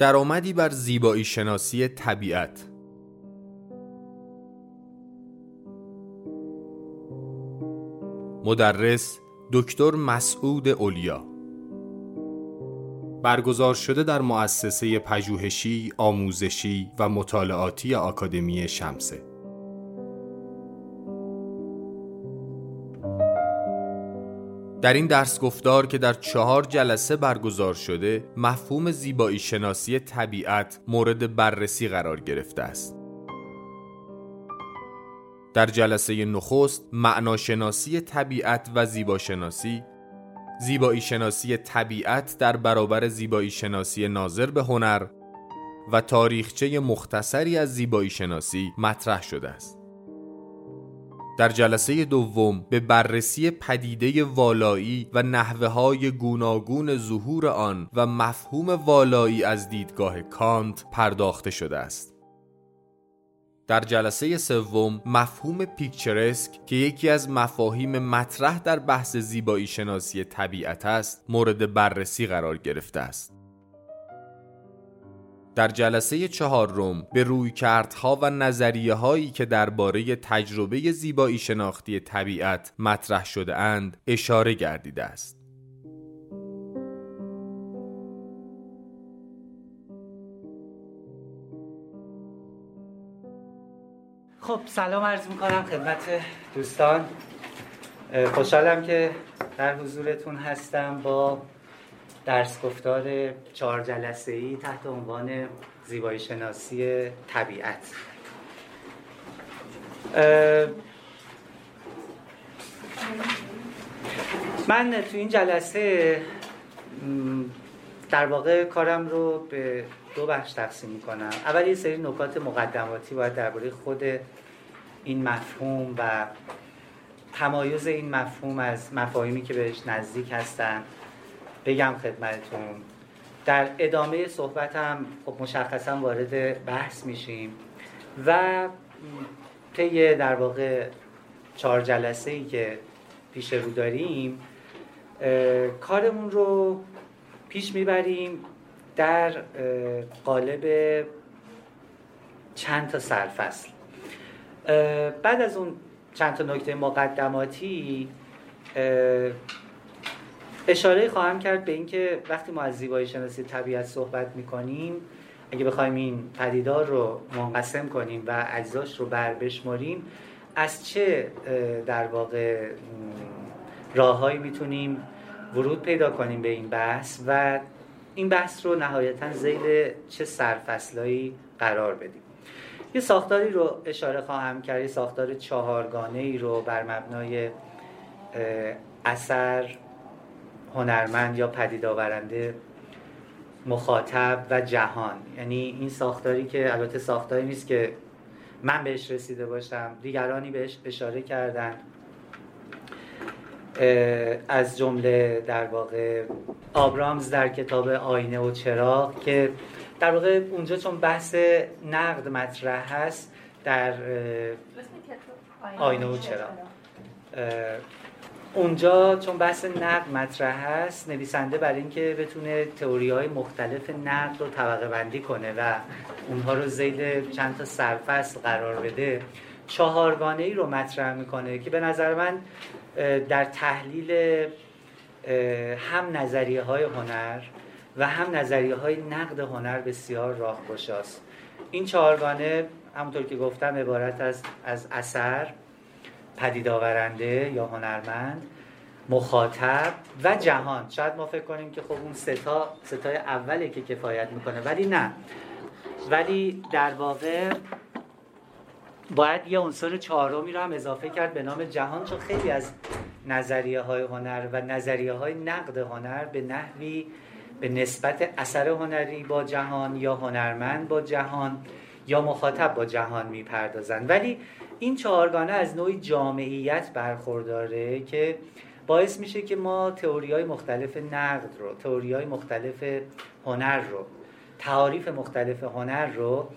درآمدی بر زیبایی شناسی طبیعت. مدرس دکتر مسعود اولیا. برگزار شده در مؤسسه پژوهشی، آموزشی و مطالعاتی آکادمی شمسه. در این درس گفتار که در چهار جلسه برگزار شده مفهوم زیبایی شناسی طبیعت مورد بررسی قرار گرفته است. در جلسه نخست معناشناسی طبیعت و زیباشناسی. زیبایی شناسی طبیعت در برابر زیبایی شناسی ناظر به هنر و تاریخچه مختصری از زیبایی شناسی مطرح شده است. در جلسه دوم به بررسی پدیده والایی و نحوه های گوناگون ظهور آن و مفهوم والایی از دیدگاه کانت پرداخته شده است. در جلسه سوم مفهوم پیکچرسک که یکی از مفاهیم مطرح در بحث زیبایی شناسی طبیعت است مورد بررسی قرار گرفته است. در جلسه چهارم به روی کردها و نظریه هایی که درباره تجربه زیبایی شناختی طبیعت مطرح شده اند اشاره گردیده است. خب سلام عرض می‌کنم خدمت دوستان خوشحالم که در حضورتون هستم با درس گفتار چهار جلسه ای تحت عنوان زیبایی شناسی طبیعت. من تو این جلسه در واقع کارم رو به دو بخش تقسیم می‌کنم. اول یه سری نکات مقدماتی باید درباره خود این مفهوم و تمایز این مفهوم از مفاهیمی که بهش نزدیک هستن. بگم خدمتتون. در ادامه صحبتم خب مشخصا وارد بحث میشیم و طی در واقع چهار جلسه ای که پیش رو داریم کارمون رو پیش می‌بریم در قالب چند تا سرفصل. بعد از اون چند تا نکته مقدماتی اشاره خواهم کرد به اینکه وقتی ما از زیبایی شناسی طبیعت صحبت می‌کنیم اگه بخوایم این پدیدار رو منقسم کنیم و اجزاش رو بر بشماریم از چه در واقع راههایی می‌تونیم ورود پیدا کنیم به این بحث و این بحث رو نهایتا زیل چه سرفصلایی قرار بدیم. یه ساختاری رو اشاره خواهم کرد یه ساختار چهارگانه ای رو بر مبنای اثر هنرمند یا پدید آورنده مخاطب و جهان. یعنی این ساختاری که البته ساختاری نیست که من بهش رسیده باشم دیگرانی بهش اشاره کردن. از جمله در واقع آبرامز در کتاب آینه و چراغ که در واقع اونجا چون بحث نقد مطرح هست در آینه و چراغ. اونجا چون بحث نقد مطرح هست نویسنده برای اینکه بتونه تئوری های مختلف نقد رو طبقه بندی کنه و اونها رو زیل چند تا سرفصل قرار بده چهارگانه ای رو مطرح می‌کنه که به نظر من در تحلیل هم نظریه های هنر و هم نظریه های نقد هنر بسیار راه است این چهارگانه همونطور که گفتم عبارت از از اثر پدید آورنده یا هنرمند مخاطب و جهان. شاید ما فکر کنیم که خب اون ستا ستای اوله که کفایت می‌کنه ولی نه. ولی در واقع باید یه عنصر چهارمی رو هم اضافه کرد به نام جهان چون خیلی از نظریه های هنر و نظریه های نقد هنر به نحوی به نسبت اثر هنری با جهان یا هنرمند با جهان یا مخاطب با جهان می‌پردازند. ولی این چهارگانه از نوعی جامعیت برخورداره که باعث میشه که ما تئوری های مختلف نقد رو تئوری های مختلف هنر رو تعاریف مختلف هنر رو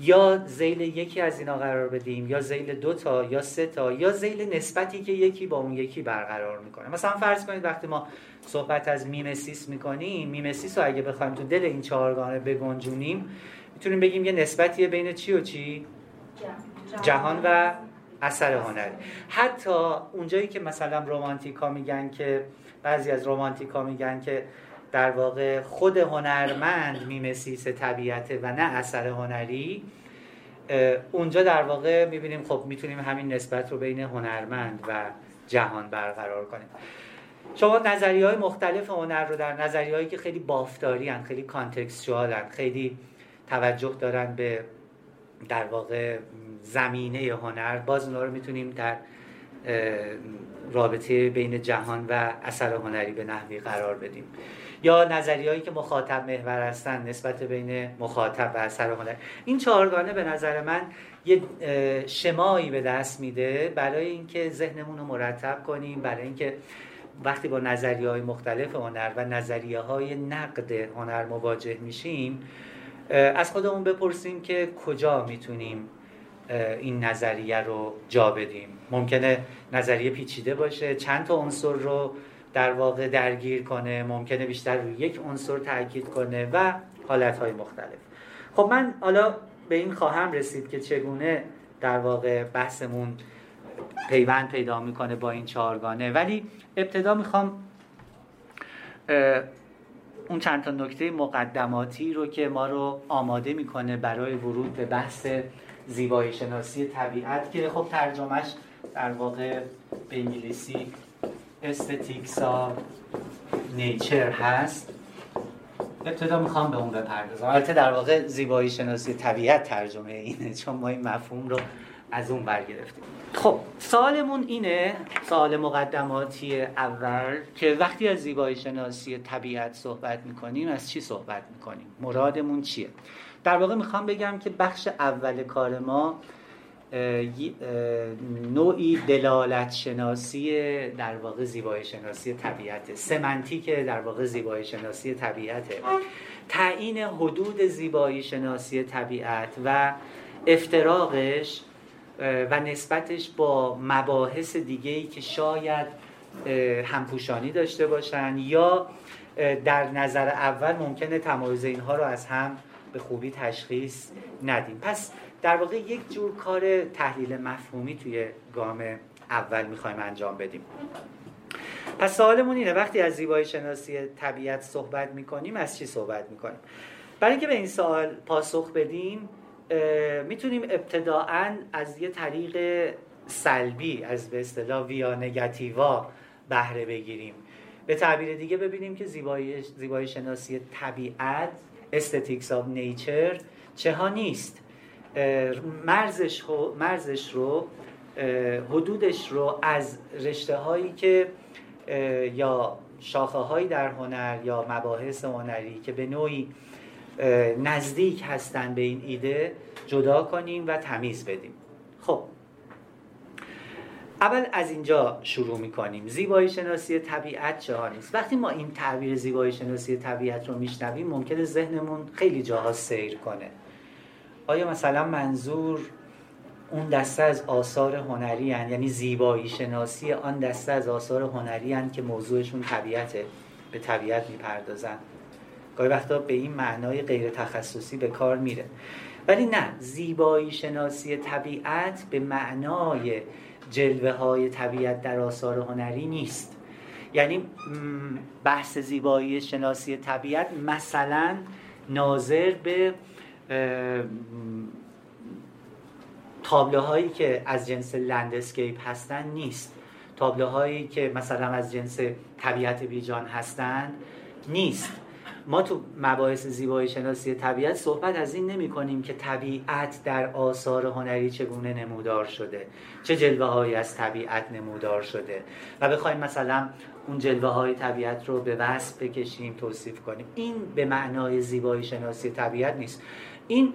یا ذیل یکی از اینا قرار بدیم یا ذیل دو تا یا سه تا یا ذیل نسبتی که یکی با اون یکی برقرار می‌کنه. مثلا فرض کنید وقتی ما صحبت از میمسیس می‌کنیم میمسیس رو اگه بخوایم تو دل این چهارگانه بگنجونیم می‌تونیم بگیم یه نسبتیه بین چی و چی؟ جهان و اثر هنری حتی اونجایی که مثلا رومانتیکا میگن که بعضی از رومانتیکا میگن که در واقع خود هنرمند میمسیس طبیعته و نه اثر هنری اونجا در واقع می‌بینیم خب می‌تونیم همین نسبت رو بین هنرمند و جهان برقرار کنیم. شما نظریه های مختلف هنر رو در نظریه هایی که خیلی بافتاری هن، خیلی کانتکستوال هن، خیلی توجه دارن به در واقع زمینه هنر باز اونا رو می‌تونیم در رابطه بین جهان و اثر هنری به نحوی قرار بدیم. یا نظری هایی که مخاطب محور هستن نسبت بین مخاطب و اثر هنر. این چهارگانه به نظر من یه شمایی به دست میده برای اینکه ذهنمون رو مرتب کنیم برای اینکه وقتی با نظریه های مختلف هنر و نظریه های نقد هنر مواجه میشیم از خودمون بپرسیم که کجا می‌تونیم این نظریه رو جا بدیم. ممکنه نظریه پیچیده باشه چند تا عنصر رو در واقع درگیر کنه ممکنه بیشتر روی یک عنصر تاکید کنه و حالتهای مختلف. خب من حالا به این خواهم رسید که چگونه در واقع بحثمون پیوند پیدا می‌کنه با این چهارگانه. ولی ابتدا می‌خوام اون چند تا نکته مقدماتی رو که ما رو آماده می‌کنه برای ورود به بحث زیبایی شناسی طبیعت که خب ترجمهش در واقع به انگلیسی استتیکس نیچر هست. ابتدا می‌خوام به اون بپردازم. البته در واقع زیبایی شناسی طبیعت ترجمه اینه چون ما این مفهوم رو از اون برگرفتیم خب سوالمون اینه سوال مقدماتی اول که وقتی از زیبایی شناسی طبیعت صحبت می‌کنیم از چی صحبت می‌کنیم؟ مرادمون چیه؟ در واقع می‌خوام بگم که بخش اول کار ما نوعی دلالت شناسی در واقع زیبایی شناسی طبیعت سمنتیک در واقع زیبایی شناسی طبیعت. تعیین حدود زیبایی شناسی طبیعت و افتراقش و نسبتش با مباحث دیگهی که شاید همپوشانی داشته باشن یا در نظر اول ممکنه تمایز اینها رو از هم به خوبی تشخیص ندیم. پس در واقع یک جور کار تحلیل مفهومی توی گام اول می‌خوایم انجام بدیم. پس سوالمون اینه وقتی از زیبایی شناسی طبیعت صحبت می‌کنیم از چی صحبت می‌کنیم؟ برای اینکه به این سوال پاسخ بدیم می‌تونیم ابتداعا از یه طریق سلبی از به اصطلاح ویا نگاتیوا بهره بگیریم. به تعبیر دیگه ببینیم که زیبایی, زیبایی شناسی طبیعت aesthetics of nature چه ها نیست مرزش, مرزش رو حدودش رو از رشته هایی که یا شاخه هایی در هنر یا مباحث هنری که به نوعی نزدیک هستن به این ایده جدا کنیم و تمیز بدیم. خب اول از اینجا شروع می‌کنیم. زیبایی شناسی طبیعت چه وقتی ما این تعبیر زیبایی شناسی طبیعت رو میشنویم ممکنه ذهنمون خیلی جاها سیر کنه. آیا مثلا منظور اون دسته از آثار هنری هن؟ یعنی زیبایی شناسی آن دسته از آثار هنری هن که موضوعشون طبیعته به طبیعت می‌پردازن. گاهی وقتا به این معنای غیر تخصصی به کار میره. ولی نه زیبایی شناسی طبیعت به معنای جلوه های طبیعت در آثار هنری نیست. یعنی بحث زیبایی شناسی طبیعت مثلا ناظر به تابلوهایی که از جنس لندسکیپ هستن نیست. تابلوهایی که مثلا از جنس طبیعت بیجان هستند نیست. ما تو مباحث زیبایی شناسی طبیعت صحبت از این نمی کنیم که طبیعت در آثار هنری چگونه نمودار شده. چه جلوه هایی از طبیعت نمودار شده. و بخوایم مثلا اون جلوه های طبیعت رو به وصف بکشیم توصیف کنیم. این به معنای زیبایی شناسی طبیعت نیست. این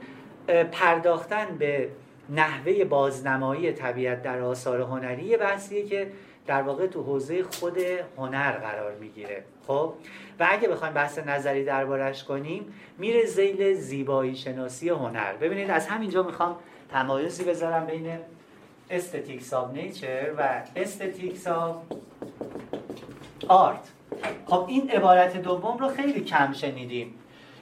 پرداختن به نحوه بازنمایی طبیعت در آثار هنری بحثیه که در واقع تو حوزه خود هنر قرار می‌گیره. خب؟ و اگه بخوایم بحث نظری دربارش کنیم میره ذیل زیبایی شناسی هنر. ببینید از همینجا می‌خوام تمایزی بذارم بین aesthetics of nature و aesthetics of art خب این عبارت دوم رو خیلی کم شنیدیم.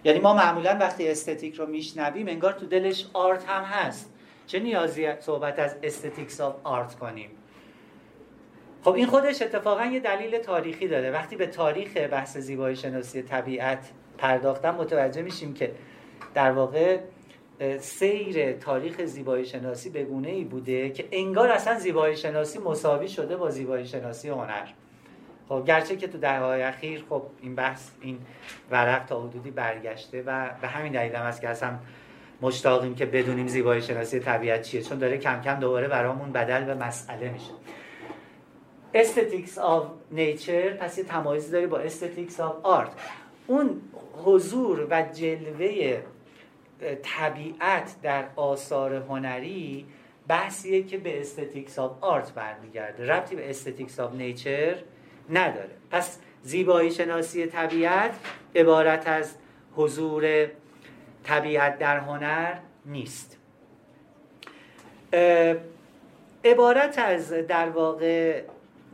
یعنی ما معمولا وقتی aesthetic رو میشنویم انگار تو دلش art هم هست. چه نیازی صحبت از aesthetics of art کنیم؟ خب این خودش اتفاقا یه دلیل تاریخی داره. وقتی به تاریخ بحث زیبایی شناسی طبیعت پرداختم متوجه میشیم که در واقع سیر تاریخ زیبایی شناسی به گونه ای بوده که انگار اصلا زیبایی شناسی مساوی شده با زیبایی شناسی هنر. خب گرچه که تو دههای اخیر خب این بحث این ورق تا حدودی برگشته و به همین دلیل هم است که اصلا مشتاقیم که بدونیم زیبایی شناسی طبیعت چیه چون داره کم کم دوباره برامون بدل به مسئله میشه. aesthetics of nature پس یه تمایزی داره با aesthetics of art اون حضور و جلوه طبیعت در آثار هنری بحثیه که به aesthetics of art برمیگرده. ربطی به aesthetics of nature نداره. پس زیبایی شناسی طبیعت عبارت از حضور طبیعت در هنر نیست. عبارت از در واقع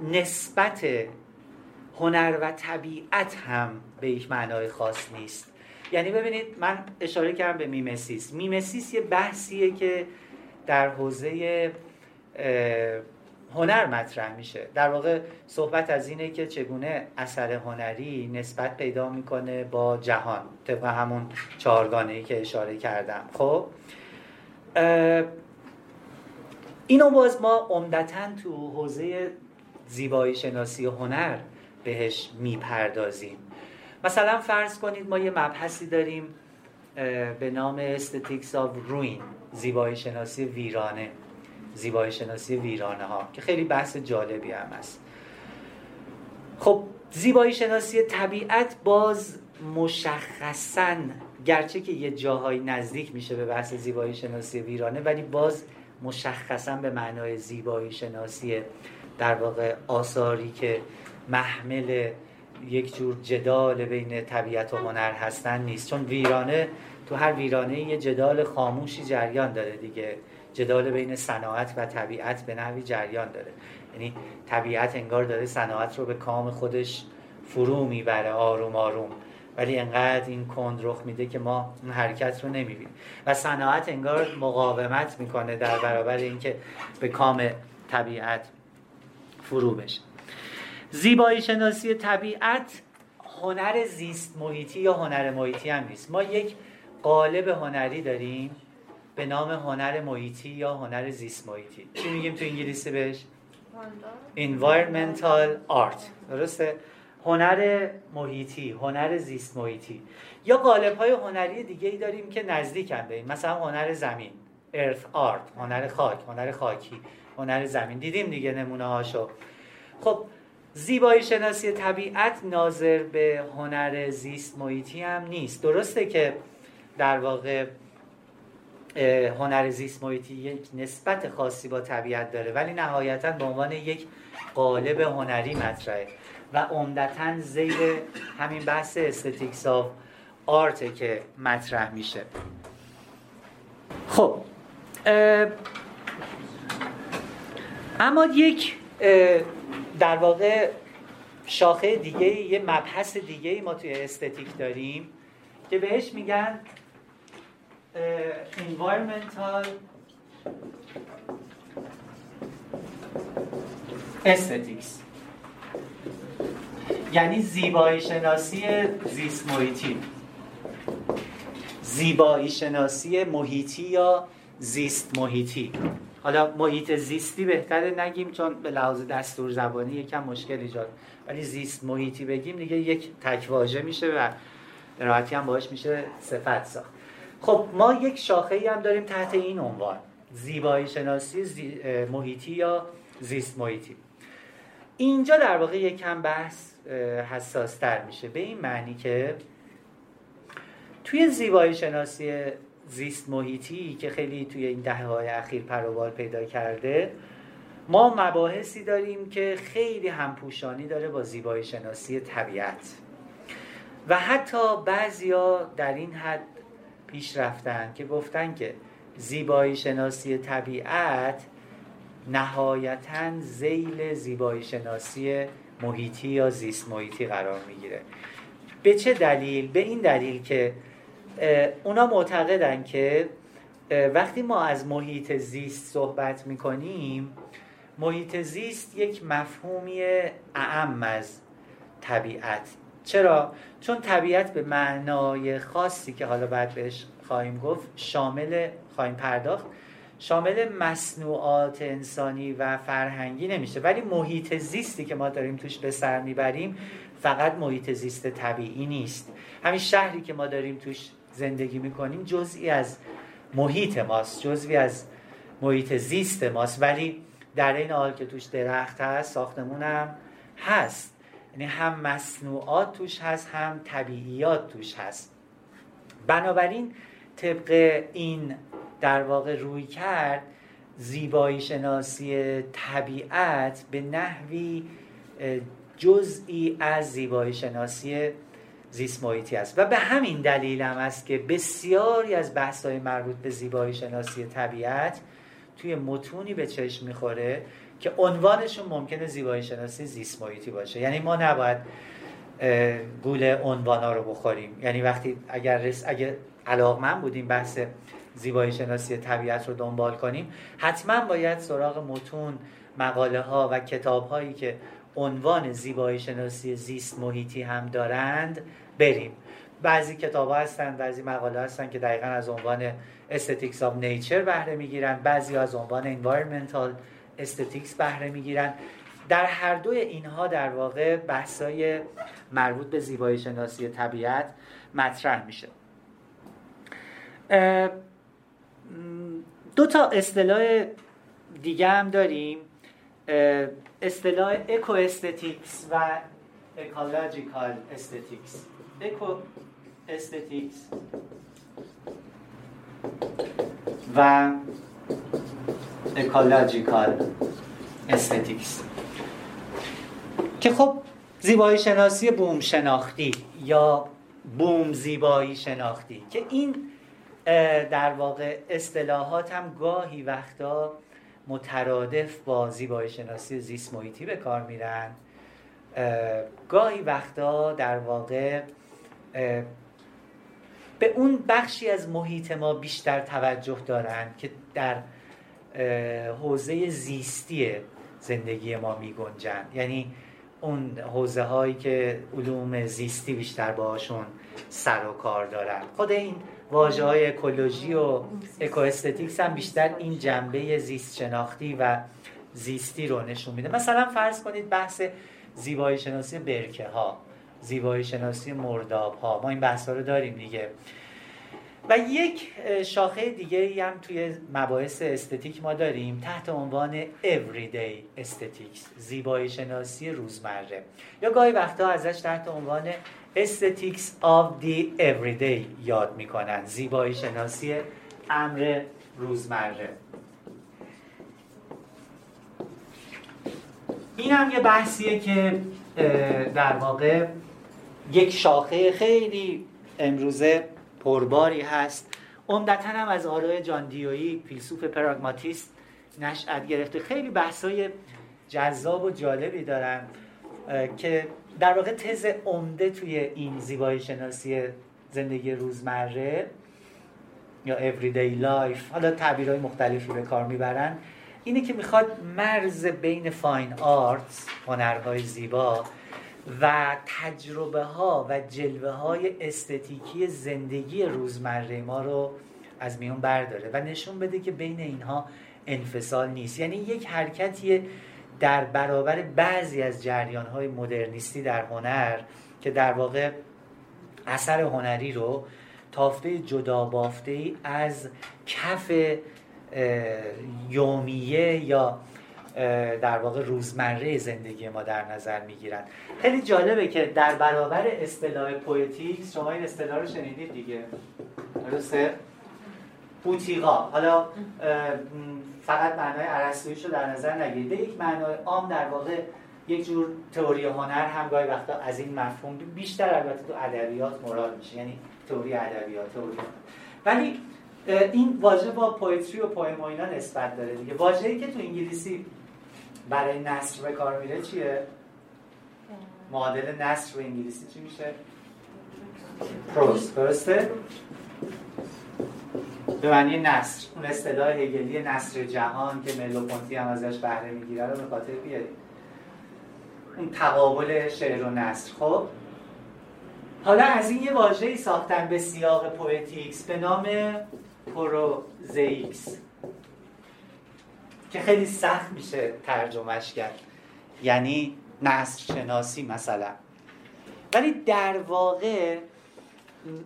نسبت هنر و طبیعت هم به یک معنای خاص نیست. یعنی ببینید من اشاره کردم به میمسیس. میمسیس یه بحثیه که در حوزه هنر مطرح میشه. در واقع صحبت از اینه که چگونه اثر هنری نسبت پیدا می‌کنه با جهان. طبق همون چهارگانه که اشاره کردم. خب؟ اینو باز ما عمدتا تو حوزه زیبایی شناسی هنر بهش می‌پردازیم. مثلا فرض کنید ما یه مبحثی داریم به نام aesthetics of ruin زیبایی شناسی ویرانه زیبایی شناسی ویرانه ها که خیلی بحث جالبی هم است خب زیبایی شناسی طبیعت باز مشخصا گرچه که یه جاهایی نزدیک میشه به بحث زیبایی شناسی ویرانه ولی باز مشخصا به معنای زیبایی شناسی در واقع آثاری که محمل یک جور جدال بین طبیعت و هنر هستن نیست. چون ویرانه تو هر ویرانه یه جدال خاموشی جریان داره دیگه. جدال بین صناعت و طبیعت به نحوی جریان داره. یعنی طبیعت انگار داره صناعت رو به کام خودش فرو می‌بره آروم آروم. ولی انقدر این کند رخ میده که ما اون حرکت رو نمی‌بینیم. و صناعت انگار مقاومت می‌کنه در برابر اینکه به کام طبیعت فرو بشه. زیبایی شناسی طبیعت هنر زیست محیطی یا هنر محیطی هم نیست. ما یک قالب هنری داریم به نام هنر محیطی یا هنر زیست محیطی. چی میگیم تو انگلیسی بهش؟ environmental art. درسته؟ هنر محیطی هنر زیست محیطی. یا قالب های هنری دیگه ای داریم که نزدیکن به این. مثلا هنر زمین earth art هنر خاک هنر خاکی. هنر زمین. دیدیم دیگه نمونه هاشو خب زیبایی شناسی طبیعت ناظر به هنر زیست محیطی هم نیست. درسته که در واقع هنر زیست محیطی یک نسبت خاصی با طبیعت داره ولی نهایتا به عنوان یک قالب هنری مطرحه و عمدتا زیر همین بحث aesthetics of art که مطرح میشه. خب اما یک در واقع شاخه دیگه یه مبحث دیگه ما توی استتیک داریم که بهش میگن environmental aesthetics. یعنی زیبایی شناسی زیست محیطی. زیبایی شناسی محیطی یا زیست محیطی. حالا محیط زیستی بهتره نگیم چون به لحاظ دستور زبانی یکم مشکل ایجاد. ولی زیست محیطی بگیم دیگه یک تکواژه میشه و راحتی هم باش میشه صفت ساخت. خب ما یک شاخه ای هم داریم تحت این عنوان. زیبایی شناسی محیطی یا زیست محیطی. اینجا در واقع یکم بحث حساس تر میشه. به این معنی که توی زیبایی شناسی زیست محیطی که خیلی توی این دهه های اخیر پروبال پیدا کرده ما مباحثی داریم که خیلی همپوشانی داره با زیبایی شناسی طبیعت و حتی بعضیا در این حد پیش رفتن که گفتن که زیبایی شناسی طبیعت نهایتا زیل زیبایی شناسی محیطی یا زیست محیطی قرار می‌گیره به چه دلیل؟ به این دلیل که اونا معتقدن که وقتی ما از محیط زیست صحبت می‌کنیم محیط زیست یک مفهومی اعم از طبیعت. چرا؟ چون طبیعت به معنای خاصی که حالا بعد بهش خواهیم گفت شامل خواهیم پرداخت شامل مصنوعات انسانی و فرهنگی نمیشه. ولی محیط زیستی که ما داریم توش به سر می‌بریم فقط محیط زیست طبیعی نیست. همین شهری که ما داریم توش زندگی می‌کنیم جزئی از محیط ماست جزوی از محیط زیست ماست. ولی در این حال که توش درخت هست ساختمون هم هست. یعنی هم مصنوعات توش هست هم طبیعیات توش هست. بنابراین طبق این در واقع روی کرد زیبایی شناسی طبیعت به نحوی جزئی از زیبایی شناسی زیست محیطی است. و به همین دلیل هم است که بسیاری از بحث های مربوط به زیبایی شناسی طبیعت توی متونی به چشم می‌خوره که عنوانشون ممکنه زیبایی شناسی زیست محیطی باشه. یعنی ما نباید گول عنوان ها رو بخوریم. یعنی وقتی اگر رس اگر علاقمند بودیم بحث زیبایی شناسی طبیعت رو دنبال کنیم حتما باید سراغ متون مقاله ها و کتاب هایی که عنوان زیبایی شناسی زیست محیطی هم دارند بریم. بعضی کتاب ها هستن بعضی مقاله هستن که دقیقا از عنوان aesthetics of nature بهره می‌گیرن بعضی از عنوان environmental aesthetics بهره می‌گیرن. در هر دوی اینها در واقع بحثای مربوط به زیبایی شناسی طبیعت مطرح میشه. دو تا اصطلاح دیگه هم داریم. اصطلاح eco-aesthetics و ecological aesthetics eco-aesthetics و ecological aesthetics که خب زیبایی شناسی بوم شناختی یا بوم زیبایی شناختی. که این در واقع اصطلاحات هم گاهی وقتا مترادف با زیبایی شناسی زیست محیطی به کار میرن. گاهی وقتا در واقع به اون بخشی از محیط ما بیشتر توجه دارن که در حوزه زیستی زندگی ما می گنجن یعنی اون حوزه هایی که علوم زیستی بیشتر باشون سر و کار دارن. خود این واژه های اکولوژی و eco-aesthetics هم بیشتر این جنبه زیست شناختی و زیستی رو نشون میده. مثلا فرض کنید بحث زیبایی شناسی برکه ها زیبایی شناسی مرداب ها ما این بحث ها رو داریم دیگه. و یک شاخه دیگه هم توی مباحث aesthetic ما داریم تحت عنوان everyday aesthetics زیبایی شناسی روزمره. یا گاهی وقتا ازش تحت عنوان استتیکس of the everyday یاد می‌کنن زیبایی شناسی امر روزمره. این هم یه بحثیه که در واقع یک شاخه خیلی امروزه پرباری هست. عمدتا هم از آرای جان دیویی فیلسوف پراگماتیست نشأت گرفته. خیلی بحثای جذاب و جالبی دارن که در واقع تز عمده توی این زیبایی شناسی زندگی روزمره یا everyday life حالا تعبیرهای مختلفی به کار می‌برن. اینه که می‌خواد مرز بین فاین آرتس هنرهای زیبا و تجربه ها و جلوه های استتیکی زندگی روزمره ما رو از میون برداره و نشون بده که بین اینها انفصال نیست. یعنی یک حرکتی در برابر بعضی از جریان های مدرنیستی در هنر که در واقع اثر هنری رو تافته جدا بافته ای از کف یومیه یا در واقع روزمره زندگی ما در نظر می‌گیرن. خیلی جالبه که در برابر اصطلاح poetics شما این اصطلاح رو شنیدید دیگه. درسته؟ بوتیقا حالا فقط معنای عرستویش رو در نظر نگیرید. یک معنای عام در واقع یک جور تئوری هنر هم گاهی وقتا از این مفهوم بیشتر البته تو ادبیات مراد میشه. یعنی تئوری ادبیات تئوری ولی این واژه با پویتری و پویم و اینا نسبت داره دیگه. واژه‌ای که تو انگلیسی برای نصر به کار میره چیه؟ معادل نصر به انگلیسی چی میشه؟ prose. درسته؟ به معنی نثر اون اصطلاح هگلی نثر جهان که مرلو پونتی هم ازش بهره می‌گیره رو به خاطر بیارید اون تقابل شعر و نثر خب؟ حالا از این یه واژه‌ای ساختن به سیاق poetics به نام prosaics که خیلی سخت میشه ترجمهش کرد. یعنی نثر شناسی مثلا. ولی در واقع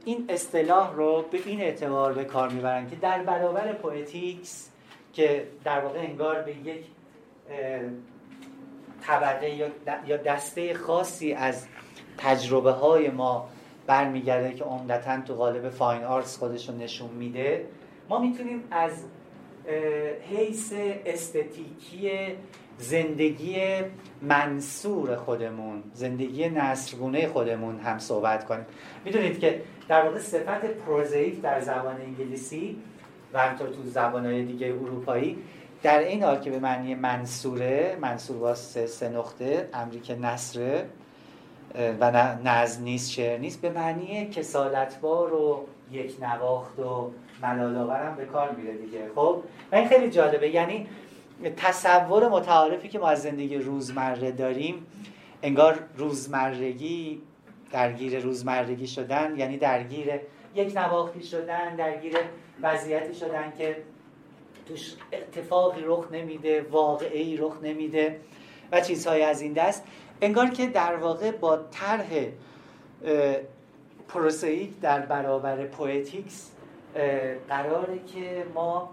این اصطلاح رو به این اعتبار به کار می‌برن که در برابر poetics که در واقع انگار به یک طبقه یا دسته خاصی از تجربه های ما برمیگرده که عمدتا تو قالب fine arts خودش رو نشون میده ما می‌تونیم از حیث استتیکی زندگی منصور خودمون زندگی نصرگونه خودمون هم صحبت کنیم. می‌دونید که در واقع صفت پروزیک در زبان انگلیسی و همطور تو زبانهای دیگه اروپایی در این حال که به معنی منصوره منصور با سه نقطه امریک نصره و نظم نیست شعر نیست به معنی کسالتبار و یک نواخت و ملال هم به کار میره دیگه. خب؟ و این خیلی جالبه. یعنی تصور متعارفی که ما از زندگی روزمره داریم انگار روزمرگی درگیر روزمرگی شدن یعنی درگیر یک نواختی شدن درگیر وضعیتی شدن که توش اتفاقی رخ نمیده واقعه‌ای رخ نمیده و چیزهای از این دست. انگار که در واقع با طرح prosaic در برابر poetics قراره که ما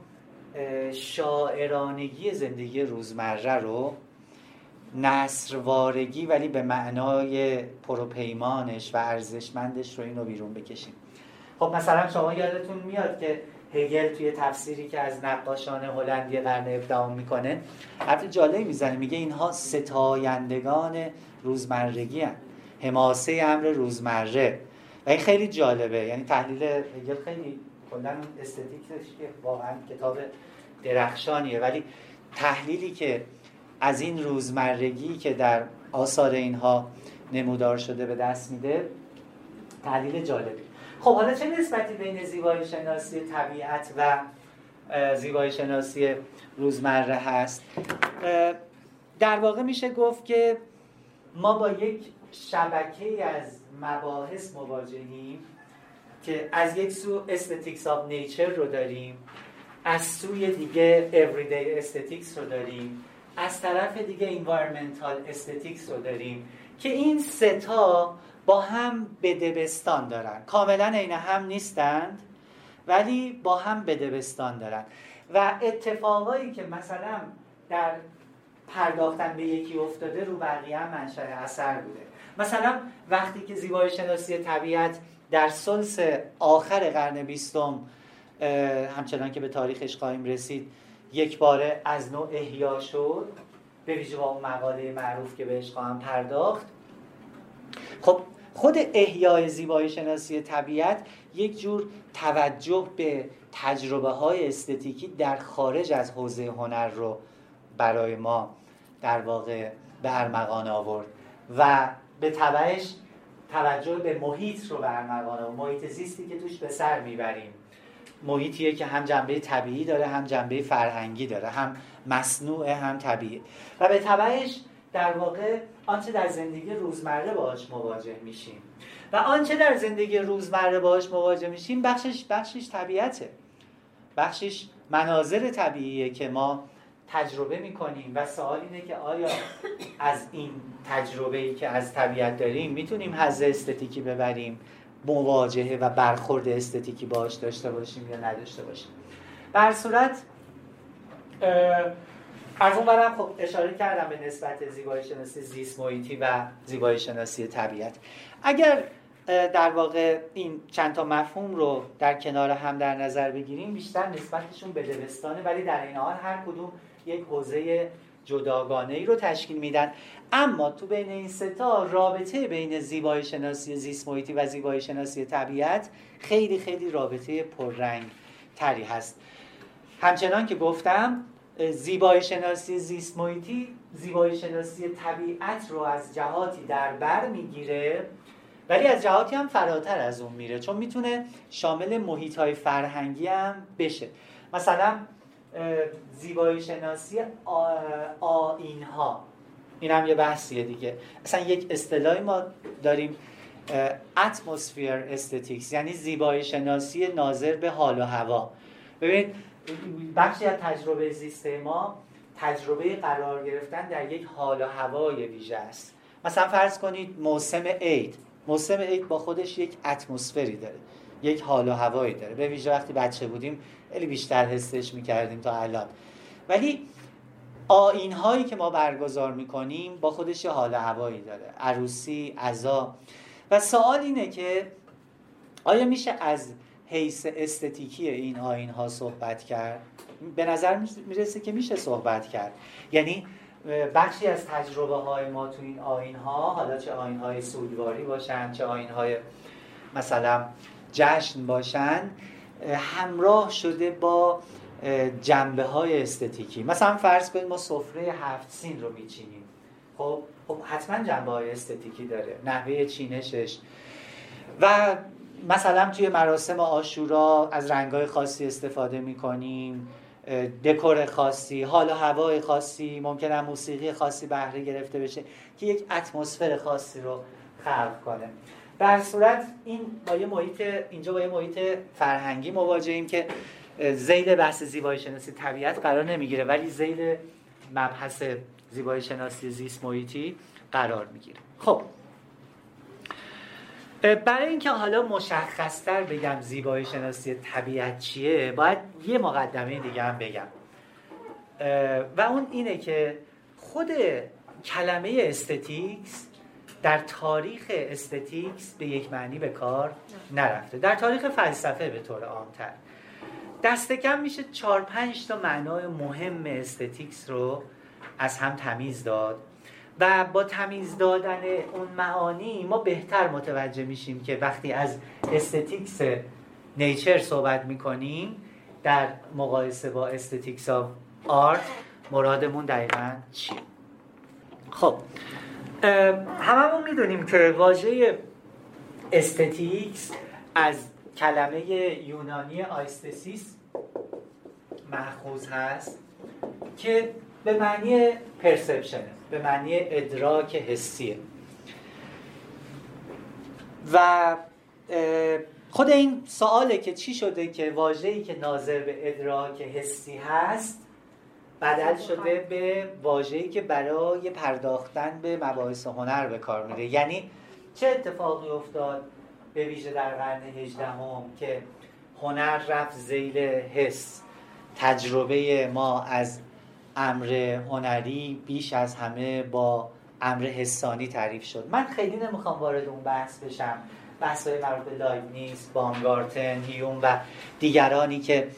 شاعرانگی زندگی روزمره رو نصروارگی ولی به معنای پروپیمانش و ارزشمندش رو اینو بیرون بکشیم. خب مثلا شما یادتون میاد که هگل توی تفسیری که از نقاشان هلندی قرن 17 می‌کنه حرف جالبی می‌زنه. میگه اینها ستایندگان روزمرگی هن. حماسه امر روزمره. و این خیلی جالبه. یعنی تحلیل هگل خیلی کلا استتیکش که واقعا کتاب درخشانیه. ولی تحلیلی که از این روزمرگی که در آثار اینها نمودار شده به دست میده تحلیل جالبی. خب حالا چه نسبتی بین زیبایی شناسی طبیعت و زیبایی شناسی روزمره هست؟ در واقع میشه گفت که ما با یک شبکه از مباحث مواجهیم که از یک سو aesthetics of nature رو داریم از سوی دیگه everyday aesthetics رو داریم از طرف دیگه environmental aesthetics رو داریم که این ستا با هم بده‌بستان دارن. کاملا عین هم نیستند ولی با هم بده‌بستان دارن. و اتفاقایی که مثلا در پرداختن به یکی افتاده رو بقیه هم منشأ اثر بوده. مثلا وقتی که زیبایی شناسی طبیعت در سلس آخر قرن بیستم همچنان که به تاریخش خواهیم رسید یک باره از نوع احیا شد. به ویژه با اون مقاله معروف که بهش خواهم پرداخت. خب خود احیای زیبایی شناسی طبیعت یک جور توجه به تجربه های استتیکی در خارج از حوزه هنر رو برای ما در واقع به ارمغان آورد و به تبعش توجه به محیط رو به ارمغان آورد محیط زیستی که توش به سر می‌بریم. محیطیه که هم جنبه طبیعی داره هم جنبه فرهنگی داره هم مصنوع هم طبیعی. و به تبعش در واقع آنچه در زندگی روزمره باهاش مواجه میشیم. و آنچه در زندگی روزمره باهاش مواجه میشیم بخشش بخشش طبیعته. بخشش مناظر طبیعیه که ما تجربه می‌کنیم و سوال اینه که آیا از این تجربه ای که از طبیعت داریم می‌تونیم حز استتیکی ببریم مواجهه و برخورد استتیکی باش داشته باشیم یا نداشته باشیم؟ بر صورت از اون برم خب اشاره کردم به نسبت زیبایی شناسی زیست محیطی و زیبایی شناسی طبیعت. اگر در واقع این چند تا مفهوم رو در کنار هم در نظر بگیریم بیشتر نسبتشون به دبستانه ولی در این حال هر کدوم یک حوزه جداگانه ای رو تشکیل میدن. اما تو بین این ستا رابطه بین زیبایی شناسی زیست محیطی و زیبایی شناسی طبیعت خیلی خیلی رابطه پررنگ تری هست. همچنان که گفتم زیبایی شناسی زیست محیطی زیبایی شناسی طبیعت رو از جهاتی در بر می‌گیره ولی از جهاتی هم فراتر از اون میره چون می‌تونه شامل محیط های فرهنگی هم بشه. مثلا زیبایی شناسی آین ها این هم یه بحثیه دیگه. اصلا یک اصطلاحی ما داریم اتمسفیر استتیکس یعنی زیبایی شناسی ناظر به حال و هوا. ببین بخشی از تجربه زیست ما تجربه قرار گرفتن در یک حال و هوای ویژه است. مثلا فرض کنید موسم عید. موسم عید با خودش یک اتمسفری داره. یک حال و هوایی داره. به ویژه وقتی بچه بودیم خیلی بیشتر حسش می‌کردیم تا الان. ولی آین هایی که ما برگزار می‌کنیم با خودش حال هوایی داره. عروسی عزا. و سوال اینه که آیا میشه از حیث استتیکی این آین ها صحبت کرد؟ به نظر می‌رسه که میشه صحبت کرد. یعنی بخشی از تجربه های ما تو این آین ها حالا چه آین های سوگواری باشن چه آین های مثلا جشن باشن همراه شده با جنبه های استتیکی. مثلا فرض کنید ما سفره هفت سین رو میچینیم. خب خب حتما جنبه های استتیکی داره. نحوه چینشش. و مثلا توی مراسم آشورا از رنگای خاصی استفاده می‌کنیم دکور خاصی حال و هوای خاصی ممکنه موسیقی خاصی بهره گرفته بشه که یک اتمسفر خاصی رو خلق کنه. در صورت این با یه محیط اینجا با یه محیط فرهنگی مواجهیم که زیل بحث زیبایی شناسی طبیعت قرار نمی‌گیره ولی زیل مبحث زیبایی شناسی زیست محیطی قرار می‌گیره. خب. برای اینکه حالا مشخصتر بگم زیبایی شناسی طبیعت چیه باید یه مقدمه دیگه هم بگم. و اون اینه که خود کلمه aesthetics در تاریخ aesthetics به یک معنی به کار نرفته. در تاریخ فلسفه به طور عامتر. دست کم میشه چهار پنج تا معنای مهم aesthetics رو از هم تمیز داد و با تمیز دادن اون معانی ما بهتر متوجه میشیم که وقتی از aesthetics nature صحبت می‌کنیم در مقایسه با aesthetics of art مرادمون دقیقا چیه؟ خب هممون می‌دونیم که واژه aesthetics از کلمه یونانی aisthesis مأخوذ هست که به معنی perception ه به معنی ادراک حسیه و خود این سواله که چی شده که واژه‌ای که ناظر به ادراک حسی هست بدل شده به واژه‌ای که برای پرداختن به مباحث هنر به کار میره. یعنی چه اتفاقی افتاد به ویژه در قرن هجدهم که هنر رفت زیل حس؟ تجربه ما از امر هنری بیش از همه با امر حسانی تعریف شد. من خیلی نمی‌خوام وارد اون بحث بشم. بحث های مربوط به لایبنیز، بامگارتن، هیوم و دیگرانی که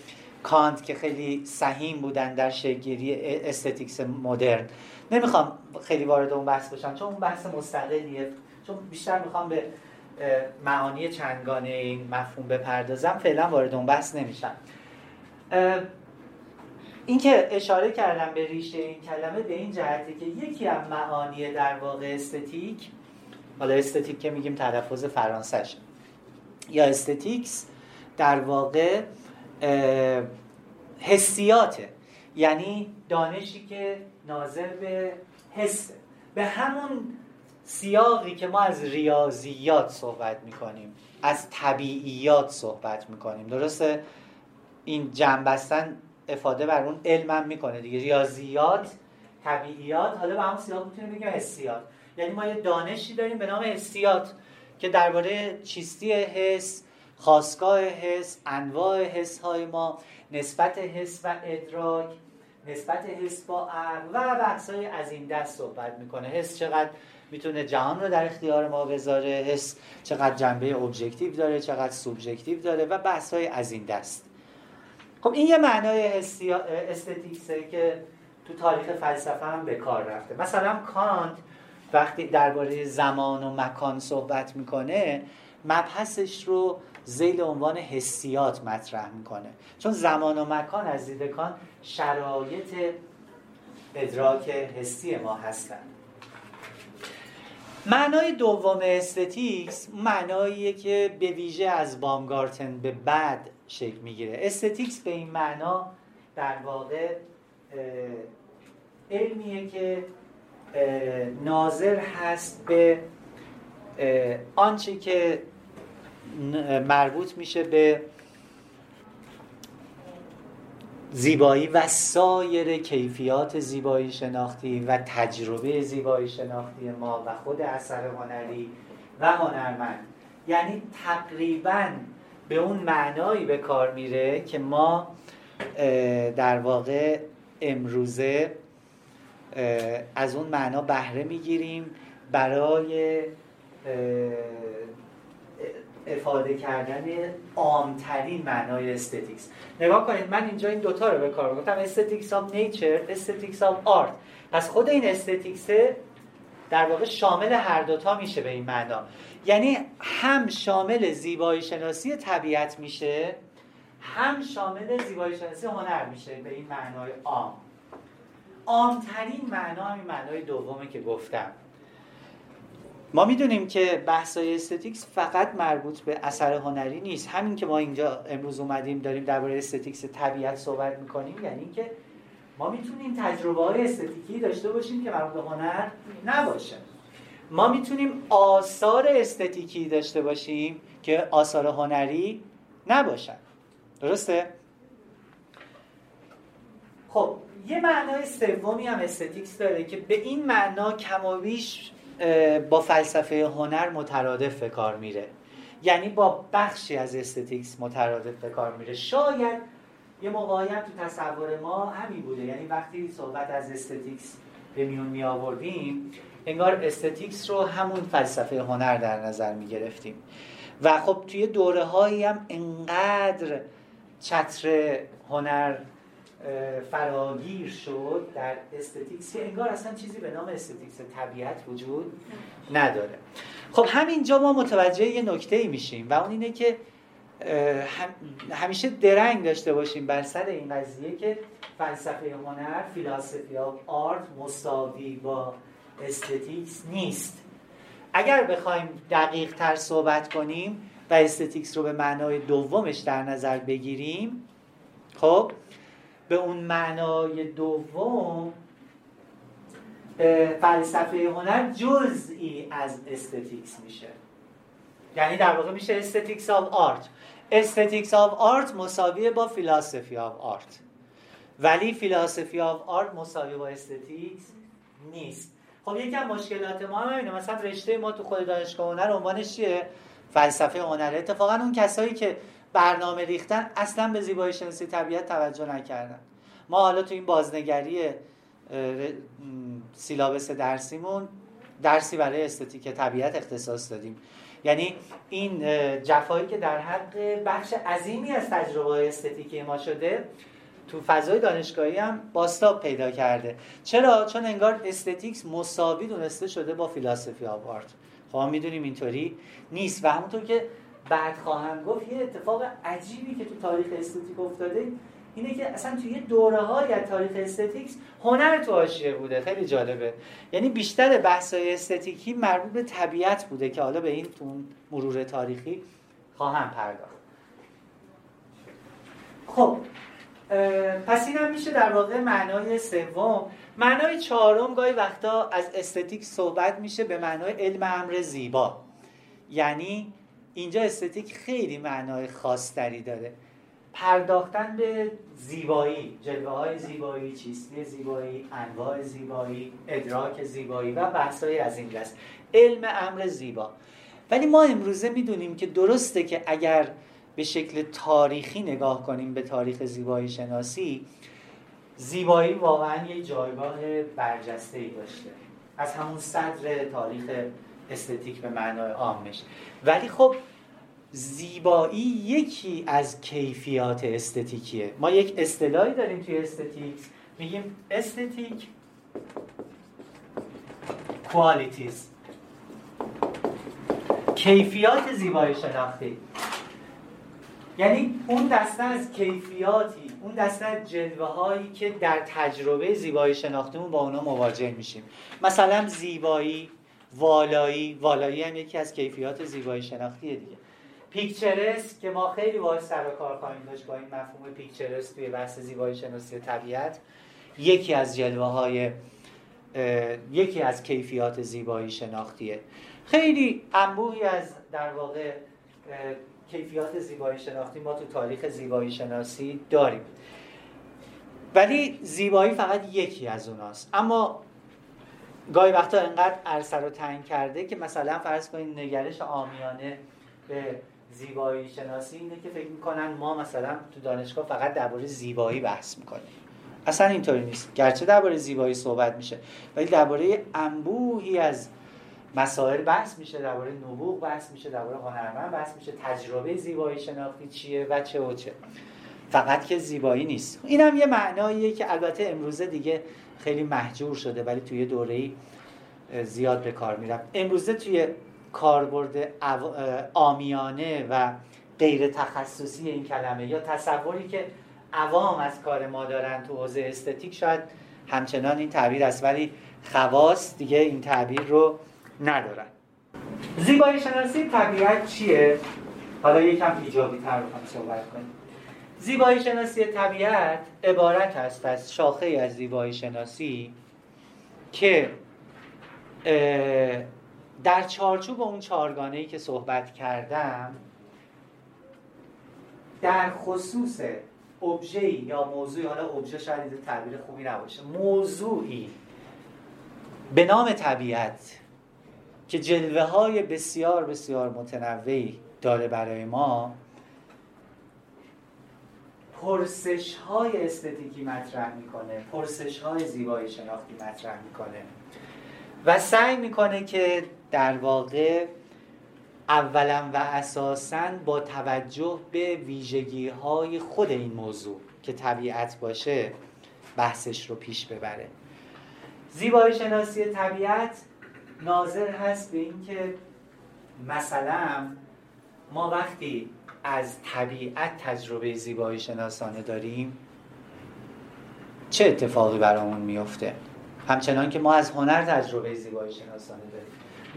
کانت که خیلی سهیم بودن در شکل‌گیری aesthetics مدرن. نمی‌خوام خیلی وارد اون بحث بشم چون اون بحث مستقلیه. چون بیشتر می‌خوام به معانی چندگانه این مفهوم بپردازم. فعلا وارد اون بحث نمیشم. این که اشاره کردم به ریشه این کلمه به این جهته که یکی از معانی در واقع استتیک حالا استتیک که میگیم تلفظ فرانسش یا استتیکس در واقع حسیاته. یعنی دانشی که ناظر به حسه. به همون سیاقی که ما از ریاضیات صحبت می‌کنیم از طبیعیات صحبت می‌کنیم. درسته؟ این جنبستن افاده بر اون علمم می‌کنه دیگه. ریاضیات طبیعیات حالا به همون سیاق می‌تونیم بگیم حسیات. یعنی ما یه دانشی داریم به نام حسیات که درباره چیستی حس خواستگاه حس انواع حس های ما نسبت حس و ادراک نسبت حس با عقل و بحث های از این دست صحبت می‌کنه. حس چقدر می‌تونه جهان رو در اختیار ما بذاره حس چقدر جنبه objective داره چقدر subjective داره و بحث های از این دست. خب این یه معنای aesthetics ه که تو تاریخ فلسفه هم به کار رفته. مثلا کانت وقتی درباره زمان و مکان صحبت می‌کنه مبحثش رو ذیل عنوان حسیات مطرح می‌کنه. چون زمان و مکان از دید کانت شرایط ادراک حسی ما هستند. معنای دوم aesthetics معناییه که به ویژه از بامگارتن به بعد شکل می‌گیره. aesthetics به این معنا در واقع علمیه که ناظر هست به آنچه که مربوط میشه به زیبایی و سایر کیفیات زیبایی شناختی و تجربه زیبایی شناختی ما و خود اثر هنری و هنرمند. یعنی تقریبا به اون معنایی به کار میره که ما در واقع امروزه از اون معنا بهره می‌گیریم برای افاده کردن عامترین معنای aesthetics نگاه کنید من اینجا این دوتا رو به کار گفتم aesthetics of nature aesthetics of art پس خود این aesthetics در واقع شامل هر دوتا میشه به این معنا. یعنی هم شامل زیبایی شناسی طبیعت میشه هم شامل زیبایی شناسی هنر میشه به این معنای عام. عامترین معنا همین معنای دومه که گفتم. ما می‌دونیم که بحثای aesthetics فقط مربوط به اثر هنری نیست. همین که ما اینجا امروز اومدیم داریم درباره aesthetics طبیعت صحبت می‌کنیم یعنی که ما می‌تونیم تجربه های aesthetic ی داشته باشیم که مربوط به هنر نباشه. ما می‌تونیم آثار aesthetic ی داشته باشیم که آثار هنری نباشن. درسته؟ خب یه معنای سومی هم aesthetics داره که به این معنا کمابیش با فلسفه هنر مترادف به کار میره. یعنی با بخشی از aesthetics مترادف به کار میره. شاید یه موقعی تو تصور ما همین بوده. یعنی وقتی صحبت از aesthetics به میون می آوردیم انگار aesthetics رو همون فلسفه هنر در نظر می گرفتیم. و خب توی دوره هایی هم انقدر چتر هنر فراگیر شد در aesthetics. انگار اصلا چیزی به نام aesthetics طبیعت وجود نداره. خب همینجا ما متوجه یه نکته ای میشیم و اون اینه که همیشه درنگ داشته باشیم بر سر این قضیه که فلسفه هنر philosophy of art مساوی با aesthetics نیست. اگر بخوایم دقیق تر صحبت کنیم و aesthetics رو به معنای دومش در نظر بگیریم خب به اون معنای دوم فلسفه هنر جزئی از aesthetics میشه. یعنی در واقع میشه aesthetics of art aesthetics of art مساویه با philosophy of art ولی philosophy of art مساوی با aesthetics نیست. خب یکی از مشکلات ما هم اینه. مثلا رشته ما تو خود دانشگاه هنر عنوانش چیه؟ فلسفه هنر اتفاقا اون کسایی که برنامه ریختن اصلا به زیبایی شناسی طبیعت توجه نکردن. ما حالا تو این بازنگری syllabus درسیمون درسی برای استتیک طبیعت اختصاص دادیم. یعنی این جفایی که در حق بخش عظیمی از تجربه استتیکی ما شده تو فضای دانشگاهی هم بازتاب پیدا کرده. چرا؟ چون انگار aesthetics مساوی دونسته شده با philosophy of art خب می‌دونیم اینطوری نیست و همونطور که بعد خواهم گفت یه اتفاق عجیبی که تو تاریخ استتیک افتاده اینه که اصلا توی دوره های از تاریخ aesthetics هنر تو حاشیه بوده. خیلی جالبه. یعنی بیشتر بحث های استتیکی مربوط به طبیعت بوده که حالا به این تو مرور تاریخی خواهم پرداخت. خب پس این هم میشه در واقع معنای سوم. معنای چهارم گاهی وقتا از استتیک صحبت میشه به معنای علم امر زیبا. یعنی اینجا استتیک خیلی معنای خاصتری داره. پرداختن به زیبایی جلوه های زیبایی چیستی زیبایی انواع زیبایی ادراک زیبایی و بحثایی از این دست. علم امر زیبا. ولی ما امروزه می‌دونیم که درسته که اگر به شکل تاریخی نگاه کنیم به تاریخ زیبایی شناسی زیبایی واقعا یه جایگاه برجسته ای داشته. از همون صدر تاریخ استتیک به معنای عامش ولی خب زیبایی یکی از کیفیات استتیکیه. ما یک اصطلاحی داریم توی استتیک. میگیم استتیک qualities. کیفیات زیبایی شناختی. یعنی اون دسته از کیفیاتی اون دسته از جلوه هایی که در تجربه زیبایی شناختیمون با اونا مواجه میشیم. مثلا زیبایی والایی والایی هم یکی از کیفیات زیبایی شناختیه دیگه. پیکچرس که ما خیلی باهاش سر و کار خواهیم داشت با این مفهوم پیکچرس توی بحث زیبایی شناسی طبیعت یکی از جلوه های یکی از کیفیات زیبایی شناختیه. خیلی انبوهی از در واقع کیفیات زیبایی شناختی ما تو تاریخ زیبایی شناسی داریم. ولی زیبایی فقط یکی از اوناست. اما گاهی وقتا انقدر عرصه رو تنگ کرده که مثلا فرض کنید نگرش آمیانه به زیبایی شناسی اینه که فکر می‌کنن ما مثلا تو دانشگاه فقط درباره زیبایی بحث می‌کنیم. اصلا اینطوری نیست. گرچه درباره زیبایی صحبت میشه ولی درباره انبوهی از مسائل بحث میشه درباره نبوغ بحث میشه درباره هنرمند بحث میشه. تجربه زیبایی شناختی چیه و چه و چه. فقط که زیبایی نیست. اینم یه معناییه که البته امروزه دیگه خیلی محجور شده ولی توی دوره زیاد به کار میرم امروزه توی کاربرد آمیانه و غیر تخصصی این کلمه یا تصوری که عوام از کار ما دارن تو حوزه استتیک شاید همچنان این تعبیر است ولی خواص دیگه این تعبیر رو ندارن. زیبایی شناسی طبیعت چیه؟ حالا یکم ایجابی تر رو صحبت کنیم. زیبایی شناسی طبیعت عبارت است از شاخه از زیبایی شناسی که در چارچوب اون چارگانه ای که صحبت کردم در خصوص ابژه‌ای یا موضوعی حالا ابژه شاید تعبیر خوبی نباشه موضوعی به نام طبیعت که جلوه های بسیار بسیار متنوعی داره برای ما پرسش های استتیکی مطرح می‌کنه پرسش های زیبایی شناختی مطرح می‌کنه. و سعی می‌کنه که در واقع اولا و اساسا با توجه به ویژگی های خود این موضوع که طبیعت باشه بحثش رو پیش ببره. زیبایی شناسی طبیعت ناظر هست به اینکه مثلا ما وقتی از طبیعت تجربه زیبایی شناسانه داریم چه اتفاقی برامون میفته همچنان که ما از هنر تجربه زیبایی شناسانه داریم.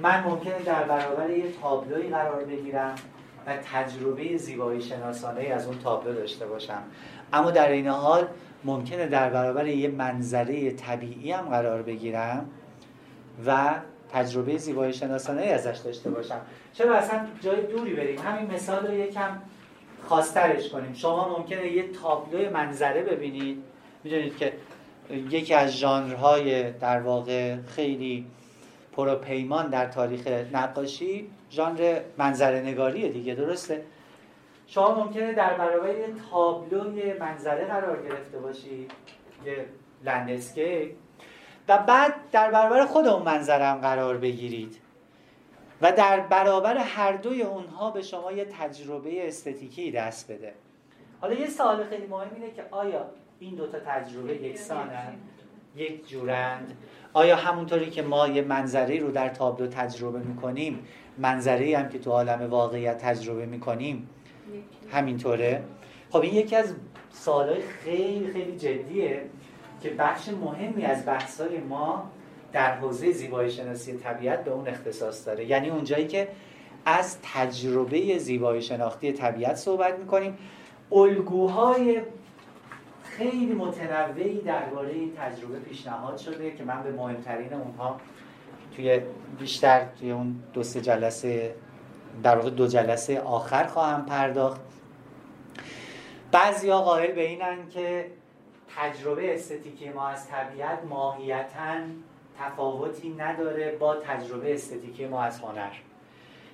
من ممکنه در برابر یه تابلوی قرار بگیرم و تجربه زیبایی شناسانه از اون تابلو داشته باشم. اما در این حال ممکنه در برابر یه منظره طبیعی هم قرار بگیرم و تجربه زیبایی شناسانه ازش داشته باشم. چرا اصلا جای دوری بریم؟ همین مثال رو یکم خاصترش کنیم. شما ممکنه یه تابلو منظره ببینید. می‌دونید که یکی از ژانرهای در واقع خیلی پروپیمان در تاریخ نقاشی ژانر منظره نگاریه دیگه درسته؟ شما ممکنه در برابر یه تابلوی منظره قرار گرفته باشید یه لندسکیپ. و بعد در برابر خود اون منظره هم قرار بگیرید. و در برابر هر دوی اونها به شما یه تجربه استتیکی دست بده. حالا یه سوال خیلی مهم اینه که آیا این دوتا تجربه یکسانن یک جورند؟ آیا همونطوری که ما یه منظری رو در تابلو تجربه می‌کنیم منظری هم که تو عالم واقعیت تجربه می‌کنیم؟ همینطوره. خب این یکی از سوالای خیلی خیلی جدیه. که بخش مهمی از بحث‌های ما در حوزه زیبایی شناسی طبیعت به اون اختصاص داره. یعنی اونجایی که از تجربه زیبایی شناختی طبیعت صحبت می‌کنیم. الگوهای خیلی متنوعی درباره این تجربه پیشنهاد شده که من به مهمترین اونها توی بیشتر توی اون دو سه جلسه در واقع دو جلسه آخر خواهم پرداخت. بعضی ها قائل به اینن که تجربه استتیکی ما از طبیعت ماهیتا تفاوتی نداره با تجربه استتیکی ما از هنر.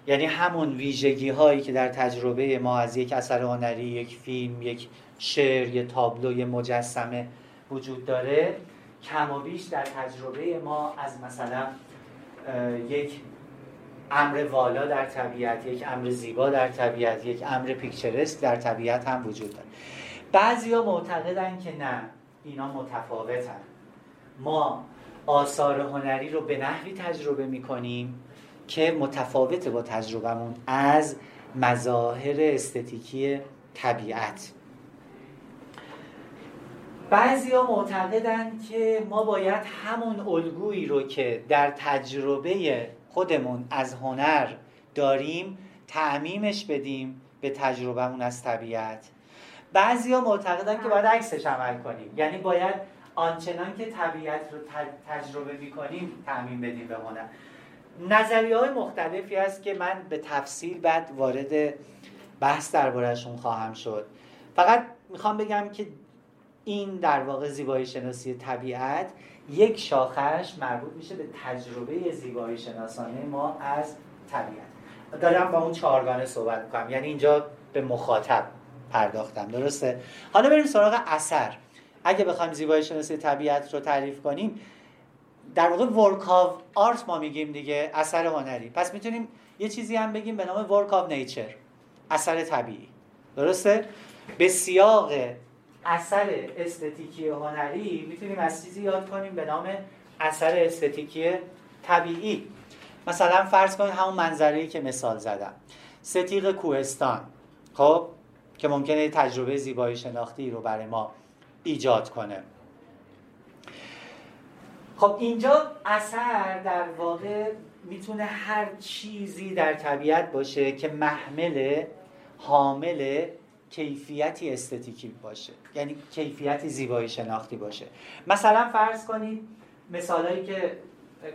یعنی همون ویژگی هایی که در تجربه ما از یک اثر هنری یک فیلم یک شعر یه تابلو یه مجسمه وجود داره کم و بیش در تجربه ما از مثلا یک امر والا در طبیعت یک امر زیبا در طبیعت یک امر پیکچرسک در طبیعت هم وجود داره. بعضی ها معتقدن که نه اینا متفاوتن. ما آثار هنری رو به نحوی تجربه می‌کنیم که متفاوته با تجربهمون از مظاهر استتیکی طبیعت. بعضی ها معتقدن که ما باید همون الگویی رو که در تجربه خودمون از هنر داریم تعمیمش بدیم به تجربهمون از طبیعت. بعضی ها معتقدن که باید عکسش عمل کنیم. یعنی باید آنچنان که طبیعت رو تجربه می‌کنیم تعمین بدیم به هنر. نظریه های مختلفی هست که من به تفصیل بعد وارد بحث دربارهشون خواهم شد. فقط می‌خوام بگم که این در واقع زیبایی شناسی طبیعت یک شاخش مربوط میشه به تجربه زیبایی شناسانه ما از طبیعت. دارم با اون چهارگانه صحبت می‌کنم. یعنی اینجا به مخاطب. پرداختم. درسته؟ حالا بریم سراغ اثر. اگه بخوایم زیبایی شناسی طبیعت رو تعریف کنیم در واقع ورک آف آرت ما میگیم دیگه اثر هنری. پس می‌تونیم یه چیزی هم بگیم به نام ورک آف نیچر اثر طبیعی. درسته؟ به سیاق اثر استتیکی هنری می‌تونیم از چیزی یاد کنیم به نام اثر استتیکی طبیعی. مثلا فرض کنید همون منظری که مثال زدم. ستیق کوهستان. خب؟ که ممکنه تجربه زیبایی شناختی رو برای ما ایجاد کنه. خب اینجا اثر در واقع می‌تونه هر چیزی در طبیعت باشه که محمل حامل کیفیتی استتیکی باشه. یعنی کیفیتی زیبایی شناختی باشه. مثلا فرض کنید مثالهایی که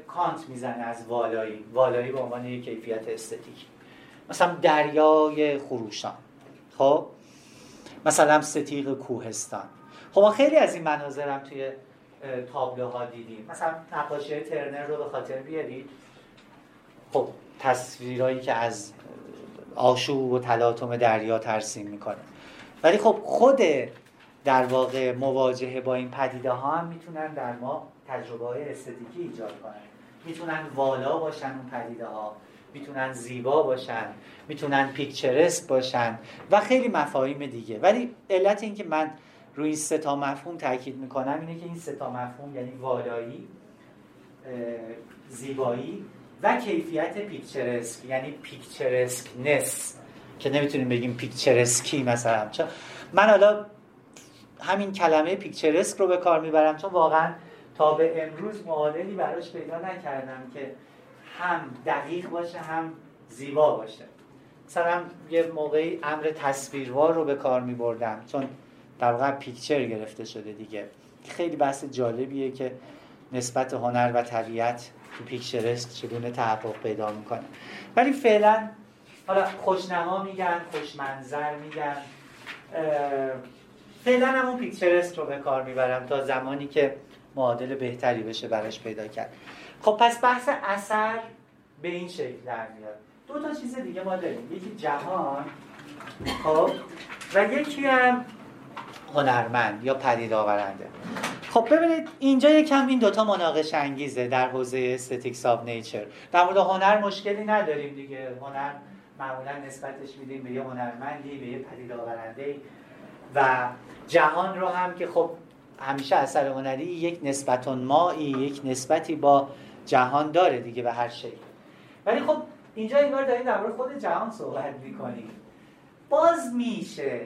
کانت می‌زنه از والایی. والایی به عنوان یک کیفیت استتیکی. مثلا دریای خروشان. خب؟ مثلا ستیق کوهستان. خب خیلی از این مناظرم توی تابلوها دیدیم. مثلا نقاشی ترنر رو به خاطر بیارید. خب تصویرهایی که از آشوب و تلاطم دریا ترسیم می‌کنه. ولی خب خود در واقع مواجهه با این پدیده ها هم می‌تونن در ما تجربه های استتیکی ایجاد کنن. می‌تونن والا باشن اون پدیده ها می‌تونن زیبا باشن می‌تونن پیکچرست باشن و خیلی مفاهیم دیگه. ولی علت این که من روی این سه تا مفهوم تاکید می‌کنم اینه که این سه مفهوم یعنی والایی زیبایی و کیفیت picturesque یعنی picturesqueness که نمی‌تونیم بگیم picturesque ی مثلا. چون من حالا همین کلمه picturesque رو به کار می‌برم چون واقعا تا به امروز معادلی براش پیدا نکردم که هم دقیق باشه هم زیبا باشه. مثلا یه موقعی امر تصویروار رو به کار میبردم چون در واقع پیکچر گرفته شده دیگه. خیلی بحث جالبیه که نسبت هنر و طبیعت تو پیکچرسک چگونه تحقق پیدا می‌کنه. ولی فعلا حالا خوشنما میگن خوشمنظر میگن. فعلا همون پیکچرسک رو به کار می‌برم تا زمانی که معادل بهتری بشه براش پیدا کرد. خب پس بحث اثر به این شکل در میاد. دو تا چیز دیگه ما داریم. یکی جهان خب و یکی هم هنرمند یا پدید آورنده. خب ببینید اینجا یکم این دوتا مناقشه انگیزه در حوزه aesthetics of nature در مورد هنر مشکلی نداریم دیگه. هنر معمولا نسبتش میدیم به یه هنرمندی به یه پدید آورنده. و جهان رو هم که خب همیشه اثر هنری یک نسبتون مایی یک نسبتی با جهان داره دیگه به هر شکل. ولی خب اینجا انگار داریم درباره خود جهان صحبت می‌کنیم باز میشه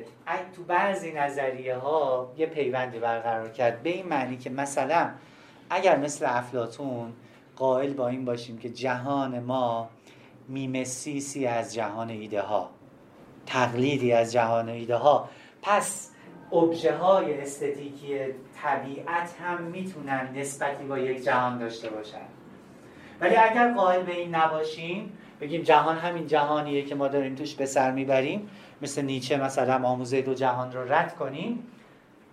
تو بعضی نظریه ها یه پیوندی برقرار کرد به این معنی که مثلا اگر مثل افلاتون قائل با این باشیم که جهان ما میمسیسی از جهان ایده ها تقلیدی از جهان ایده ها پس ابژه های استتیکی طبیعت هم می‌تونن نسبتی با یک جهان داشته باشن. ولی اگر قائل به این نباشیم بگیم جهان همین جهانیه که ما داریم توش به سر می‌بریم مثل نیچه مثلا آموزه دو جهان رو رد کنیم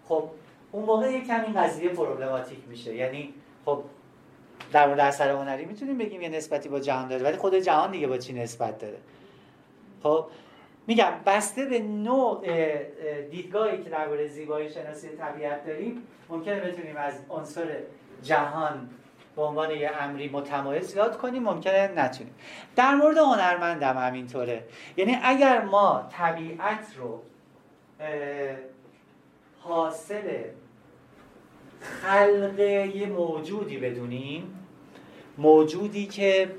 خب اون موقع یک کمی قضیه پروبلماتیک میشه. یعنی خب در مورد اثر هنری می‌تونیم بگیم یه نسبتی با جهان داره ولی خود جهان دیگه با چی نسبت داره؟ خب میگم بسته به نوع دیدگاهی که درباره زیبایی شناسی طبیعت داریم ممکنه بتونیم از عنصر جهان به عنوان یه امری متمایز یاد کنیم ممکنه نتونیم. در مورد هنرمندم همینطوره. یعنی اگر ما طبیعت رو حاصل خلق یه موجودی بدونیم موجودی که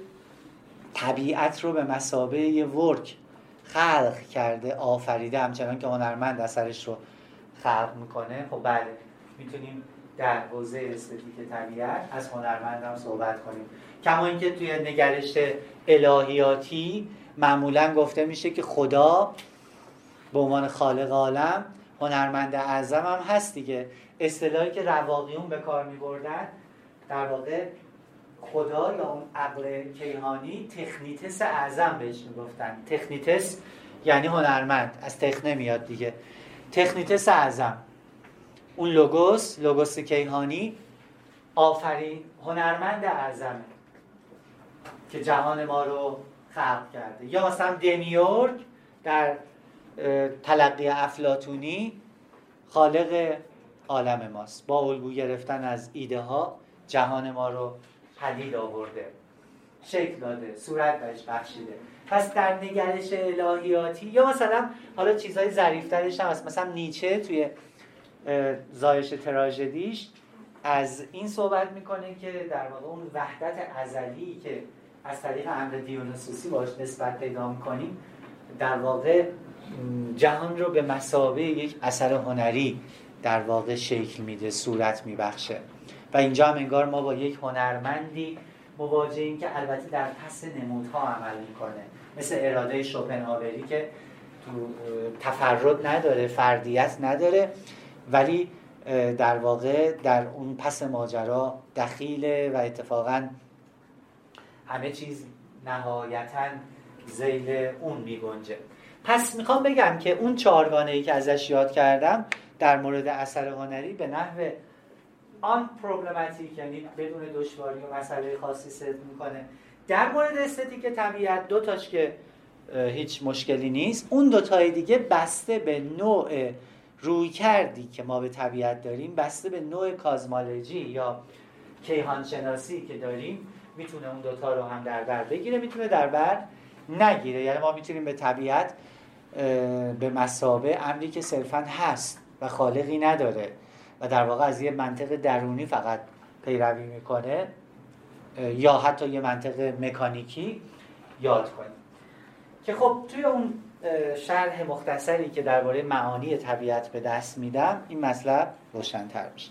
طبیعت رو به مسابه یه ورک خلق کرده آفریده همچنان که هنرمند اثرش رو خلق می‌کنه خب بله می‌تونیم در حوزه استتیک طبیعت از هنرمند هم صحبت کنیم. کما اینکه توی نگرش الهیاتی معمولا گفته میشه که خدا به عنوان خالق عالم هنرمند اعظم هم هست دیگه. اصطلاحی که رواقیون به کار میبردن در واقع خدا یا اون عقل کیهانی تخنیتس اعظم بهش می‌گفتن. تخنیتس یعنی هنرمند. از تخنه میاد دیگه. تخنیتس اعظم. اون لوگوس لوگوس کیهانی آفرین هنرمند اعظمه که جهان ما رو خلق کرده. یا مثلا دمیورگ در تلقی افلاتونی خالق عالم ماست. با الگو گرفتن از ایده ها جهان ما رو پدید آورده. شکل داده صورت بهش بخشیده. پس در نگرش الهیاتی یا مثلا حالا چیزهای ظریفترش هم هست. مثلا نیچه توی زایش تراژدیش از این صحبت می‌کنه که در واقع اون وحدت ازلی که از طریق امر دیونوسوسی باش نسبت پیدا می‌کنیم در واقع جهان رو به مسابه یک اثر هنری در واقع شکل میده صورت میبخشه. و اینجا هم انگار ما با یک هنرمندی مواجهیم که البته در پس نمودها عمل می‌کنه. مثل اراده شوپنهاوری که تو تفرد نداره فردیت نداره. ولی در واقع در اون پس ماجرا دخیله و اتفاقا همه چیز نهایتا زیل اون میگنجه. پس می‌خوام بگم که اون چهارگانه ای که ازش یاد کردم در مورد اثر هنری به نحو آن پروبلماتیک یعنی بدون دشواری و مسئله خاصی ست می‌کنه. در مورد استتیک طبیعت دو تاش که هیچ مشکلی نیست. اون دو تای دیگه بسته به نوع روی کردی که ما به طبیعت داریم بسته به نوع کازمالوجی یا کیهان شناسی که داریم می‌تونه اون دوتا رو هم در بر بگیره می‌تونه در بر نگیره. یعنی ما می‌تونیم به طبیعت به مسابه امری که صرفا هست و خالقی نداره و در واقع از یه منطق درونی فقط پیروی می‌کنه یا حتی یه منطق مکانیکی یاد کنیم. که خب توی اون شرح مختصری که درباره معانی طبیعت به دست میدم این مطلب روشنتر میشه.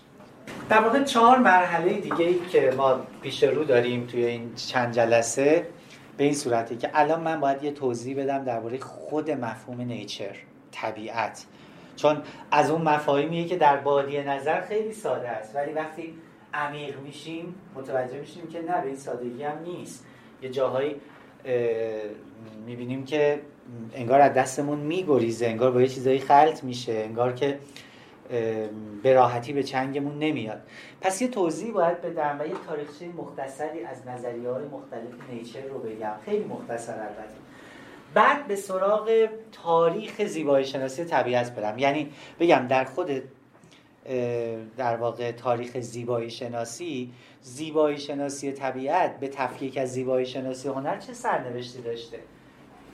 در واقع چهار مرحله دیگه ای که ما پیش رو داریم توی این چند جلسه به این صورتی که الان من باید یه توضیح بدم درباره خود مفهوم نیچر طبیعت. چون از اون مفاهیمیه که در بادی نظر خیلی ساده است ولی وقتی عمیق میشیم متوجه میشیم که نه به این سادگی هم نیست. یه جاهایی می‌بینیم که انگار از دستمون میگریزه انگار با یه چیزایی خلط میشه انگار که به راحتی به چنگمون نمیاد. پس یه توضیح باید بدم و یه تاریخچه مختصری از نظریه های مختلف نیچر رو بگم. خیلی مختصر البته. بعد به سراغ تاریخ زیبایی شناسی طبیعت برم. یعنی بگم در خود در واقع تاریخ زیبایی شناسی زیبایی شناسی طبیعت به تفکیک از زیبایی شناسی هنر چه سرنوشتی داشته؟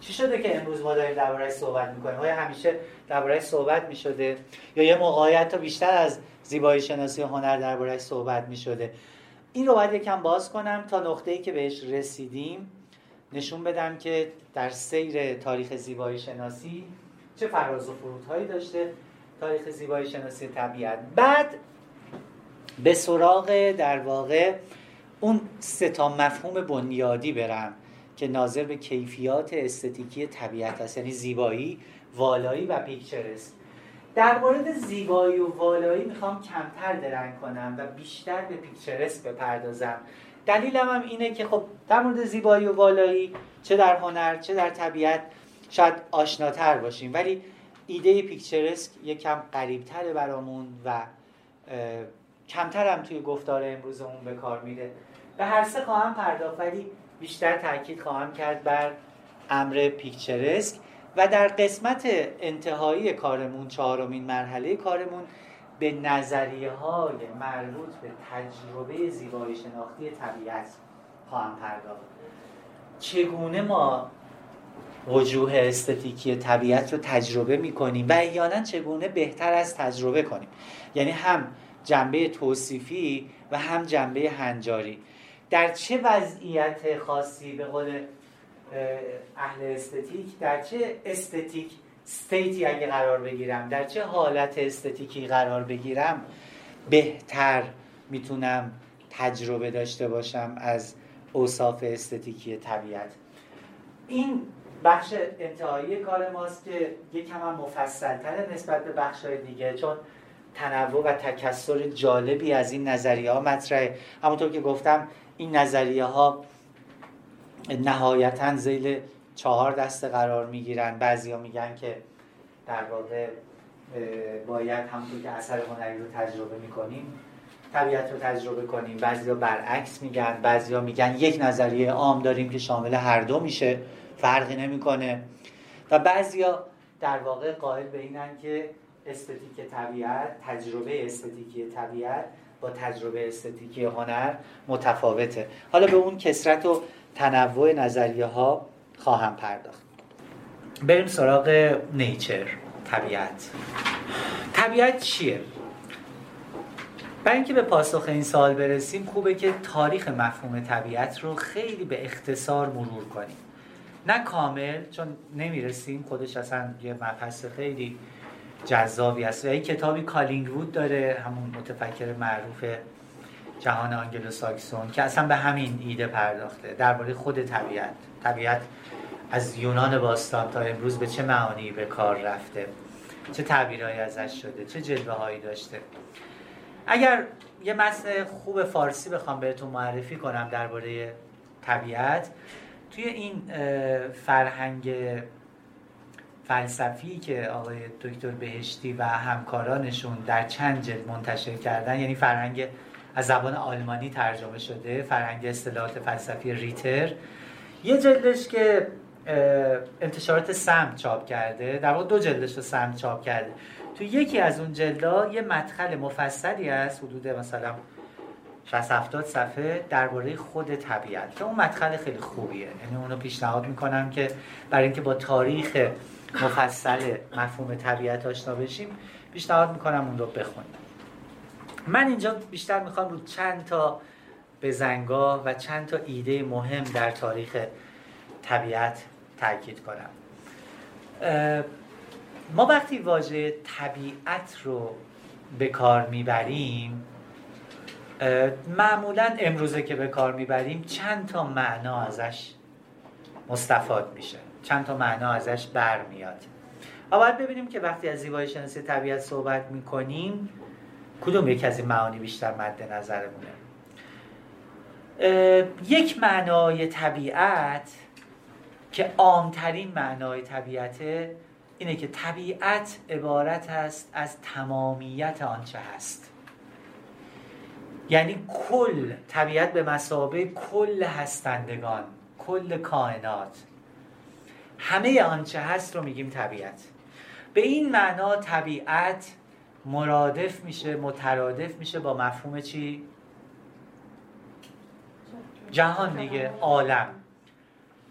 چی شده که امروز ما داریم درباره‌اش صحبت می‌کنیم؟ آیا همیشه درباره‌اش صحبت می‌شده؟ یا یه موقعیت تا بیشتر از زیبایی شناسی هنر درباره‌اش صحبت می‌شده؟ این رو باید یکم باز کنم تا نقطه‌ای که بهش رسیدیم نشون بدم که در سیر تاریخ زیبایی شناسی چه فراز و فرودهایی داشته تاریخ زیبایی شناسی طبیعت. بعد به سراغ در واقع اون سه تا مفهوم بنیادی برم. که ناظر به کیفیات استتیکی طبیعت است یعنی زیبایی والایی و پیکچرس در مورد زیبایی و والایی می‌خوام کمتر درنگ کنم و بیشتر به پیکچرس بپردازم. دلیلم هم اینه که خب در مورد زیبایی و والایی چه در هنر چه در طبیعت شاید آشناتر باشیم. ولی ایده پیکچرسک یکم قریبتره برامون و کمتر هم توی گفتار امروزمون به کار میره. به هر سه خواهم پرداخت ولی بیشتر تاکید خواهم کرد بر امر پیکچرسک و در قسمت انتهایی کارمون چهارمین مرحله کارمون به نظریه های مربوط به تجربه زیبایی شناختی طبیعت خواهم پرداخت. چگونه ما وجوه استتیکی طبیعت رو تجربه می‌کنیم و احیانا چگونه بهتر از تجربه کنیم؟ یعنی هم جنبه توصیفی و هم جنبه هنجاری. در چه وضعیت خاصی به قول اهل استتیک در چه استتیک استیتی اگه قرار بگیرم در چه حالت استتیکی قرار بگیرم بهتر می‌تونم تجربه داشته باشم از اوصاف استتیکی طبیعت. این بخش انتهایی کار ماست که یکم هم مفصلتر نسبت به بخش های دیگه چون تنوع و تکسر جالبی از این نظریه ها مطرحه. همونطور که گفتم این نظریه ها نهایتا زیل چهار دسته قرار می‌گیرن. بعضیا میگن که در واقع باید همونطور که اثر هنری رو تجربه می‌کنیم طبیعت رو تجربه کنیم. بعضیا برعکس میگن بعضیا میگن یک نظریه عام داریم که شامل هر دو میشه فرقی نمی‌کنه. و بعضیا در واقع قائل به اینن که استتیک طبیعت تجربه استتیکی طبیعت با تجربه استتیکی هنر متفاوته. حالا به اون کسرت و تنوع نظریه ها خواهم پرداخت. بریم سراغ نیچر طبیعت. طبیعت چیه؟ برای اینکه به پاسخ این سال برسیم خوبه که تاریخ مفهوم طبیعت رو خیلی به اختصار مرور کنیم. نه کامل چون نمی‌رسیم خودش اصلا یه مبحث خیلی جذابی است و کتابی کالینگوود داره همون متفکر معروف جهان آنگلو ساکسون که اصلا به همین ایده پرداخته. درباره خود طبیعت. طبیعت از یونان باستان تا امروز به چه معانی به کار رفته؟ چه تعبیرهایی ازش شده؟ چه جلوه هایی داشته؟ اگر یه متن خوب فارسی بخوام بهتون معرفی کنم درباره طبیعت توی این فرهنگ فلسفی که آقای دکتر بهشتی و همکارانشون در چند جلد منتشر کردن یعنی فرهنگ از زبان آلمانی ترجمه شده فرهنگ اصطلاحات فلسفی ریتر. یه جلدش که انتشارات سمت چاپ کرده در واقع دو جلدش رو سمت چاپ کرده. تو یکی از اون جلدا یه مدخل مفصلی هست حدود مثلا 60 70 صفحه درباره خود طبیعت که اون مدخل خیلی خوبیه. یعنی اونو پیشنهاد می‌کنم که برای اینکه با تاریخ مفصل مفهوم طبیعت آشنا بشیم پیشنهاد می‌کنم اون رو بخونیم. من اینجا بیشتر می‌خوام رو چند تا بزنگاه و چند تا ایده مهم در تاریخ طبیعت تاکید کنم. ما وقتی واژه طبیعت رو به کار می‌بریم معمولا امروزه که به کار می‌بریم چند تا معنا ازش مستفاد میشه. چند تا معنا ازش برمیاد. و باید ببینیم که وقتی از زیبایی شناسی طبیعت صحبت می‌کنیم کدوم یک از این معانی بیشتر مد نظرمونه؟ یک معنای طبیعت که عامترین معنای طبیعته اینه که طبیعت عبارت است از تمامیت آنچه هست. یعنی کل طبیعت به مسابه کل هستندگان کل کائنات. همه آنچه هست رو میگیم طبیعت. به این معنا طبیعت مرادف میشه مترادف میشه با مفهوم چی؟ جهان دیگه عالم.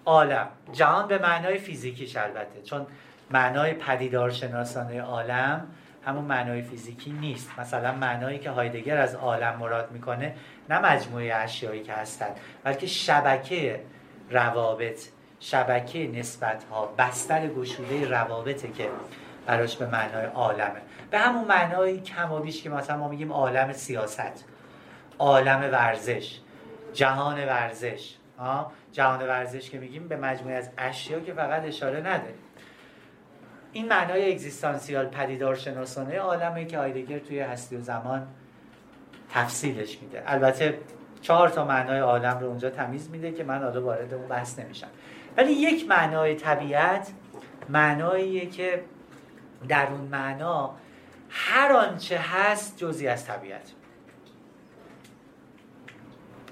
عالم. جهان به معنای فیزیکیش البته. چون معنای پدیدار شناسانه عالم همون معنای فیزیکی نیست. مثلا معنایی که هایدگر از عالم مراد می‌کنه نه مجموعه اشیایی که هستند بلکه شبکه روابط. شبکه نسبت ها بستر گشوده روابطه که براش به معنای عالمه. به همون معنای کم و بیش که مثلا ما میگیم عالم سیاست عالم ورزش جهان ورزش. جهان ورزش که میگیم به مجموعه از اشیا که فقط اشاره نداره این معنای اگزیستانسیال پدیدار شناسانه عالمه که آیدگر توی هستی و زمان تفصیلش میده. البته چهار تا معنای عالم رو اونجا تمیز میده که من حالا وارد اون بحث نمیشم. ولی یک معنای طبیعت معناییه که در اون معنا هر آنچه هست جزی از طبیعت.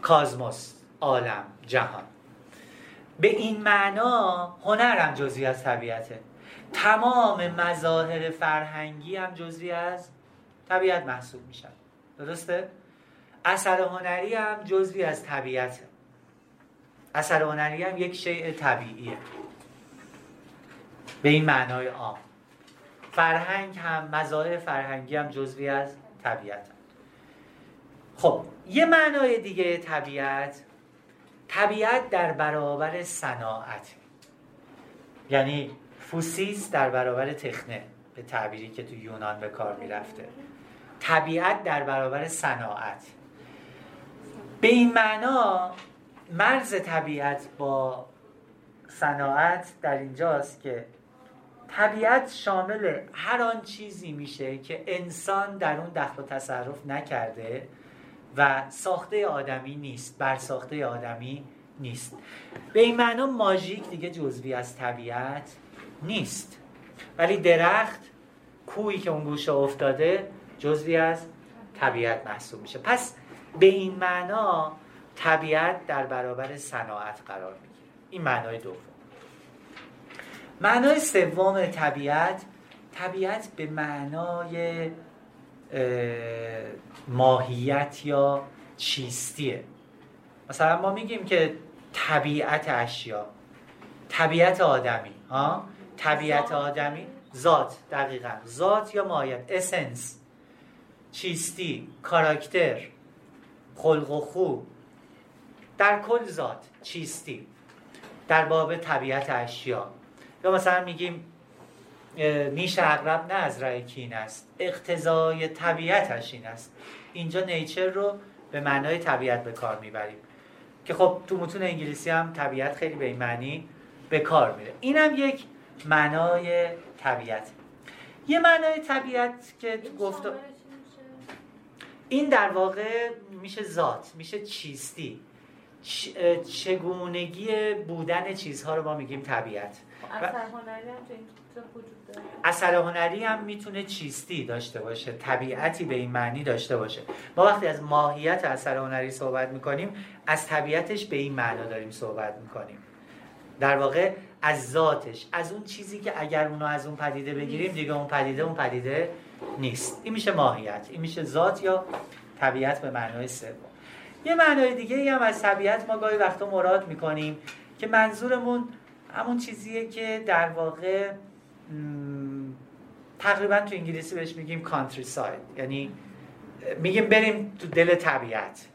کازموس عالم جهان. به این معنا هنر هم جزی از طبیعته. تمام مظاهر فرهنگی هم جزوی از طبیعت محسوب میشن. درسته؟ اثر هنری هم جزوی از طبیعت اثر هنری هم یک شیء طبیعیه. به این معنای عام. فرهنگ هم مظاهر فرهنگی هم جزوی از طبیعت هم. خب یه معنای دیگه طبیعت طبیعت در برابر صناعت. یعنی فوسیس در برابر تخنه به تعبیری که تو یونان به کار می‌رفته. طبیعت در برابر صناعت. به این معنا مرز طبیعت با صناعت در اینجاست که طبیعت شامل هر آن چیزی میشه که انسان در اون دخل و تصرف نکرده و ساخته آدمی نیست بر ساخته آدمی نیست. به این معنا ماژیک دیگه جزوی از طبیعت نیست. ولی درخت کویی که اون گوشه افتاده جزوی از طبیعت محسوب میشه. پس به این معنا طبیعت در برابر صناعت قرار می‌گیره. این معنای دوم. معنای سوم طبیعت طبیعت به معنای ماهیت یا چیستیه. مثلا ما میگیم که طبیعت اشیا طبیعت آدمی ها؟ طبیعت آدمی ذات دقیقا. ذات یا ماهیت اسنس چیستی کاراکتر خلق و خو. در کل ذات چیستی در باب طبیعت اشیا. یا مثلا میگیم نیش اقرب نه از رای کین است اقتضای طبیعتش این است. اینجا نیچر رو به معنای طبیعت به کار می‌بریم. که خب تو متون انگلیسی هم طبیعت خیلی به این معنی به کار میره. این هم یک معنای طبیعت. یه معنای طبیعت که گفت این در واقع میشه ذات میشه چیستی. چگونگی بودن چیزها رو ما میگیم طبیعت. اثر هنری هم می‌تونه چیستی داشته باشه طبیعتی به این معنی داشته باشه. ما وقتی از ماهیت اثر هنری صحبت می‌کنیم از طبیعتش به این معنا داریم صحبت می‌کنیم. در واقع از ذاتش از اون چیزی که اگر اونو از اون پدیده بگیریم دیگه اون پدیده اون پدیده نیست. این میشه ماهیت این میشه ذات یا طبیعت به معنای سوم. یه معنای دیگه هم از طبیعت ما گاهی وقتا مراد می‌کنیم که منظورمون همون چیزیه که در واقع تقریبا تو انگلیسی بهش میگیم کانتری ساید یعنی میگیم بریم تو دل طبیعت.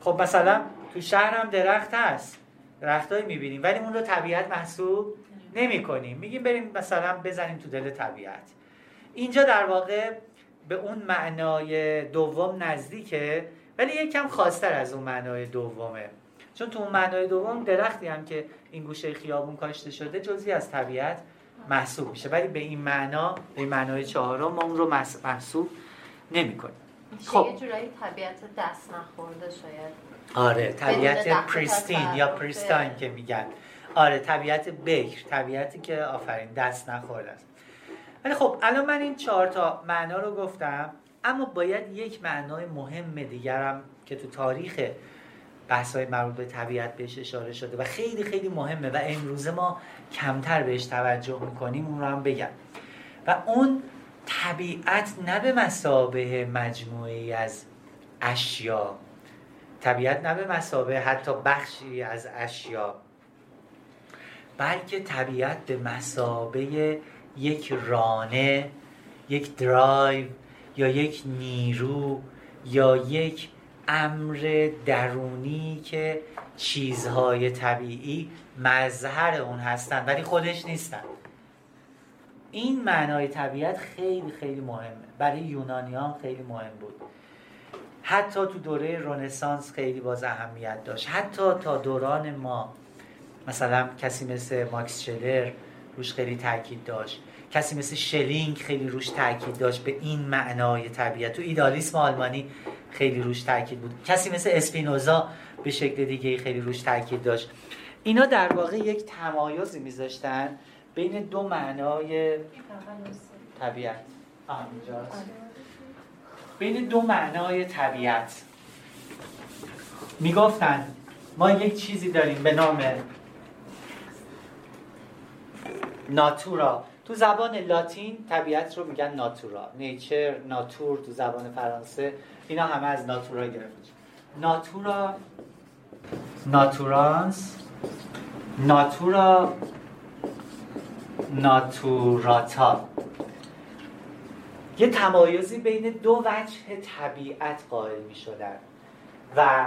خب مثلا تو شهر هم درخت هست. درختایی می‌بینیم ولی اون رو طبیعت محسوب نمی کنیم میگیم بریم مثلا بزنیم تو دل طبیعت. اینجا در واقع به اون معنای دوم نزدیکه ولی یکم خاصتر از اون معنای دومه. چون تو اون معنای دوم درختی هم که این گوشه خیابون کاشته شده جزی از طبیعت محسوب میشه. ولی به این معنا به این معنای چهارم ما اون رو محسوب نمی کنیم خب. یه جورایی طبیعت دست نخورده شاید. آره طبیعت پریستین یا پریستاین که میگن. آره طبیعت بکر طبیعتی که آفرین دست نخورده است. ولی خب الان من این چهار تا معنا رو گفتم. اما باید یک معنای مهم دیگرم که تو تاریخ بحث های مربوط به طبیعت بهش اشاره شده و خیلی خیلی مهمه و امروزه ما کمتر بهش توجه می‌کنیم اون رو هم بگم. و اون طبیعت نه به مسابه مجموعی از اشیا طبیعت نه به مسابه حتی بخشی از اشیا بلکه طبیعت به مسابه یک رانه یک درایو یا یک نیرو یا یک امر درونی که چیزهای طبیعی مظهر اون هستن ولی خودش نیستن. این معنای طبیعت خیلی خیلی مهمه. برای یونانیان خیلی مهم بود. حتی تو دوره رنسانس خیلی باز اهمیت داشت. حتی تا دوران ما مثلا کسی مثل ماکس شلر روش خیلی تاکید داشت. کسی مثل شلینگ خیلی روش تاکید داشت به این معنای طبیعت. تو ایدالیسم آلمانی خیلی روش تاکید بود. کسی مثل اسپینوزا به شکل دیگه خیلی روش تاکید داشت. اینا در واقع یک تمایزی میذاشتن بین دو معنای طبیعت. بین دو معنای طبیعت. می‌گفتن ما یک چیزی داریم به نام ناتورا. تو زبان لاتین طبیعت رو میگن ناتورا. نیچر ناتور تو زبان فرانسه اینا همه از ناتورا گرفته ناتورا ناتورانس ناتورا ناتوراتا. یه تمایزی بین دو وجه طبیعت قائل می شدن و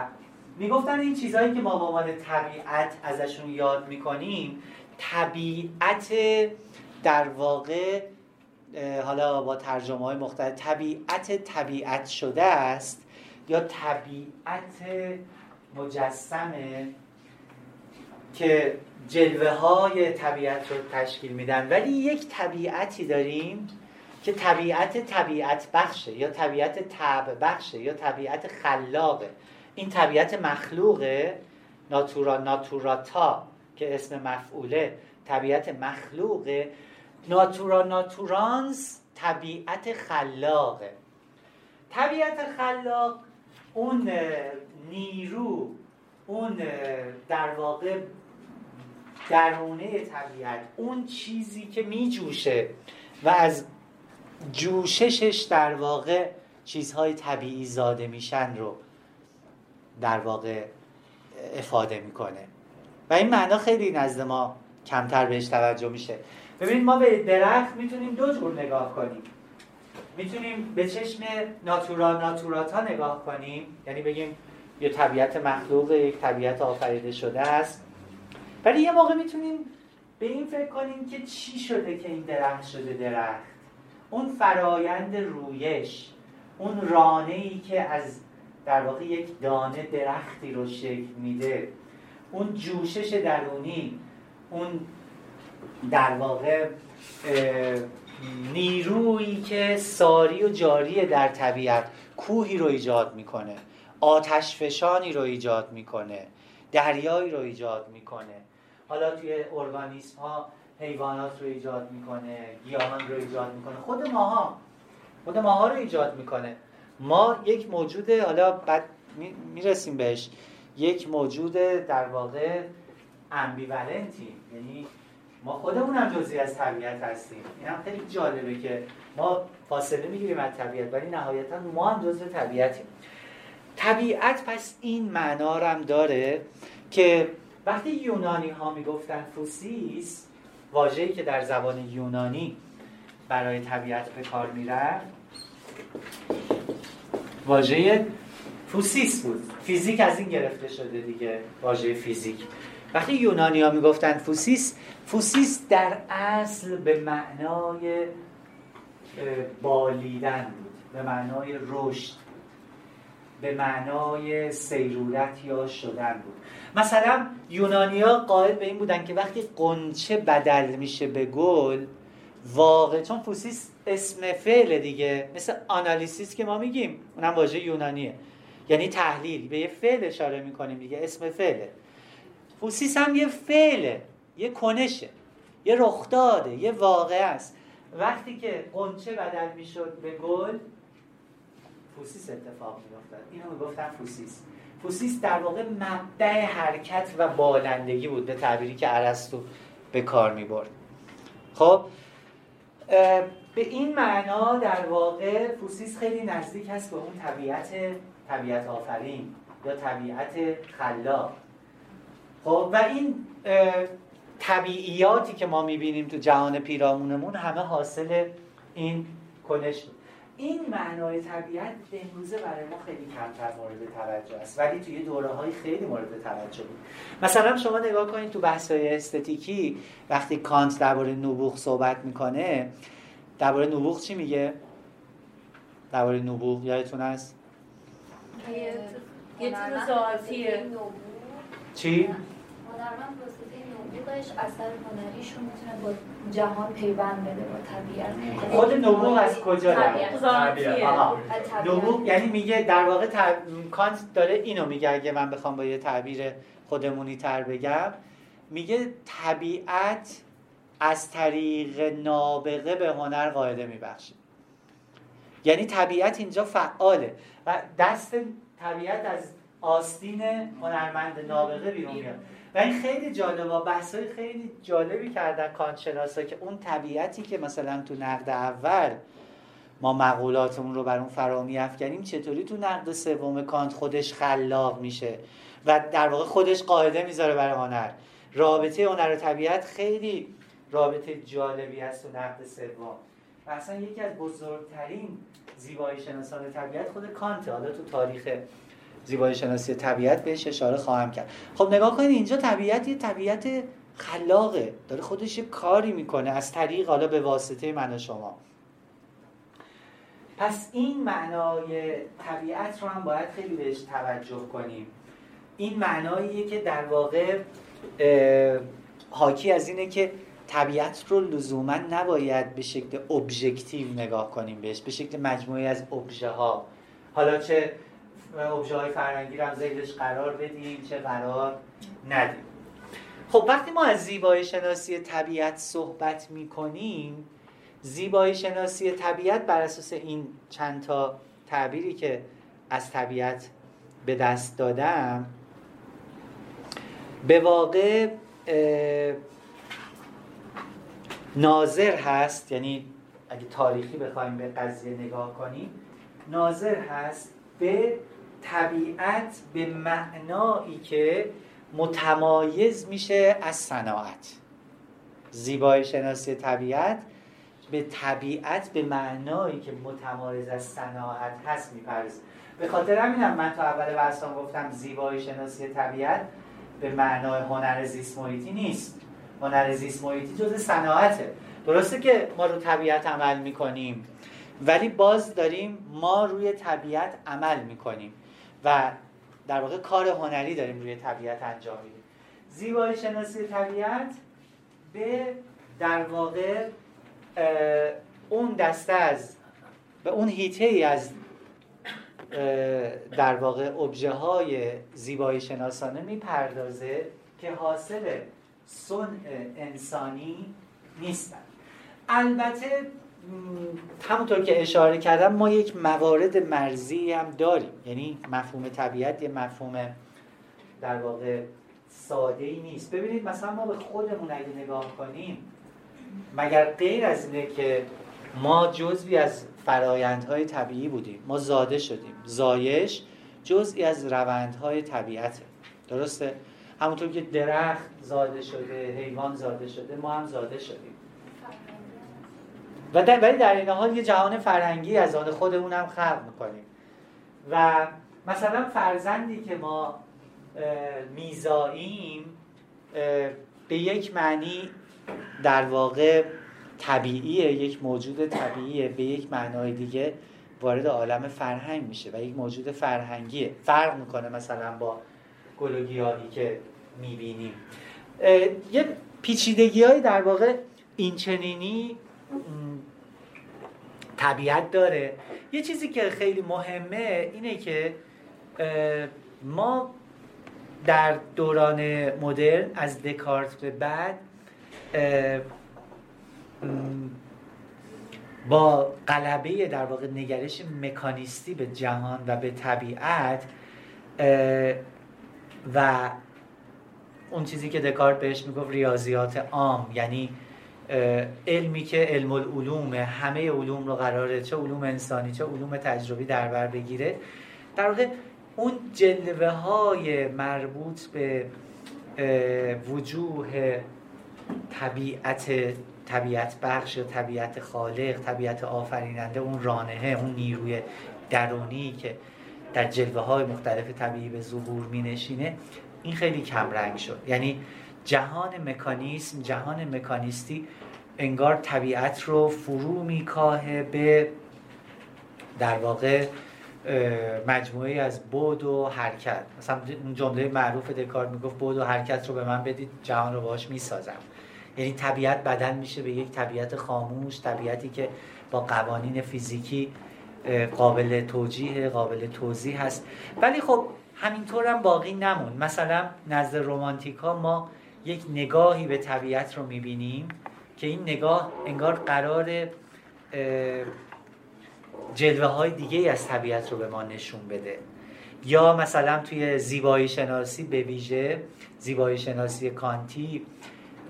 می‌گفتن این چیزهایی که ما به عنوان طبیعت ازشون یاد می‌کنیم طبیعت در واقع حالا با ترجمه های مختلف طبیعت طبیعت شده است یا طبیعت مجسمه که جلوه های طبیعت رو تشکیل میدن؟ ولی یک طبیعتی داریم که طبیعت طبیعت بخشه یا طبیعت طبع بخشه یا طبیعت خلاقه. این طبیعت مخلوقه ناتورا ناتوراتا که اسم مفعوله طبیعت مخلوقه. ناتورا ناتورانس طبیعت خلاقه. طبیعت خلاق اون نیرو اون در واقع درونه طبیعت اون چیزی که میجوشه و از جوششش در واقع چیزهای طبیعی زاده میشن رو در واقع افاده می‌کنه. و این معنا خیلی نزد ما کمتر بهش توجه میشه. ببینید ما به درخت می‌تونیم دو جور نگاه کنیم. می‌تونیم به چشم ناتورا ناتوراتا نگاه کنیم. یعنی بگیم یه طبیعت مخلوق یک طبیعت آفریده شده است. ولی یه موقع می‌تونیم به این فکر کنیم که چی شده که این درخت شده درخت. اون فرایند رویش اون رانه ای که از در واقع یک دانه درختی رو شکل میده اون جوشش درونی اون در واقع نیرویی که ساری و جاری در طبیعت کوهی رو ایجاد می‌کنه آتش فشانی رو ایجاد می‌کنه دریایی رو ایجاد می‌کنه. حالا توی ارگانیسم ها حیوانات رو ایجاد می‌کنه گیاهان رو ایجاد می‌کنه. خود ماها خود ماها رو ایجاد می‌کنه. ما یک موجود حالا بعد می‌رسیم بهش یک موجود در واقع امبیولنتی یعنی ما خودمون هم جزئی از طبیعت هستیم. این هم خیلی جالبه که ما فاصله می‌گیریم از طبیعت ولی نهایتا ما هم جزء طبیعتیم. طبیعت پس این معنا هم داره که وقتی یونانی ها می‌گفتن فوسیس واژه‌ای که در زبان یونانی برای طبیعت به کار می‌رفت واژه فوسیس بود. فیزیک از این گرفته شده دیگه واژه فیزیک. وقتی یونانی ها می‌گفتن فوسیس فوسیس در اصل به معنای بالیدن بود به معنای رشد به معنای سیرورت یا شدن بود. مثلا یونانیا قائل به این بودن که وقتی قنچه بدل میشه به گل واقع چون فوسیس اسم فعل دیگه مثل آنالیسیس که ما میگیم اونم واژه یونانیه. یعنی تحلیل به یه فعل اشاره می‌کنیم دیگه اسم فعله. فوسیس هم یه فعله یه کنشه یه رخداده یه واقع است. وقتی که قنچه بدل می‌شد به گل فوسیس اتفاق میافتاد. اینو می‌گفتن فوسیس. فوسیس در واقع مبدع حرکت و بالندگی بود به تعبیری که ارسطو به کار می‌برد. خب به این معنا در واقع فوسیس خیلی نزدیک هست به اون طبیعت طبیعت آفرین یا طبیعت خلاق. خب و این طبیعیاتی که ما می‌بینیم تو جهان پیرامونمون همه حاصل این کنش بود. این معنای طبیعت به امروزه برای ما خیلی کمتر مورد توجه است ولی توی دوره های خیلی مورد توجه بود. مثلا شما نگاه کنید تو بحث های استتیکی وقتی کانت درباره نبوغ صحبت می‌کنه درباره نبوغ چی میگه؟ درباره نبوغ یادتون هست؟ یه ذاتیه. چی؟ نبوغش اثر هنریشون می‌تونه با جهان پیوند بده با طبیعت. خود نبوغ از کجا طبیعت. نبوغ یعنی میگه در واقع تب... کانت داره اینو میگه اگه من بخوام با یه تعبیر خودمونی تر بگم. میگه طبیعت از طریق نابغه به هنر قاعده میبخشه. یعنی طبیعت اینجا فعاله و دست طبیعت از آستین هنرمند نابغه بیرون میاد. و این خیلی جالبه بحث خیلی جالبی کردن کانت شناسا که اون طبیعتی که مثلا تو نقد اول ما مقولاتمون رو بر اون فرا میافکنیم چطوری تو نقد سوم کانت خودش خلاق میشه و در واقع خودش قاعده می‌ذاره برای هنر؟ رابطه هنر و طبیعت خیلی رابطه جالبی است تو نقد سوم. و اصلا یکی از بزرگترین زیبایی شناسان طبیعت خود کانت حالا تو تاریخ زیبایی شناسی طبیعت بهش اشاره خواهم کرد. خب نگاه کنید اینجا طبیعت یه طبیعت خلاقه. داره خودش کاری می‌کنه از طریق حالا به واسطه من و شما. پس این معنای طبیعت رو هم باید خیلی بهش توجه کنیم. این معناییه که در واقع حاکی از اینه که طبیعت رو لزوما نباید به شکل ابژکتیو نگاه کنیم بهش به شکل مجموعی از ابژه ها حالا چه ابژه های فرنگی رو هم قرار بدیم چه قرار ندیم. خب وقتی ما از زیبایی شناسی طبیعت صحبت می کنیم زیبایی شناسی طبیعت بر اساس این چند تا تعبیری که از طبیعت به دست دادم به واقع ناظر هست یعنی اگه تاریخی بخوایم به قضیه نگاه کنیم ناظر هست به طبیعت به معنایی که متمایز میشه از صناعت. زیبایی شناسی طبیعت به طبیعت به معنایی که متمایز از صناعت هست میپرزه به خاطر همینم من تا اول بحثم گفتم زیبایی شناسی طبیعت به معنای هنر زیست محیطی نیست. هنر زیست محیطی جز صناعته. درسته که ما رو طبیعت عمل می‌کنیم ولی باز داریم ما روی طبیعت عمل می‌کنیم. و در واقع کار هنری داریم روی طبیعت انجام میدیم. زیبایی شناسی طبیعت به در واقع اون دسته از به اون هیته ای از در واقع ابژه های زیبایی شناسانه می‌پردازه که حاصل صنع انسانی نیستن. البته همونطور که اشاره کردم ما یک موارد مرزی هم داریم. یعنی مفهوم طبیعت یه مفهوم در واقع ساده ای نیست. ببینید مثلا ما به خودمون اگه نگاه کنیم مگر غیر از اینه که ما جزوی از فرایندهای طبیعی بودیم. ما زاده شدیم. زایش جزئی از روندهای طبیعته. درسته؟ همونطور که درخت زاده شده حیوان زاده شده ما هم زاده شدیم. و در ولی در این حال یه جهان فرهنگی از آن خودمون هم خلق می‌کنیم. و مثلا فرزندی که ما میزاییم به یک معنی در واقع طبیعیه یک موجود طبیعیه به یک معنای دیگه وارد عالم فرهنگ میشه و یک موجود فرهنگیه. فرق می‌کنه مثلا با گل که می‌بینیم. یه پیچیدگی در واقع اینچنینی طبیعت داره. یه چیزی که خیلی مهمه اینه که ما در دوران مدرن از دکارت به بعد با قلبه در واقع نگرش مکانیستی به جهان و به طبیعت و اون چیزی که دکارت بهش می‌گفت ریاضیات عام یعنی علمی که علم العلوم همه علوم رو قراره چه علوم انسانی چه علوم تجربی در بر بگیره. در واقع اون جلوه های مربوط به وجوه طبیعت طبیعت بخش طبیعت خالق طبیعت آفریننده اون رانهه اون نیروی درونی که در جلوه های مختلف طبیعی به ظهور می نشینه این خیلی کمرنگ شد. یعنی جهان مکانیسم جهان مکانیستی انگار طبیعت رو فرو میکاهه به در واقع مجموعه از بود و حرکت. مثلا اون جمله معروف دکارت می‌گفت بود و حرکت رو به من بدید جهان رو باهاش می‌سازم. یعنی طبیعت بدل میشه به یک طبیعت خاموش طبیعتی که با قوانین فیزیکی قابل توجیه قابل توضیح هست. ولی خب همینطور هم باقی نمون مثلا نزد رومانتیکا ما یک نگاهی به طبیعت رو می‌بینیم که این نگاه انگار قرار جلوه های دیگه از طبیعت رو به ما نشون بده. یا مثلا توی زیبایی شناسی به ویژه زیبایی شناسی کانتی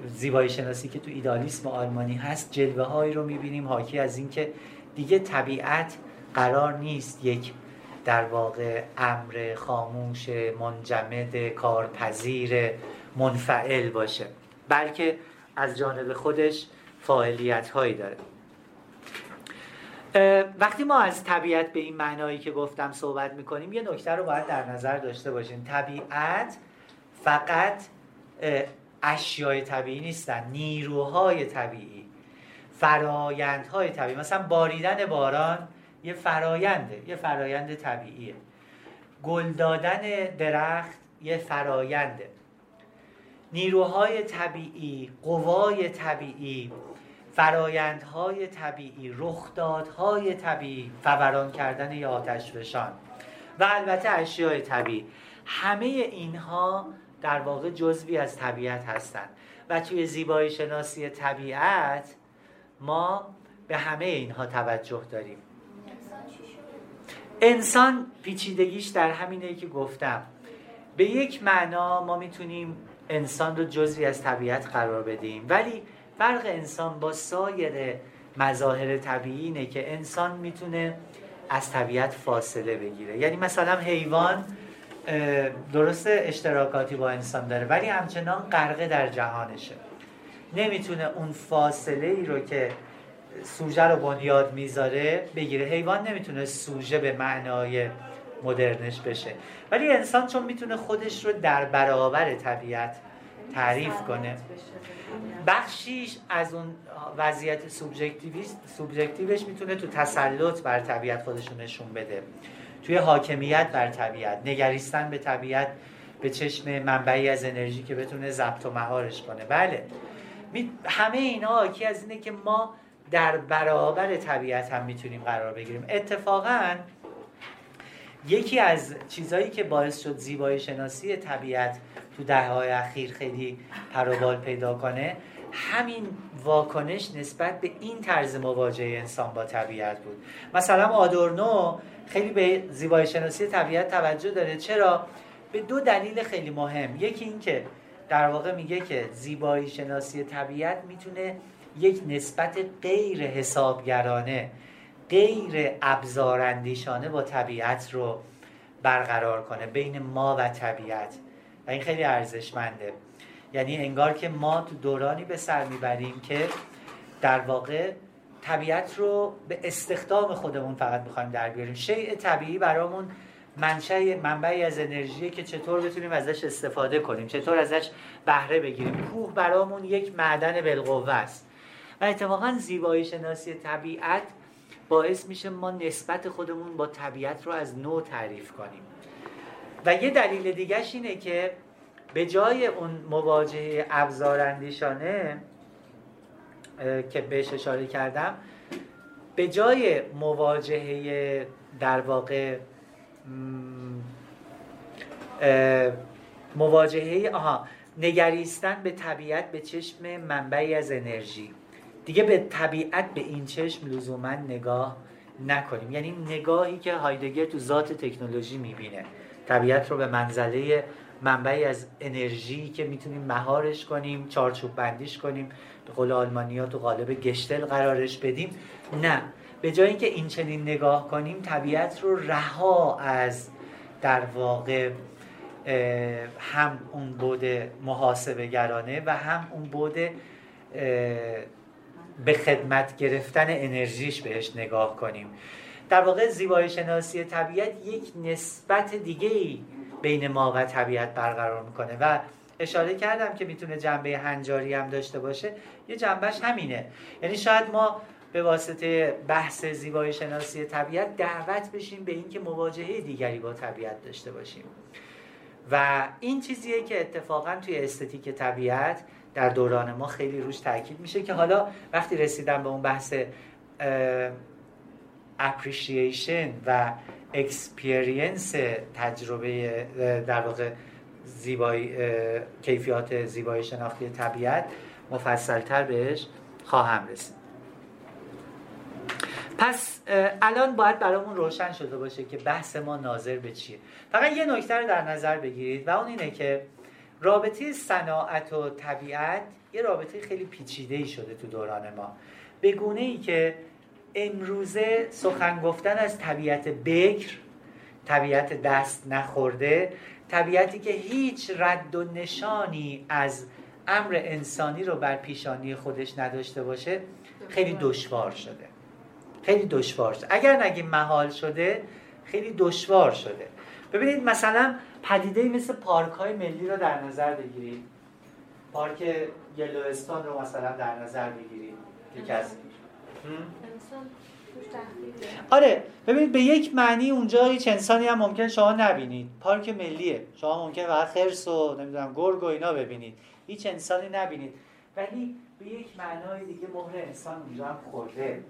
زیبایی شناسی که تو ایدالیسم آلمانی هست جلوه هایی رو می‌بینیم. حاکی از اینکه دیگه طبیعت قرار نیست یک در واقع امر خاموش منجمد کارپذیر منفعل باشه بلکه از جانب خودش فعالیت هایی داره وقتی ما از طبیعت به این معنایی که گفتم صحبت می‌کنیم یه نکته رو باید در نظر داشته باشیم طبیعت فقط اشیای طبیعی نیستن نیروهای طبیعی فرایندهای طبیعی. مثلا باریدن باران یه فراینده یه فرایند طبیعیه. گل دادن درخت یه فراینده نیروهای طبیعی قوای طبیعی فرایندهای طبیعی رخدادهای طبیعی فوران کردن یا آتش فشان و البته اشیای طبیعی. همه اینها در واقع جزوی از طبیعت هستند. و توی زیبایی شناسی طبیعت ما به همه اینها توجه داریم. انسان پیچیدگیش در همینه که گفتم. به یک معنا ما می‌تونیم انسان رو جزوی از طبیعت قرار بدیم. ولی فرق انسان با سایر مظاهر طبیعی اینه که انسان می‌تونه از طبیعت فاصله بگیره. یعنی مثلا حیوان درست اشتراکاتی با انسان داره ولی همچنان غرقه در جهانشه. نمی‌تونه اون فاصله ای رو که سوژه رو بنیاد می‌ذاره بگیره. حیوان نمی‌تونه سوژه به معنای مدرنش بشه. ولی انسان چون می‌تونه خودش رو در برابر طبیعت تعریف کنه. بخشیش از اون وضعیت سوبژکتیوش می‌تونه تو تسلط بر طبیعت خودشون نشون بده. توی حاکمیت بر طبیعت نگریستن به طبیعت به چشم منبعی از انرژی که بتونه ضبط و مهارش کنه. بله. همه اینا حاکی از اینه که ما در برابر طبیعت هم می‌تونیم قرار بگیریم. اتفاقا یکی از چیزهایی که باعث شد زیبایی شناسی طبیعت تو دههای اخیر خیلی پروبال پیدا کنه همین واکنش نسبت به این طرز مواجهه انسان با طبیعت بود. مثلا آدورنو خیلی به زیبایی شناسی طبیعت توجه داره. چرا؟ به دو دلیل خیلی مهم. یکی این که در واقع میگه که زیبایی شناسی طبیعت می‌تونه یک نسبت غیر حسابگرانه غیر ابزاراندیشانه با طبیعت رو برقرار کنه بین ما و طبیعت. و این خیلی ارزشمنده. یعنی انگار که ما تو دورانی به سر می‌بریم که در واقع طبیعت رو به استخدام خودمون فقط می‌خوایم در بیاریم. شیء طبیعی برامون منشأ منبعی از انرژی که چطور بتونیم ازش استفاده کنیم چطور ازش بهره بگیریم. کوه برامون یک معدن بالقوه است. و اتفاقا زیبایی شناسی طبیعت باعث میشه ما نسبت خودمون با طبیعت رو از نو تعریف کنیم. و یه دلیل دیگهش اینه که به جای اون مواجهه ابزاراندیشانه که بهش اشاره کردم به جای مواجهه در واقع مواجهه آها نگریستن به طبیعت به چشم منبعی از انرژی. دیگه به طبیعت به این چشم لزوما نگاه نکنیم. یعنی نگاهی که هایدگر تو ذات تکنولوژی می‌بینه. طبیعت رو به منزله منبعی از انرژی که می‌تونیم مهارش کنیم چارچوب بندیش کنیم به قول آلمانی ها تو قالب گشتل قرارش بدیم. نه. به جای اینکه این چنین نگاه کنیم طبیعت رو رها از در واقع هم اون بود محاسبه گرانه و هم اون بود به خدمت گرفتن انرژیش بهش نگاه کنیم. در واقع زیبایی شناسی طبیعت یک نسبت دیگه ای بین ما و طبیعت برقرار می‌کنه و اشاره کردم که می‌تونه جنبه هنجاری هم داشته باشه. یه جنبهش همینه. یعنی شاید ما به واسطه بحث زیبایی شناسی طبیعت دعوت بشیم به اینکه مواجهه دیگری با طبیعت داشته باشیم. و این چیزیه که اتفاقا توی استتیک طبیعت در دوران ما خیلی روش تاکید میشه که حالا وقتی رسیدم به اون بحث appreciation و experience تجربه در واقع زیبایی کیفیات زیبایی شناختی طبیعت مفصلتر بهش خواهم رسید. پس الان باید برامون روشن شده باشه که بحث ما ناظر به چیه. فقط یه نکته رو در نظر بگیرید و اون اینه که رابطه صناعت و طبیعت یه رابطه خیلی پیچیده ای شده تو دوران ما. به گونه ای که امروزه سخن گفتن از طبیعت بکر طبیعت دست نخورده طبیعتی که هیچ رد و نشانی از امر انسانی رو بر پیشانی خودش نداشته باشه خیلی دشوار شده. خیلی دشوار شده. اگر نگیم محال شده خیلی دشوار شده. ببینید مثلا پدیده مثل پارک های ملی رو در نظر بگیرید. پارک یلوستان رو مثلا در نظر بگیرید یکی از آره ببینید به یک معنی اونجا هیچ انسانی هم ممکن شما نبینید. پارک ملیه. شما ممکن فقط خرس و نمی‌دونم گرگ و اینا ببینید. هیچ انسانی نبینید. ولی به یک معنای دیگه مهر انسان اونجا هم خورده.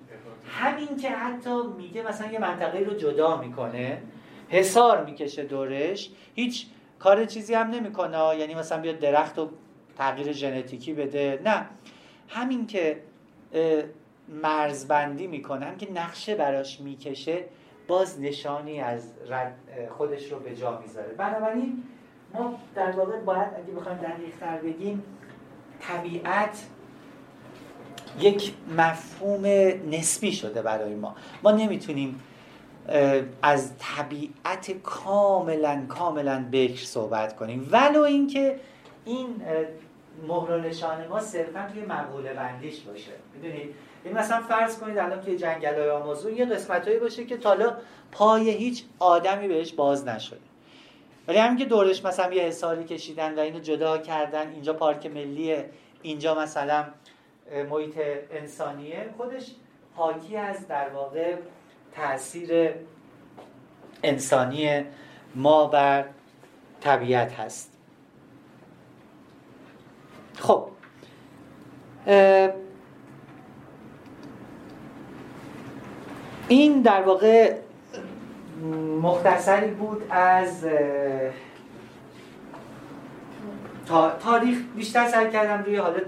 همین که حتی میگه مثلا یه منطقه رو جدا می‌کنه حسار می‌کشه دورش هیچ کار چیزی هم نمی‌کنه یعنی مثلا بیاد درخت و تغییر ژنتیکی بده. نه. همین که مرزبندی می‌کنه که نقشه براش می‌کشه باز نشانی از خودش رو به جا می‌ذاره. بنابراین ما در واقع باید اگه بخوایم دقیق بگیم طبیعت یک مفهوم نسبی شده برای ما. ما نمی‌تونیم از طبیعت کاملا کاملا بکر صحبت کنیم. ولو اینکه این مهر نشان ما صرفا توی مقوله بندیش باشه. می‌دونید؟ این مثلا فرض کنید الان توی جنگل های آمازون یه قسمت باشه که تالا پای هیچ آدمی بهش باز نشده. ولی همین که دورش مثلا یه حساری کشیدن و اینو جدا کردن اینجا پارک ملیه اینجا مثلا محیط انسانیه خودش حاکی از در واقع تاثیر انسانی ما بر طبیعت هست. خب این در واقع مختصری بود از تاریخ بیشتر سعی کردم روی حالا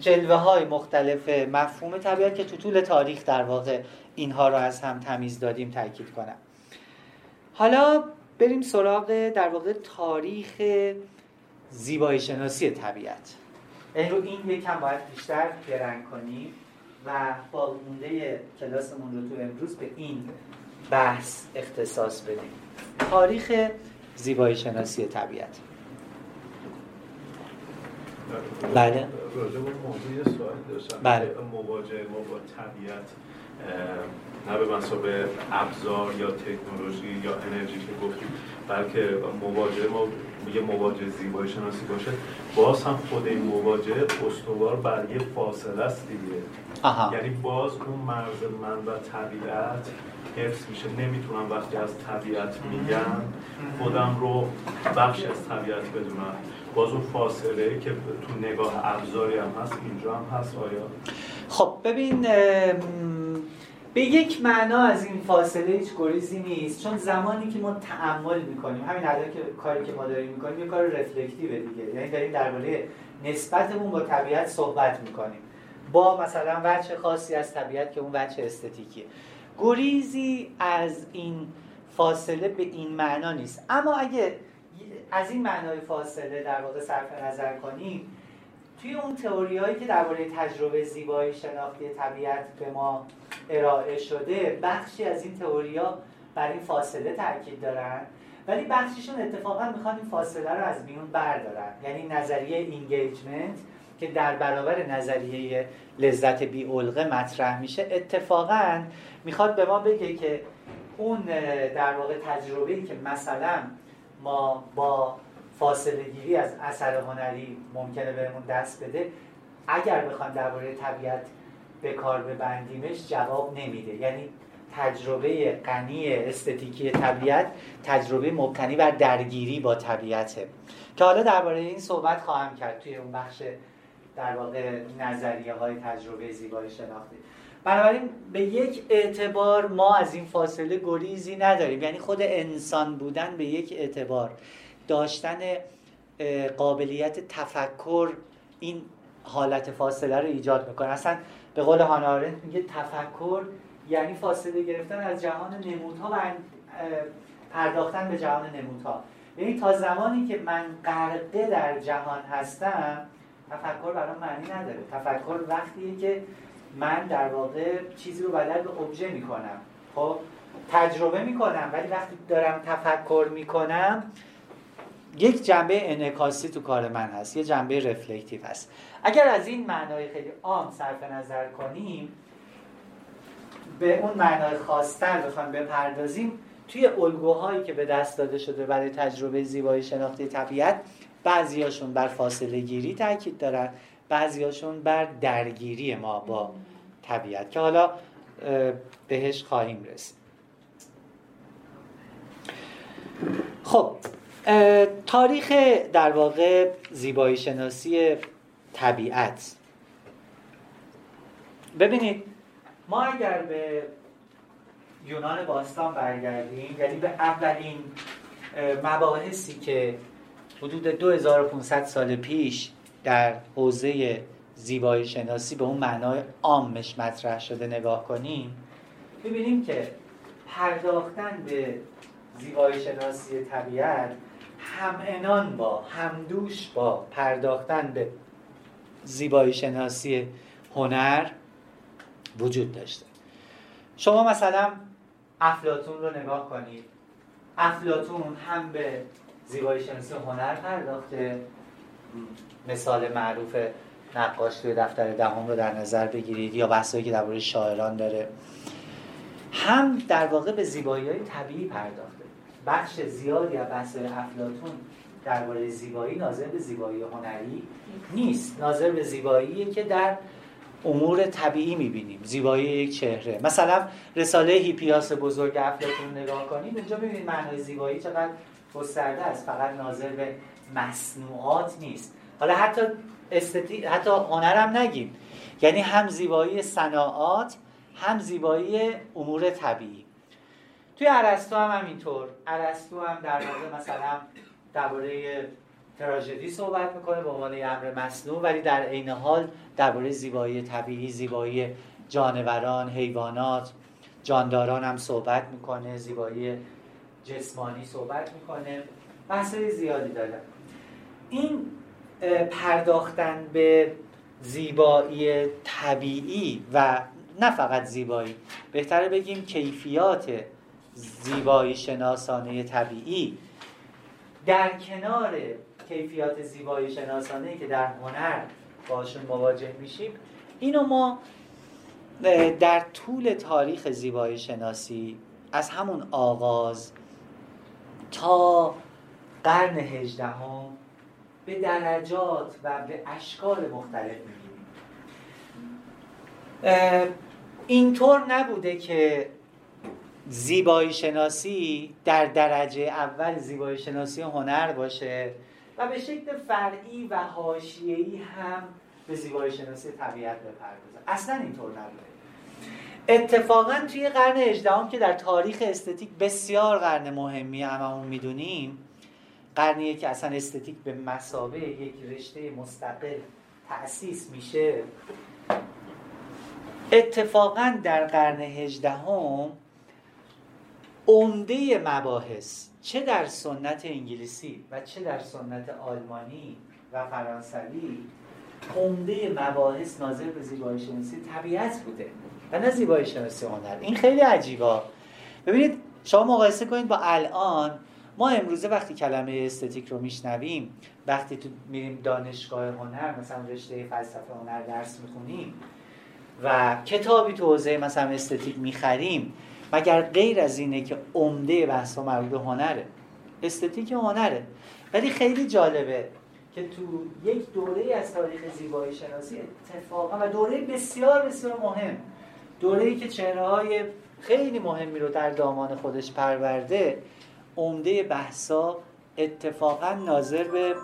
جلوه های مختلف مفهوم طبیعت که تو طول تاریخ در واقع اینها رو از هم تمیز دادیم تاکید کنم. حالا بریم سراغ در واقع تاریخ زیبایی شناسی طبیعت. این رو این یکم باید بیشتر گرنگ کنیم و با مونده کلاسمون رو تو امروز به این بحث اختصاص بدیم. تاریخ زیبایی شناسی طبیعت. بله. راجع به موضوع سوال داشتم. بله. مواجهه ما با طبیعت. نه به مسابه ابزار یا تکنولوژی یا انرژی که گفتیم بلکه مواجهه ما یه مواجهه زیبایی شناسی باشه. باز هم خود این مواجهه استوار بر یه فاصله است دیگه. یعنی باز اون مرز من و طبیعت حفظ میشه. نمی‌تونم وقتی از طبیعت میگم خودم رو بخش از طبیعت بدونم. باز اون فاصله که تو نگاه ابزاری هم هست اینجا هم هست آیا؟ خب ببین به یک معنا از این فاصله هیچ گریزی نیست. چون زمانی که ما تعمل می‌کنیم همین الان که کاری که ما داریم می‌کنیم یه کار رفلکتیو دیگه. یعنی داریم درباره نسبتمون با طبیعت صحبت می‌کنیم. با مثلا وجه خاصی از طبیعت که اون وجه استتیکیه. گریزی از این فاصله به این معنا نیست. اما اگه از این معنای فاصله در واقع صرف نظر کنیم توی اون تئوری هایی که درباره تجربه زیبایی شناختی طبیعت به ما ارائه شده بخشی از این تئوریا بر این فاصله تاکید دارن. ولی بخشیشون اتفاقا می‌خوان این فاصله رو از میون بردارن. یعنی نظریه engagement که در برابر نظریه لذت بی مطرح میشه اتفاقا می‌خواد به ما بگه که اون در واقع تجربه‌ای که مثلا ما با فاصله گیری از اثر هنری ممکنه بهمون دست بده. اگر بخوام درباره طبیعت به کار ببندیمش جواب نمیده. یعنی تجربه غنی استتیکی طبیعت تجربه مبتنی بر درگیری با طبیعته. که حالا درباره این صحبت خواهم کرد توی اون بخش در واقع نظریه های تجربه زیبایی شناختی. بنابراین به یک اعتبار ما از این فاصله گریزی نداریم. یعنی خود انسان بودن به یک اعتبار. داشتن قابلیت تفکر این حالت فاصله رو ایجاد می‌کنه. اصلا به قول هانا میگه تفکر یعنی فاصله گرفتن از جهان نمودها و پرداختن به جهان نمودها. یعنی تا زمانی که من غرقه در جهان هستم تفکر برام معنی نداره. تفکر وقتیه که من در واقع چیزی رو بدل به ابژه می‌کنم. خب تجربه می‌کنم ولی وقتی دارم تفکر می‌کنم یک جنبه انعکاسی تو کار من هست یه جنبه رفلکتیو هست. اگر از این معنای خیلی عام صرف نظر کنیم به اون معنای خاصتر بخوایم بپردازیم توی الگوهایی که به دست داده شده برای تجربه زیبایی شناختی طبیعت بعضیاشون بر فاصله گیری تاکید دارن بعضیاشون بر درگیری ما با طبیعت که حالا بهش خواهیم رسید. خب تاریخ در واقع زیبایی شناسی طبیعت. ببینید ما اگر به یونان باستان برگردیم یعنی به اولین مباحثی که حدود 2500 سال پیش در حوزه زیبایی شناسی به اون معنای عامش مطرح شده نگاه کنیم ببینیم که پرداختن به زیبایی شناسی طبیعت هم با همدوش با پرداختن به زیبایی شناسی هنر وجود داشته. شما مثلا افلاتون رو نگاه کنید. افلاتون هم به زیبایی شناسی هنر پرداخته. مثال معروف نقاش توی دفتر دهم رو در نظر بگیرید یا بحثایی که درباره شاعران داره. هم در واقع به زیبایی های طبیعی پرداخته. بخش زیادی از بحث افلاتون درباره زیبایی ناظر به زیبایی هنری نیست. ناظر به زیبایی که در امور طبیعی می‌بینیم. زیبایی یک چهره. مثلا رساله هیپیاس بزرگ افلاتون نگاه کنید. اونجا ببینید معنای زیبایی چقدر گسترده است. فقط ناظر به مصنوعات نیست. حالا حتی استتی... حتی هنرم نگیم. یعنی هم زیبایی صناعات هم زیبایی امور طبیعی. توی عرستو هم همینطور. عرستو هم در واقع مثلا درباره تراژدی صحبت می‌کنه به عنوان امر مصنوع ولی در عین حال درباره زیبایی طبیعی زیبایی جانوران حیوانات جانداران هم صحبت می‌کنه زیبایی جسمانی صحبت می‌کنه. بحثای زیادی داره. این پرداختن به زیبایی طبیعی و نه فقط زیبایی بهتره بگیم کیفیات زیبایی شناسانه طبیعی. در کنار کیفیات زیبایی شناسانه که در هنر باشون مواجه میشیم اینو ما در طول تاریخ زیبایی شناسی از همون آغاز تا قرن هجدهم به درجات و به اشکال مختلف می‌گیریم اینطور نبوده که زیبایی شناسی در درجه اول زیبایی شناسی هنر باشه و به شکل فرعی و حاشیه‌ای هم به زیبایی شناسی طبیعت بپردازه. اصلا اینطور نبوده. اتفاقا توی قرن 18 که در تاریخ استتیک بسیار قرن مهمی هممون می‌دونیم قرنیه که اصلا استتیک به مسابه یک رشته مستقل تأسیس میشه. اتفاقا در قرن 18 هم عمده مباحث چه در سنت انگلیسی و چه در سنت آلمانی و فرانسوی عمده مباحث ناظر به زیبایی شناسی طبیعت بوده و نه زیبایی شناسی هنر. این خیلی عجیبا ببینید شما مقایسه کنید با الان ما امروزه وقتی کلمه استتیک رو میشنویم وقتی تو میریم دانشگاه هنر مثلا رشته فلسفه هنر درس می‌خونیم و کتابی تو حوزه مثلا استتیک می‌خریم مگر غیر از اینه که عمده بحث مربوط به هنره؟ استتیک هنره. ولی خیلی جالبه که تو یک دوره از تاریخ زیبایی شناسی اتفاقا و دوره بسیار بسیار مهم دوره ای که چهره های خیلی مهمی رو در دامان خودش پرورده عمده بحثا اتفاقا ناظر به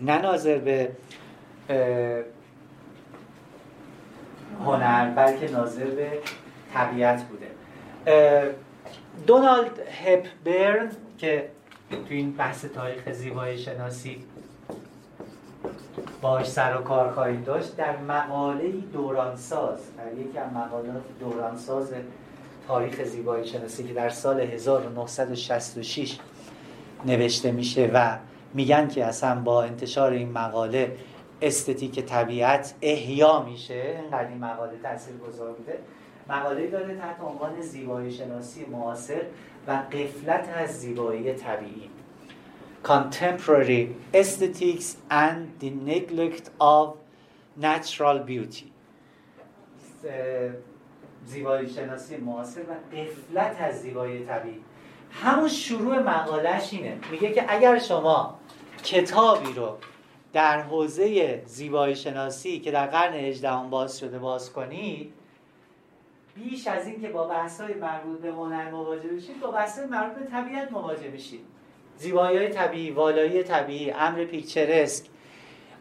نه ناظر به هنر بلکه ناظر به طبیعت بوده. دونالد هپبرن که تو این بحث تاریخ زیبایی شناسی باش سر و کار خواهید داشت در مقاله دورانساز در یکی از مقالات دورانساز تاریخ زیبایی شناسی که در سال 1966 نوشته میشه و میگن که اصلا با انتشار این مقاله استتیک طبیعت احیا میشه. اینقدر این مقاله تاثیر گذار بوده. مقاله داره تحت عنوان زیبایی شناسی معاصر و قفلت از زیبایی طبیعی. Contemporary Aesthetics and the Neglect of Natural Beauty. زیبایی شناسی معاصر و قفلت از زیبایی طبیعی. همون شروع مقالش اینه. میگه که اگر شما کتابی رو در حوزه زیبایی شناسی که در قرن 18 باز شده باز کنید بیش از این که با بحث‌های مربوط به هنر مواجه بشید با بحث‌های مربوط به طبیعت مواجه بشید زیبایی های طبیعی والایی طبیعی امر پیکچرسک.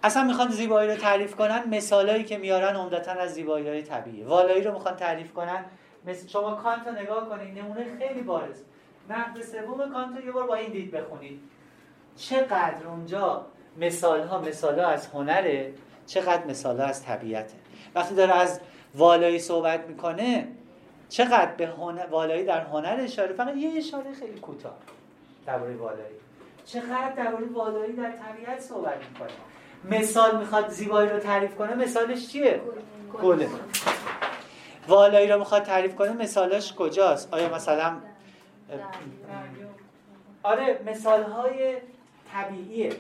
اصلا می‌خوان زیبایی رو تعریف کنن مثالایی که میارن عمدتا از زیبایی های طبیعی. والایی رو می‌خوان تعریف کنن مثل شما کانت رو نگاه کنید نمونه خیلی بارز. نقد سوم کانت رو یه بار با این دید بخونید. چقدر اونجا مثال ها مثال ها از هنره چقدر مثال ها از طبیعته. وقتی داره از والایی صحبت می‌کنه چقدر به والایی در هنر اشاره فقط یه اشاره خیلی کوتاه درباره والایی. چقدر درباره والایی در طبیعت صحبت می‌کنه. مثال می‌خواد زیبایی رو تعریف کنه مثالش چیه؟ گله. والایی رو می‌خواد تعریف کنه مثالش کجاست؟ آیا مثلا آره مثال های طبیعیه.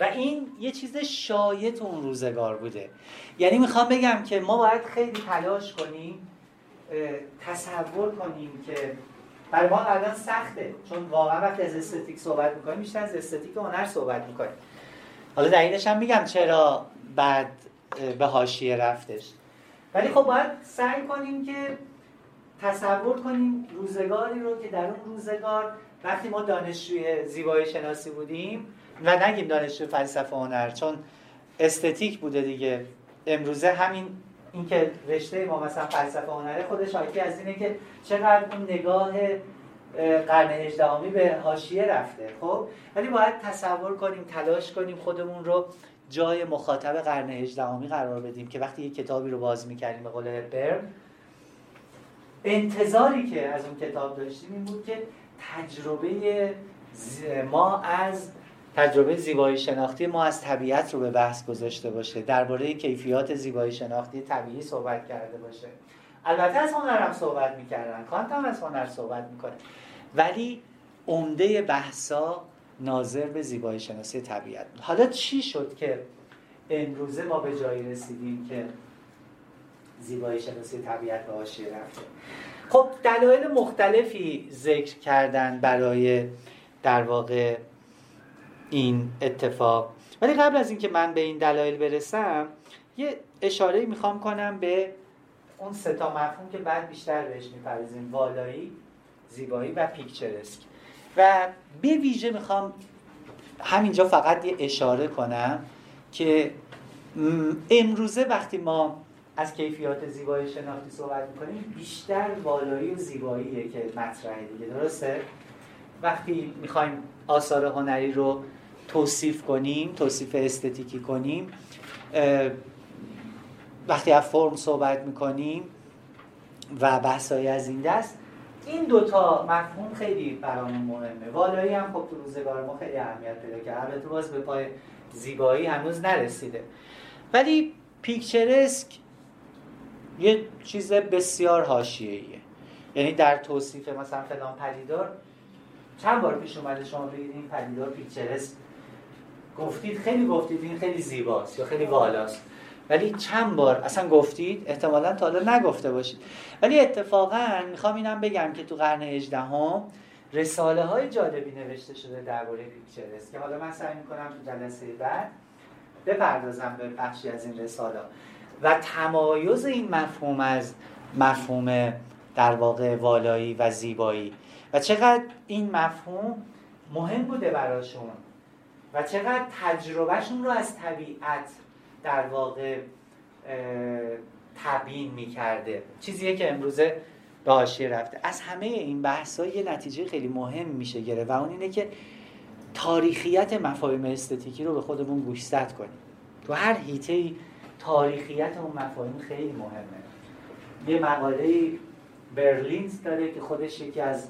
و این یه چیز شایع اون روزگار بوده. یعنی می‌خوام بگم که ما باید خیلی تلاش کنیم تصور کنیم که برای ما الان سخته چون واقعا وقتی از استتیک صحبت می‌کنیم بیشتر از استتیک هنر صحبت می‌کنیم. حالا دلیلش هم میگم چرا بعد به حاشیه رفتش. ولی خب باید سعی کنیم که تصور کنیم روزگاری رو که در اون روزگار وقتی ما دانشجوی زیبایی شناسی بودیم و نگیم دانشجوی فلسفه هنر چون استتیک بوده دیگه. امروزه همین اینکه رشته ما مثلا فلسفه هنره خودش حاکی از اینه که چقدر اون نگاه قرن هجدهمی به حاشیه رفته خب؟ ولی باید تصور کنیم تلاش کنیم خودمون رو جای مخاطب قرن هجدهمی قرار بدیم که وقتی یک کتابی رو باز می‌کردیم به قول برن انتظاری که از اون کتاب داشتیم این بود که تجربه ما از تجربه زیبایی شناختی ما از طبیعت رو به بحث گذاشته باشه درباره کیفیات زیبایی شناختی طبیعی صحبت کرده باشه. البته از هم صحبت می‌کردن کانت هم از هنر صحبت می‌کنه. ولی عمده بحثا ناظر به زیبایی شناسی طبیعت. حالا چی شد که امروزه ما به جایی رسیدیم که زیبایی شناسی طبیعت به حاشیه رفته؟ خب دلایل مختلفی ذکر کردن برای در واقع این اتفاق. ولی قبل از اینکه من به این دلایل برسم یه اشاره می‌خوام کنم به اون سه تا مفهوم که بعد بیشتر بهش می‌پردازیم. والایی زیبایی و پیکچرسک. و به ویژه می‌خوام همینجا فقط یه اشاره کنم که امروزه وقتی ما از کیفیات زیبایی شناختی صحبت می‌کنیم بیشتر والایی و زیباییه که مطرحه دیگه. درسته؟ وقتی می‌خوایم آثار هنری رو توصیف کنیم توصیف استتیکی کنیم. وقتی از فرم صحبت می‌کنیم و بحثایی از این دست این دوتا مفهوم خیلی برامون مهمه. والایی هم خب تو روزگار ما خیلی اهمیت پیدا کرد. البته باز به پای زیبایی هنوز نرسیده. ولی پیکچرسک یه چیز بسیار حاشیه‌ایه. یعنی در توصیف مثلا فلان پدیدار چند بار پیش اومده شما بگید این پدیدار پیکچرسک گفتید خیلی گفتید این خیلی زیباست یا خیلی والاست. ولی چند بار اصلا گفتید؟ احتمالا تا حالا نگفته باشید. ولی اتفاقا می‌خوام اینم بگم که تو قرن 18 هم رساله های جالبی نوشته شده درباره پیکچرس که حالا من سعی می‌کنم تو جلسه بعد بپردازم به بخشی از این رساله و تمایز این مفهوم از مفهوم در واقع والایی و زیبایی. و چقدر این مفهوم مهم بوده براشون؟ و چقدر تجربهشون رو از طبیعت در واقع تبیین می‌کرده. چیزیه که امروزه به رفته. از همه این بحث یه نتیجه خیلی مهم میشه گره و اون اینه که تاریخیت مفاهیم استتیکی رو به خودمون گوشزد کنیم. تو هر هیته تاریخیت اون مفاهیم خیلی مهمه. یه مقاله برلینز داره که خودش یکی از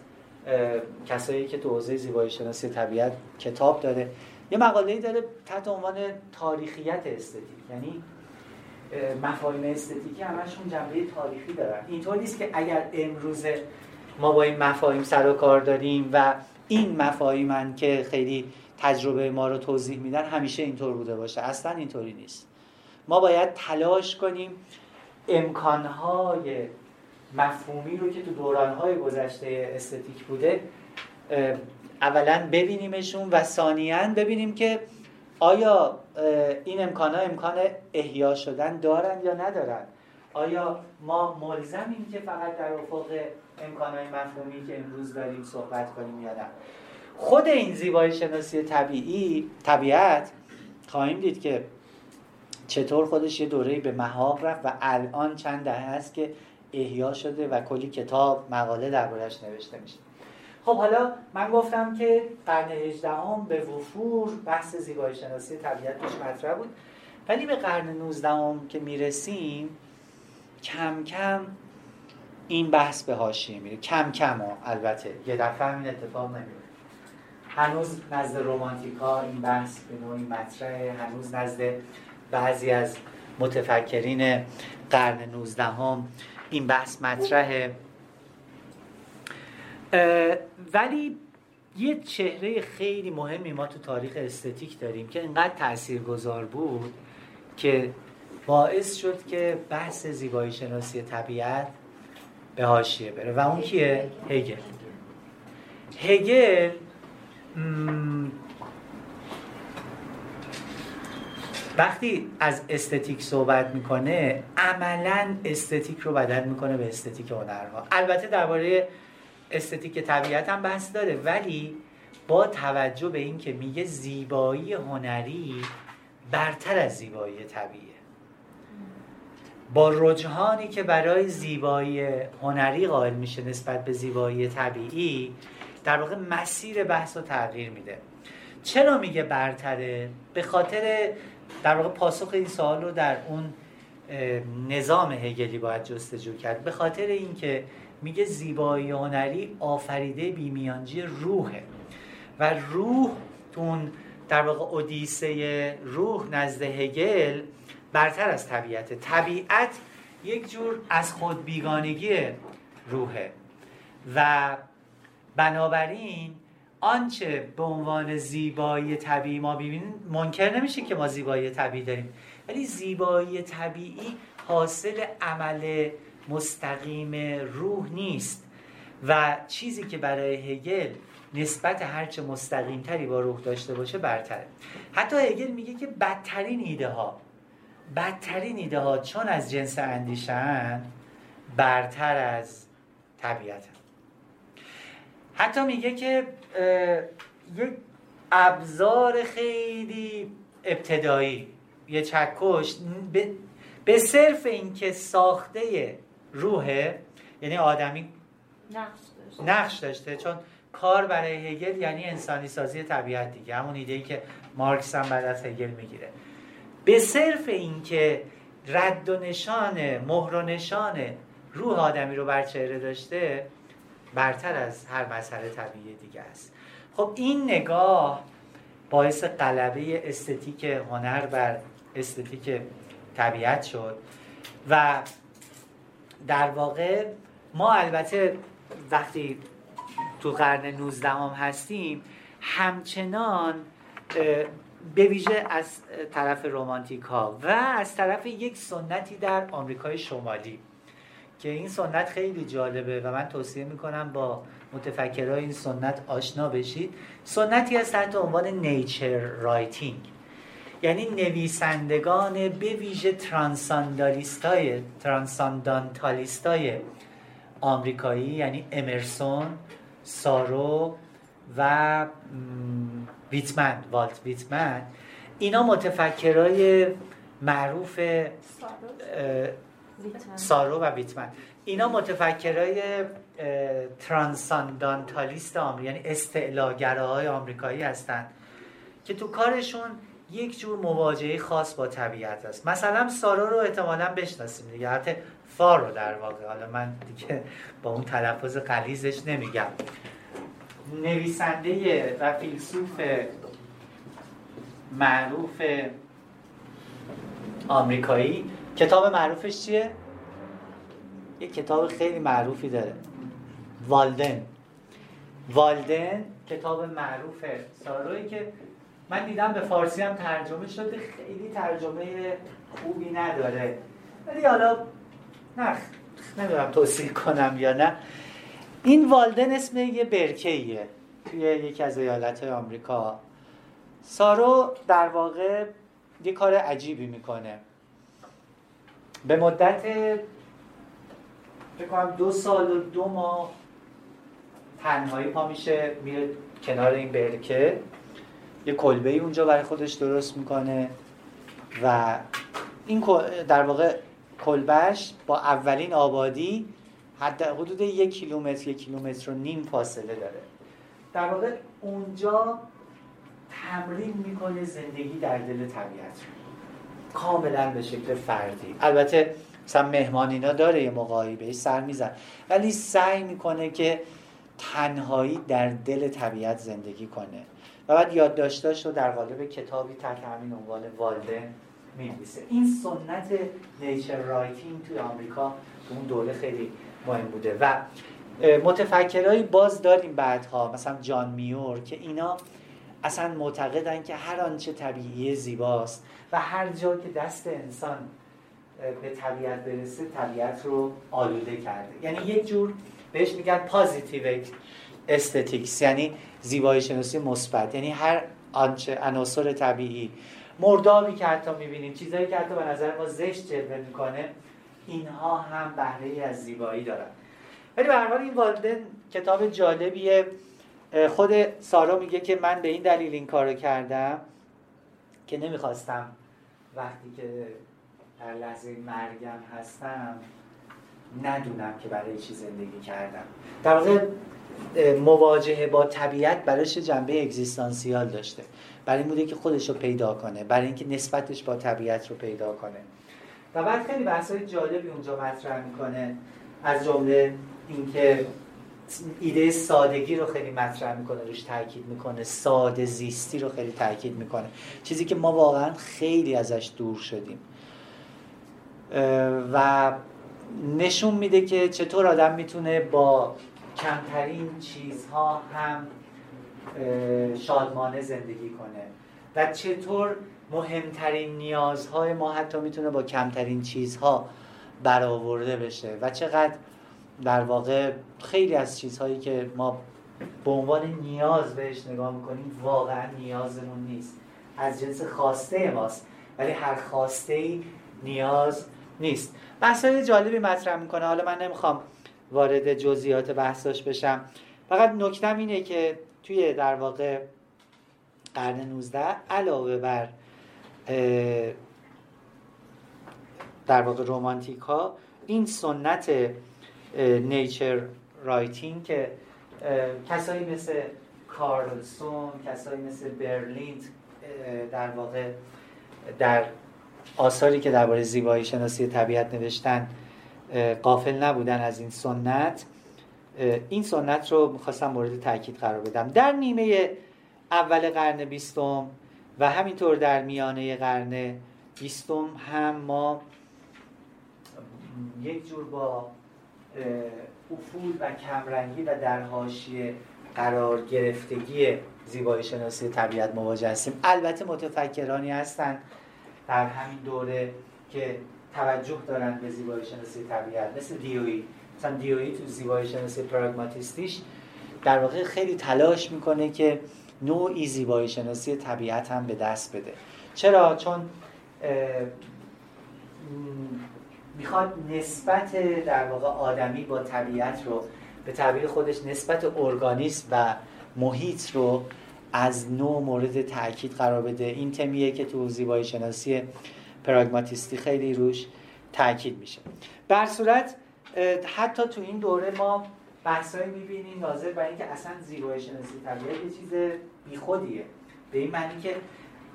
کسایی که تو حوزه زیبایی شناسی طبیعت کتاب داره. یه مقاله داره تحت عنوان تاریخیت استتیک. یعنی مفاهیم استتیکی همشون جنبه تاریخی دارن. اینطور نیست که اگر امروز ما با این مفاهیم سر و کار داریم و این مفاهیمن که خیلی تجربه ما رو توضیح میدن همیشه اینطور بوده باشه. اصلا اینطوری نیست. ما باید تلاش کنیم امکانهای مفهومی رو که تو دورانهای گذشته استتیک بوده اولا ببینیمشون و ثانیا ببینیم که آیا این امکان امکان احیا شدن دارن یا ندارن. آیا ما ملزمیم که فقط در افق امکانهای مفهومی که امروز داریم صحبت کنیم یا نه؟ خود این زیبایی شناسی طبیعی طبیعت خواهیم دید که چطور خودش یه دوره‌ای به محاق رفت و الان چند دهه هست که احیا شده و کلی کتاب مقاله دربارش نوشته میشه. خب حالا من گفتم که قرن 18 هم به وفور بحث زیبایی شناسی طبیعت توش مطرح بود. ولی به قرن 19 هم که می‌رسیم کم کم این بحث به حاشیه میره. کم کم ها البته. یه دفعه این اتفاق نمیره هنوز نزد رومانتیکا این بحث به نوعی مطرحه. هنوز نزد بعضی از متفکرین قرن 19 هم این بحث مطرحه. ولی یه چهره خیلی مهمی ما تو تاریخ استتیک داریم که اینقدر تاثیرگذار بود که باعث شد که بحث زیبایی شناسی طبیعت به حاشیه بره. و اون کیه؟ هگل. هگل وقتی از استتیک صحبت می‌کنه عملا استتیک رو بدل می‌کنه به استتیک هنرها البته درباره استتیک طبیعت هم بحث داره ولی با توجه به اینکه میگه زیبایی هنری برتر از زیبایی طبیعیه با رجحانی که برای زیبایی هنری قائل میشه نسبت به زیبایی طبیعی در واقع مسیر بحث رو تغییر میده. چرا میگه برتره؟ به خاطر در واقع پاسخ این سوال رو در اون نظام هگلی باید جستجو کرد. به خاطر اینکه میگه زیبایی هنری آفریده بیمیانجی روحه. و روح تون در واقع اودیسه روح نزد هگل برتر از طبیعت طبیعت یک جور از خود بیگانگی روحه. و بنابراین آنچه به عنوان زیبایی طبیعی ما ببینیم منکر نمیشه که ما زیبایی طبیعی داریم. ولی زیبایی طبیعی حاصل عمل مستقیم روح نیست و چیزی که برای هگل نسبت هرچه مستقیم تری با روح داشته باشه برتره. حتی هگل میگه که بدترین ایده ها بدترین ایده ها چون از جنس اندیشن برتر از طبیعت. حتی میگه که یک ابزار خیلی ابتدایی یه چکش به صرف اینکه ساخته روحه یعنی آدمی نقش داشته. چون کار برای هگل یعنی انسانی سازی طبیعت دیگه. همون ایده که مارکس هم بعد از هگل می‌گیره. به صرف اینکه رد و نشان مهر و نشان روح آدمی رو بر چهره داشته برتر از هر مسئله طبیعی دیگه است. خب این نگاه باعث قلبه استتیک هنر بر استتیک طبیعت شد و در واقع ما البته وقتی تو قرن 19 هم هستیم همچنان به ویژه از طرف رومانتیک ها و از طرف یک سنتی در آمریکای شمالی. که این سنت خیلی جالبه و من توصیه می‌کنم با متفکرای این سنت آشنا بشید. سنتی از تحت عنوان nature writing یعنی نویسندگان به ویژه transcendalist ای transcendentalist ای آمریکایی یعنی امرسون سارو و ویتمن والت ویتمن. اینا متفکرای معروف سارو و ویتمن. اینا متفکرای ترانساندانتالیست آمریکا یعنی استعلاگراهای آمریکایی هستند که تو کارشون یک جور مواجهه خاص با طبیعت است. مثلا سارو رو احتمالا بشناسیم دیگه. حتی فار رو در واقع. حالا من دیگه با اون تلفظ قلیزش نمیگم. نویسنده و فیلسوف معروف آمریکایی. کتاب معروفش چیه؟ یه کتاب خیلی معروفی داره. والدن والدن کتاب معروف ساروی که من دیدم به فارسی هم ترجمه شده خیلی ترجمه خوبی نداره. ولی حالا نه نمی‌دونم توصیه کنم یا نه. این والدن اسم یه برکهیه توی یکی از ایالت آمریکا. سارو در واقع یه کار عجیبی می‌کنه. به مدت فکر دو سال و دو ماه تنهایی پا میشه میره کنار این برکه. یه کلبه اونجا برای خودش درست می‌کنه و این در واقع کلبش با اولین آبادی حد حدود یک کیلومتر یک کیلومتر و نیم فاصله داره. در واقع اونجا تمرین می‌کنه زندگی در دل طبیعت کاملا به شکل فردی. البته مثلا مهمان اینا داره یه موقعی بهش سر میزن ولی سعی می‌کنه که تنهایی در دل طبیعت زندگی کنه. و بعد یادداشتاش رو در قالب کتابی تحت همین عنوان والدن می‌نویسه. این سنت nature writing توی آمریکا تو اون دوره خیلی مهم بوده. و متفکرهایی باز داریم بعدها مثلا جان میور که اینا اصلا معتقدن که هر آنچه طبیعی زیباست و هر جا که دست انسان به طبیعت برسه طبیعت رو آلوده کرده. یعنی یک جور بهش میگن پازیتیو استتیکس یعنی زیبایی شناسی مثبت یعنی هر آنچه عناصر طبیعی. مردابی که حتی می‌بینیم چیزهایی که حتی به نظر ما زشت جلوه می‌کنه اینها هم بهره از زیبایی دارن. ولی به هر این والدن کتاب جالبیه. خود سارا میگه که من به این دلیل این کارو کردم که نمی‌خواستم وقتی که در لحظه مرگم هستم ندونم که برای چی زندگی کردم. در واقع مواجهه با طبیعت براش جنبه اگزیستانسیال داشته. برای این بوده که خودش رو پیدا کنه برای اینکه نسبتش با طبیعت رو پیدا کنه. و بعد خیلی بحثای جالبی اونجا مطرح می‌کنه از جمله اینکه ایده سادگی رو خیلی مطرح می‌کنه روش تاکید می‌کنه ساده زیستی رو خیلی تاکید می‌کنه. چیزی که ما واقعا خیلی ازش دور شدیم. و نشون میده که چطور آدم می‌تونه با کمترین چیزها هم شادمانه زندگی کنه. و چطور مهمترین نیازهای ما حتی می‌تونه با کمترین چیزها برآورده بشه و چقدر در واقع خیلی از چیزهایی که ما به عنوان نیاز بهش نگاه می‌کنیم واقعا نیازمون نیست. از جنس خواسته ماست ولی هر خواسته ای نیاز نیست. بحثای جالبی مطرح می‌کنه. حالا من نمی‌خوام وارد جزئیات بحثاش بشم. فقط نکتم اینه که توی در واقع قرن 19 علاوه بر در واقع رومانتیک ها این سنت nature writing که کسایی مثل کارلسون کسایی مثل برلینت در واقع در آثاری که درباره زیبایی شناسی طبیعت نوشتن غافل نبودن از این سنت. این سنت رو می‌خواستم مورد تاکید قرار بدم. در نیمه اول قرن بیستم و همینطور در میانه قرن بیستم هم ما یک جور با افول و کمرنگی و در حاشیه قرار گرفتگی زیبایی شناسی طبیعت مواجه هستیم. البته متفکرانی هستند در همین دوره که توجه دارن به زیبایی شناسی طبیعت مثل دیوی. مثلا دیوی تو زیبایی شناسی پراگماتیستیش در واقع خیلی تلاش می‌کنه که نوعی زیبایی شناسی طبیعت هم به دست بده. چرا؟ چون می‌خواد نسبت در واقع آدمی با طبیعت رو به تعبیر خودش نسبت ارگانیسم و محیط رو از نوع مورد تاکید قرار بده. این تمیه که تو زیبایی شناسی پراگماتیستی خیلی روش تاکید میشه. بر صورت حتی تو این دوره ما بحثایی می‌بینیم ناظر برای اینکه اصلا زیبایی شناسی طبیعت یه چیز بیخودیه. به این معنی که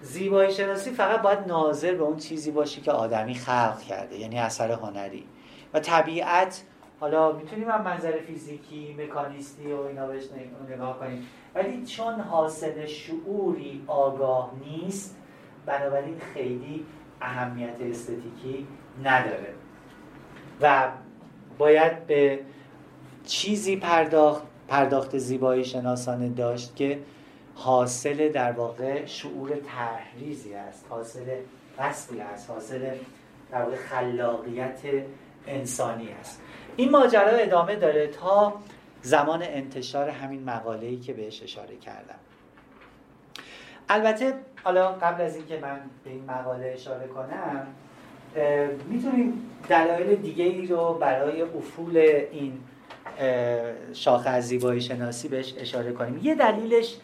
زیبایی شناسی فقط باید ناظر به اون چیزی باشه که آدمی خلق کرده یعنی اثر هنری. و طبیعت حالا می‌تونیم هم منظر فیزیکی مکانیستی و اینا بهش نگاه کنیم. ولی چون حاصل شعوری آگاه نیست بنابراین خیلی اهمیت استتیکی نداره. و باید به چیزی پرداخت پرداخت زیبایی شناسانه داشت که حاصل در واقع شعور تحریزی است حاصل قصدی است حاصل در واقع خلاقیت انسانی است. این ماجرا ادامه داره تا زمان انتشار همین مقاله‌ای که بهش اشاره کردم. البته حالا قبل از اینکه من به این مقاله اشاره کنم می‌تونیم دلایل دیگه ای رو برای افول این شاخه از زیبایی شناسی بهش اشاره کنیم. یه دلیلش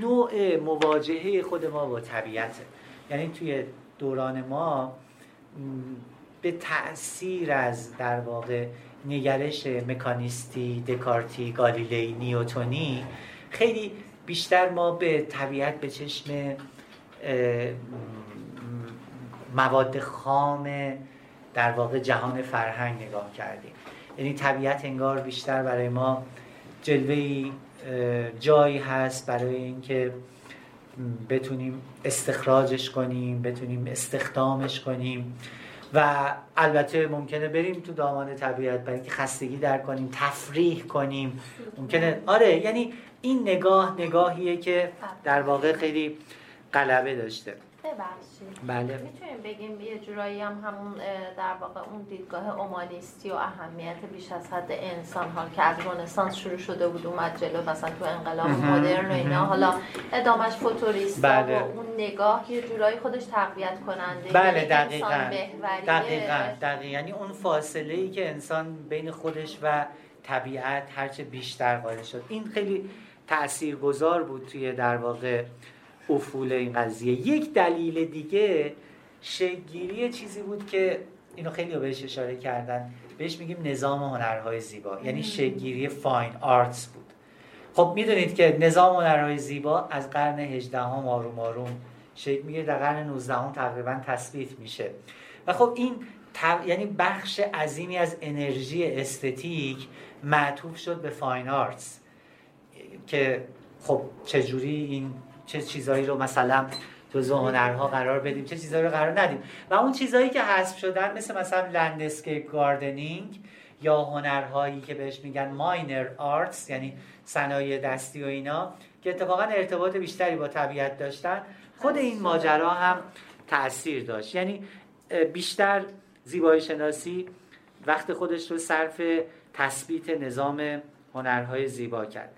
نوع مواجهه خود ما با طبیعته. یعنی توی دوران ما به تأثیر از در واقع نگرش مکانیستی، دکارتی، گالیلی، نیوتونی خیلی بیشتر ما به طبیعت به چشم مواد خام در واقع جهان فرهنگ نگاه کردیم. یعنی طبیعت انگار بیشتر برای ما جلوه جایی هست برای اینکه بتونیم استخراجش کنیم بتونیم استخدامش کنیم. و البته ممکنه بریم تو دامان طبیعت برای اینکه خستگی در کنیم تفریح کنیم. ممکنه آره یعنی این نگاه نگاهیه که در واقع خیلی غلبه داشته. ببخشید. بله. می‌تونیم بگیم یه جورایی هم همون در واقع اون دیدگاه اومانیستی و اهمیت بیش از حد انسان ها که از رنسانس شروع شده بود اومد جلو مثلا تو انقلاب مدرن و اینا. حالا ادامش فوتوریست بله. و اون نگاه یه جورایی خودش تقویت کننده بله یعنی دقیقا. دقیقا دقیقا. یعنی اون فاصله ای که انسان بین خودش و طبیعت هرچه بیشتر قائل شد. این خیلی تاثیرگذار بود توی در واقع افول این قضیه. یک دلیل دیگه شگیری چیزی بود که اینو خیلی بهش اشاره کردن. بهش میگیم نظام هنرهای زیبا. یعنی شگیری فاین آرتس بود. خب می‌دونید که نظام هنرهای زیبا از قرن 18 هم آروم آروم شکل می‌گیره. در قرن 19 هم تقریبا تثبیت میشه. و خب این ت- یعنی بخش عظیمی از انرژی استتیک معطوف شد به fine arts. که خب چجوری این چه چیزایی رو مثلا جزو هنرها قرار بدیم چه چیزایی رو قرار ندیم. و اون چیزایی که حذف شدن مثل مثلا landscape gardening یا هنرهایی که بهش میگن minor arts یعنی صنایع دستی و اینا که اتفاقا ارتباط بیشتری با طبیعت داشتن خود این ماجرا هم تاثیر داشت. یعنی بیشتر زیبایی شناسی وقت خودش رو صرف تثبیت نظام هنرهای زیبا کرد.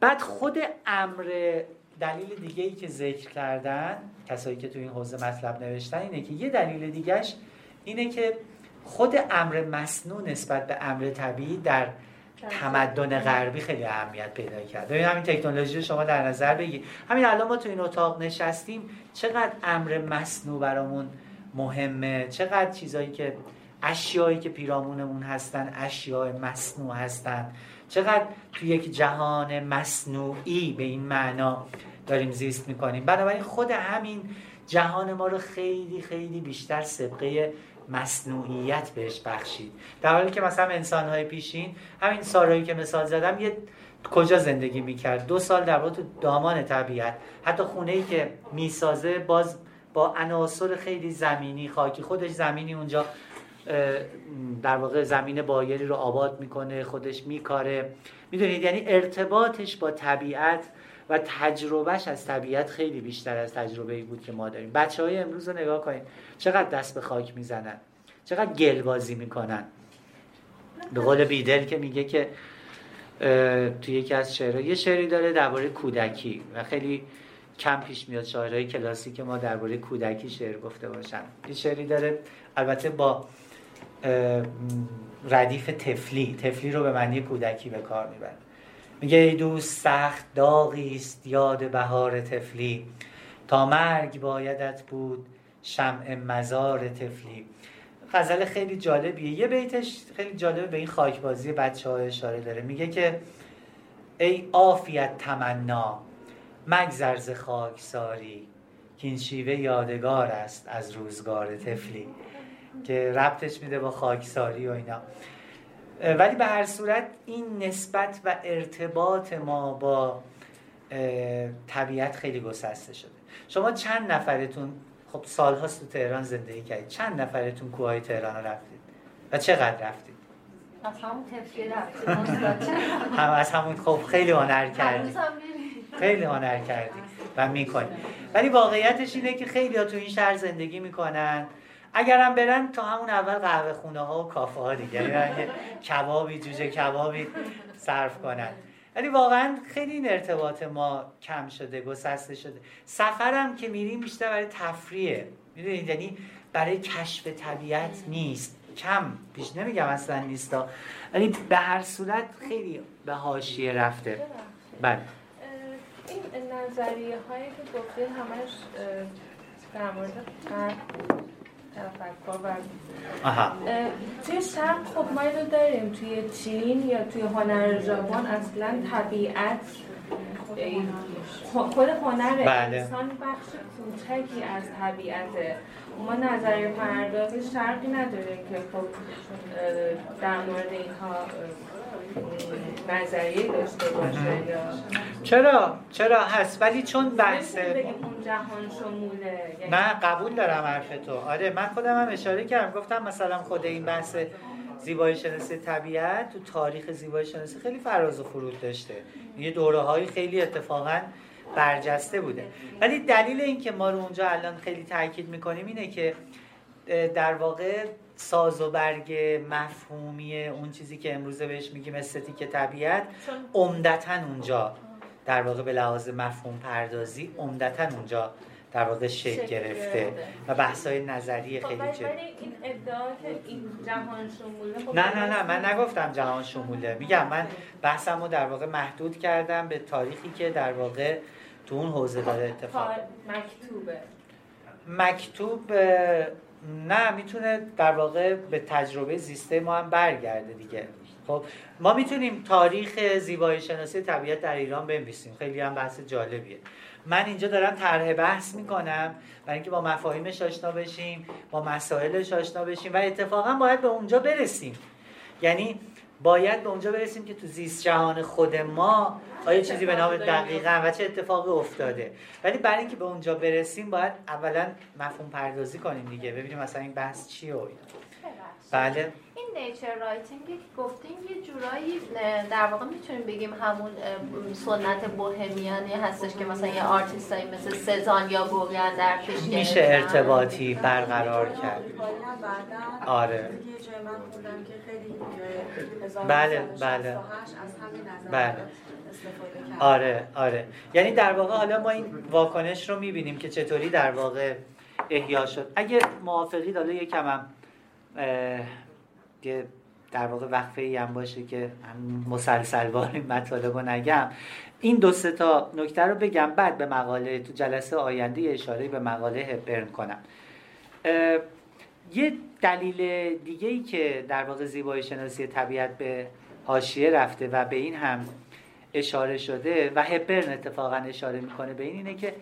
بعد خود امر دلیل دیگه ای که ذکر کردن کسایی که تو این حوزه مطلب نوشتن اینه که یه دلیل دیگهش اینه که خود امر مصنوع نسبت به امر طبیعی در تمدن غربی خیلی اهمیت پیدا کرد. ببین همین تکنولوژی رو شما در نظر بگیر. همین الان ما تو این اتاق نشستیم. چقدر امر مصنوع برامون مهمه؟ چقدر چیزایی که اشیایی که پیرامونمون هستن اشیاء مصنوع هستن. چقدر تو یک جهان مصنوعی به این معنا داریم زیست می‌کنیم. بنابراین خود همین جهان ما رو خیلی خیلی بیشتر سبقه مصنوعیت بهش بخشید. در حالی که مثلا انسانهای پیشین همین سارایی که مثال زدم یه کجا زندگی می‌کرد؟ دو سال در واقع تو دامان طبیعت. حتی خونه ای که می‌سازه باز با عناصر خیلی زمینی خاکی خودش زمینی اونجا در واقع زمین بایری رو آباد می‌کنه خودش میکاره. می‌دونید؟ یعنی ارتباطش با طبیعت و تجربهش از طبیعت خیلی بیشتر از تجربه ای بود که ما داریم. بچه های امروز رو نگاه کنید چقدر دست به خاک می‌زنن. چقدر گل بازی می‌کنن. به قول بیدل که میگه که توی یکی از شعرها یه شعری داره درباره کودکی و خیلی کم پیش میاد شاعرهای کلاسیک ما درباره کودکی شعر گفته باشن. یه شعری داره البته با ردیف تفلی تفلی رو به معنی کودکی به کار می‌بره. میگه ای دوست سخت داغی است یاد بهار تفلی تا مرگ بایدت بود شمع مزار تفلی غزل خیلی جالبیه. یه بیتش خیلی جالبه به این خاکبازی بچه ها اشاره داره. میگه که ای عافیت تمنا مگذر ز خاکساری که این شیوه یادگار است از روزگار طفلی. که ربطش میده با خاکساری و اینا. ولی به هر صورت این نسبت و ارتباط ما با طبیعت خیلی گسسته شده. شما چند نفرتون خب سالهاست تو تهران زندگی کردید چند نفرتون کوههای تهران رو رفتید؟ و چقدر رفتید؟ از همون استاد چرا؟ هم از همون خب خیلی هنر کردید. خیلی هنر کردی و می‌کنی. ولی واقعیتش اینه که خیلی ها تو این شهر زندگی می‌کنن. اگرم برن تا همون اول قهوه خونه ها و کافه ها دیگه. یعنی کبابی جوجه کبابی صرف کنن. ولی واقعا خیلی این ارتباط ما کم شده گسسته شده. سفرم که میریم بیشتر برای تفریحه. می‌دونید؟ یعنی برای کشف طبیعت نیست. کم. پیش نمیگم اصلا نیستا. ولی به هر صورت خیلی به حاشیه رفته. بله. این نظریه هایی که گفتین همش در مورد تفکر و توی شرق خب ما اینو داریم توی چین یا توی هنر ژاپن اصلا طبیعت خود هنر بله. انسان بخش کوچکی از طبیعته ما نظریه پرداز شرقی نداریم که خب در مورد اینها نظریه داشته باشه یا چرا؟ چرا هست؟ ولی چون بحث اون جهان شموله یعنی نه قبول دارم حرف تو آره من خودم هم اشاره کردم. گفتم مثلا خود این بحث زیبایی شناسی طبیعت تو تاریخ زیبایی شناسی خیلی فراز و فرود داشته. یه دوره های خیلی اتفاقا برجسته بوده. ولی دلیل اینکه ما رو اونجا الان خیلی تاکید می‌کنیم اینه که در واقع ساز و برگ مفهومی اون چیزی که امروزه بهش میگیم استتیک طبیعت عمدتا اونجا در واقع به لحاظ مفهوم پردازی عمدتا اونجا در واقع شکل گرفته. و بحث‌های نظری خب خیلی جدی این ادعا که این جهان شموله خب نه نه نه من نگفتم جهان شموله. میگم من بحثم رو در واقع محدود کردم به تاریخی که در واقع تو اون حوزه داره اتفاق مکتوبه. مکتوب نه می‌تونه در واقع به تجربه زیسته ما هم برگرده دیگه. خب ما می‌تونیم تاریخ زیبایی شناسی طبیعت در ایران بنویسیم. خیلی هم بحث جالبیه. من اینجا دارم طرح بحث می‌کنم برای اینکه با مفاهیمش آشنا بشیم با مسائلش آشنا بشیم و اتفاقا باید به اونجا برسیم. یعنی باید به اونجا برسیم که تو زیست جهان خود ما آیا چیزی به نام دقیقا و چه اتفاقی افتاده؟ ولی برای اینکه به اونجا برسیم باید اولا مفهوم پردازی کنیم دیگه. ببینیم مثلا این بحث چیه و. بله. این nature writing ی که گفتیم یه جورایی در واقع می‌تونیم بگیم همون سنت bohemian ی هستش که مثلا یه آرتیستایی مثل سزان یا گوگن در پیش میشه. ارتباطی برقرار کرد آره. دیگه یه جای من خوندم که خیلی جای 1968 بله، بله. بله. آره آره یعنی در واقع حالا ما این واکنش رو می‌بینیم که چطوری در واقع احیا شد اگه موافقید حالا یکم هم یه در واقع وقفه ای هم باشه که مسلسل این مطالب رو نگم. این دو سه تا نکته رو بگم بعد به مقاله تو جلسه آینده اشاره به مقاله هپرن کنم. یه دلیل دیگه ای که در واقع زیبایی شناسی طبیعت به حاشیه رفته و به این هم اشاره شده و هپرن اتفاقا اشاره می‌کنه به این اینه که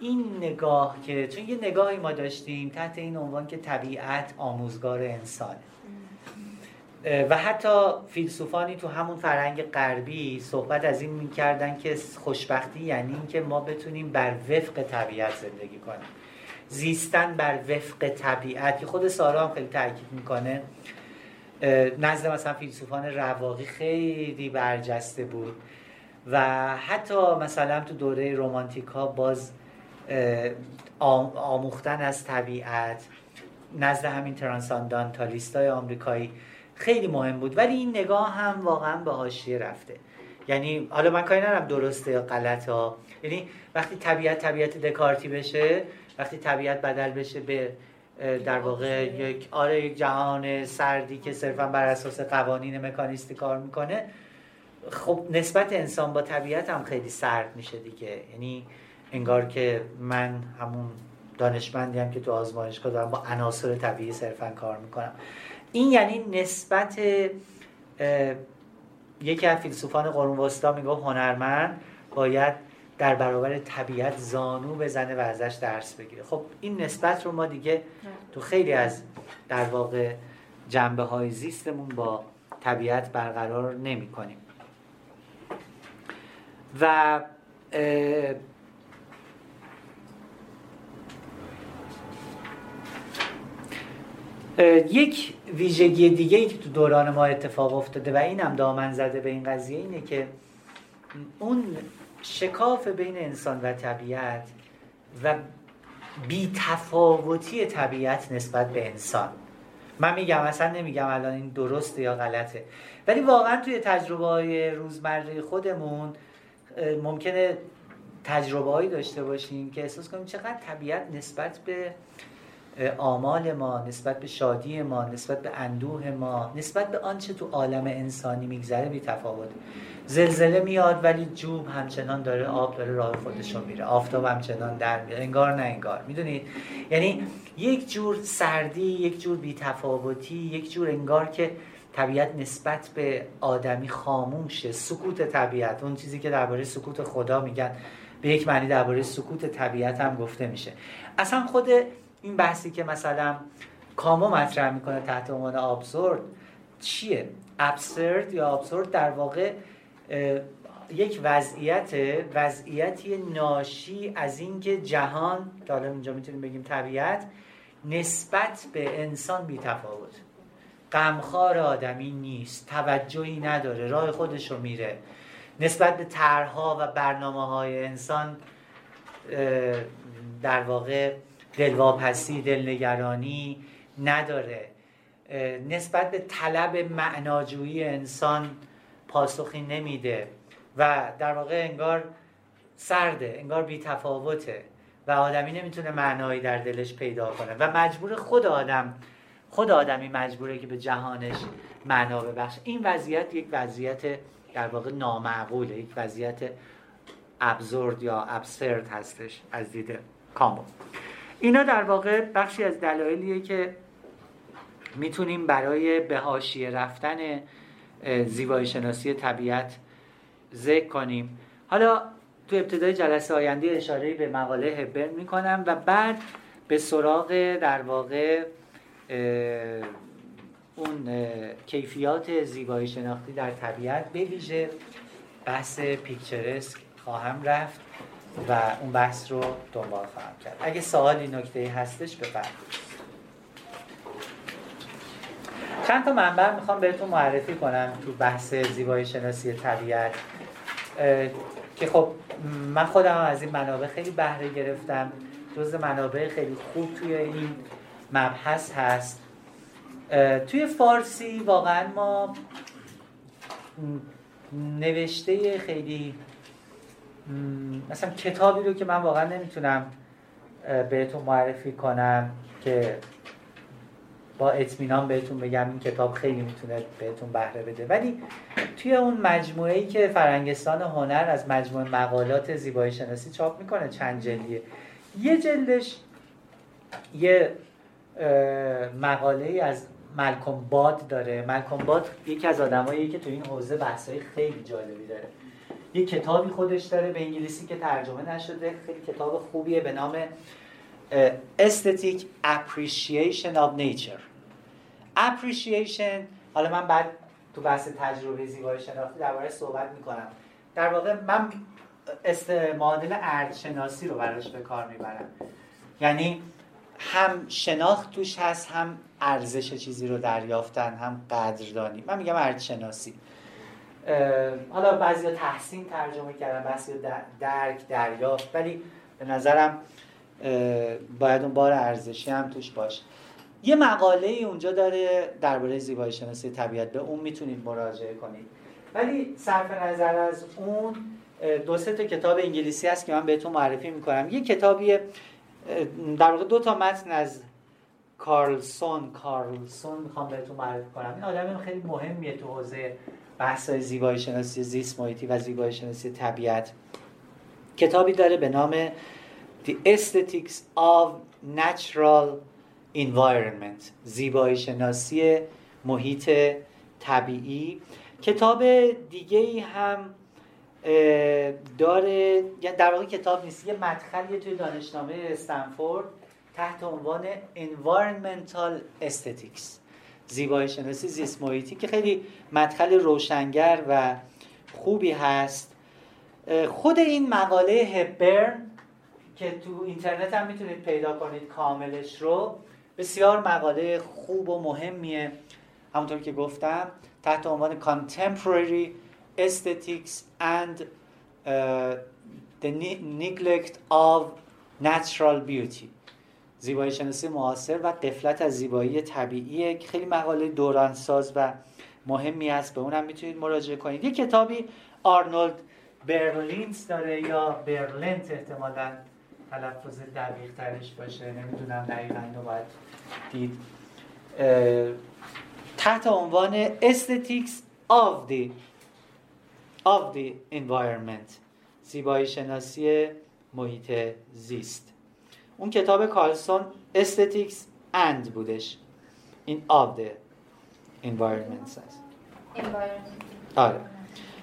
این نگاه که چون یه نگاهی ما داشتیم تحت این عنوان که طبیعت آموزگار انسانه. و حتی فیلسوفانی تو همون فرهنگ غربی صحبت از این می‌کردن که خوشبختی یعنی اینکه ما بتونیم بر وفق طبیعت زندگی کنیم. زیستن بر وفق طبیعت که خود سارا هم خیلی تاکید می‌کنه. نزد مثلا فیلسوفان رواقی خیلی برجسته بود. و حتی مثلا تو دوره رومانتیک ها باز آموختن از طبیعت نزد همین ترانساندانتالیست های آمریکایی خیلی مهم بود. ولی این نگاه هم واقعا به حاشیه رفته. یعنی حالا من کاری ندارم درسته یا غلطه ها. یعنی وقتی طبیعت طبیعت دکارتی بشه وقتی طبیعت بدل بشه به در واقع یک آره یک جهان سردی که صرفا بر اساس قوانین مکانیستی کار می‌کنه خب نسبت انسان با طبیعت هم خیلی سرد میشه دیگه. یعنی انگار که من همون دانشمندی هم که تو آزمایشگاه دارم با عناصر طبیعی صرفا کار می‌کنم. این یعنی نسبت یکی از فیلسوفان قرون وسطا میگه هنرمند باید در برابر طبیعت زانو بزنه و ازش درس بگیره. خب این نسبت رو ما دیگه تو خیلی از در واقع جنبه های زیستمون با طبیعت برقرار نمی کنیم و یک ویژگی دیگه ای که تو دوران ما اتفاق افتاده و اینم دامن زده به این قضیه اینه که اون شکاف بین انسان و طبیعت و بی تفاوتی طبیعت نسبت به انسان. من میگم اصلا نمیگم الان این درسته یا غلطه. ولی واقعا توی تجربه های روزمره خودمون ممکنه تجربه هایی داشته باشیم که احساس کنیم چقدر طبیعت نسبت به آمال ما نسبت به شادی ما نسبت به اندوه ما نسبت به آنچه تو عالم انسانی میگذره بی تفاوت زلزله میاد ولی جوب همچنان داره آب داره راه خودش رو میره. آفتاب همچنان در میاد انگار نه انگار. می‌دونید یعنی یک جور سردی یک جور بی تفاوتی یک جور انگار که طبیعت نسبت به آدمی خاموشه. سکوت طبیعت. اون چیزی که درباره سکوت خدا میگن. به یک معنی درباره سکوت طبیعت هم گفته میشه. اصلا خود این بحثی که مثلا کامو مطرح می‌کنه تحت عنوان ابسورد چیه؟ ابسورد یا ابسورد در واقع یک وضعیت وضعیتی ناشی از اینکه جهان حالا اینجا می‌تونیم بگیم طبیعت نسبت به انسان بی تفاوت غمخوار آدمی نیست توجهی نداره راه خودش رو میره. نسبت به طرحها و برنامه های انسان در واقع دلواپسی دلنگرانی نداره. نسبت به طلب معناجویی انسان پاسخی نمیده و در واقع انگار سرده انگار بی تفاوته و آدمی نمی‌تونه معنایی در دلش پیدا کنه و مجبور خود آدم خود آدمی مجبوره که به جهانش معنا ببخشه. این وضعیت یک وضعیت در واقع نامعقوله یک وضعیت ابزورد یا ابسرد هستش از دید کامو اینا در واقع بخشی از دلایلیه که می‌تونیم برای به حاشیه رفتن زیبایی شناسی طبیعت ذکر کنیم. حالا تو ابتدای جلسه آینده اشاره به مقاله هبرن می‌کنم و بعد به سراغ در واقع اون کیفیات زیبایی شناختی در طبیعت به ویژه بحث پیکچرسک خواهم رفت. و اون بحث رو دنبال خواهم کرد. اگه سوالی نکته هستش بفرمایید. چند تا منبع می‌خوام بهتون معرفی کنم تو بحث زیبایی شناسی طبیعت که خب من خودم از این منابع خیلی بهره گرفتم. جز منابع خیلی خوب توی این مبحث هست. توی فارسی واقعا ما نوشته خیلی مثلا کتابی رو که من واقعا نمی‌تونم بهتون معرفی کنم که با اطمینان بهتون بگم این کتاب خیلی می‌تونه بهتون بهره بده. ولی توی اون مجموعه ای که فرنگستان هنر از مجموعه مقالات زیبایی شناسی چاپ می‌کنه چند جلدیه. یه جلدش یه مقاله از ملکم باد داره. ملکم باد یکی از آدمایی که تو این حوزه بحثای خیلی جالبی داره. یه کتابی خودش داره به انگلیسی که ترجمه نشده خیلی کتاب خوبیه به نام Aesthetic Appreciation of Nature. Appreciation حالا من بعد تو بحث تجربه زیبایی شناختی درباره صحبت می‌کنم. در واقع من معادل شناسی رو براش به کار می‌برم. یعنی هم شناخت توش هست هم ارزش چیزی رو دریافتن هم قدردانی. من میگم شناسی حالا بعضی تحسین ترجمه کردن بعضی درک دریافت ولی به نظرم باید اون بار ارزشی هم توش باشه. یه مقاله ای اونجا داره درباره زیبایی شناسی طبیعت به اون می‌تونید مراجعه کنید. ولی صرف نظر از اون دو سه تا کتاب انگلیسی هست که من بهتون معرفی می‌کنم. یه کتابی در واقع دو تا متن از کارلسون کارلسون می‌خوام بهتون معرفی کنم. این آدم خیلی مهمیه تو حوزه بحث زیبایی شناسی زیست محیطی و زیبایی شناسی طبیعت. کتابی داره به نام The Aesthetics of Natural Environment زیبایی شناسی محیط طبیعی. کتاب دیگه ای هم داره یعنی در واقع کتاب نیست یه مدخلی توی دانشنامه استنفورد تحت عنوان Environmental Aesthetics. زیبایی شناسی زیست محیطی که خیلی مدخل روشنگر و خوبی هست. خود این مقاله هبرن که تو اینترنت هم می‌تونید پیدا کنید کاملش رو بسیار مقاله خوب و مهمیه. همونطور که گفتم تحت عنوان Contemporary Aesthetics and uh, the Neglect of Natural Beauty. زیبایی شناسی معاصر و قفلت از زیبایی طبیعی خیلی مقاله دورانساز و مهمی است به اونم می‌تونید مراجعه کنید. یه کتابی آرنولد برلینز داره یا برلنت احتمالا تلفظ دقیق ترش باشه. نمی‌دونم دقیقا رو باید دید. تحت عنوان Aesthetics of the of the environment. زیبایی شناسی محیط زیست. اون کتاب کارلسون Aesthetics and بودش. این of the environment هست آره.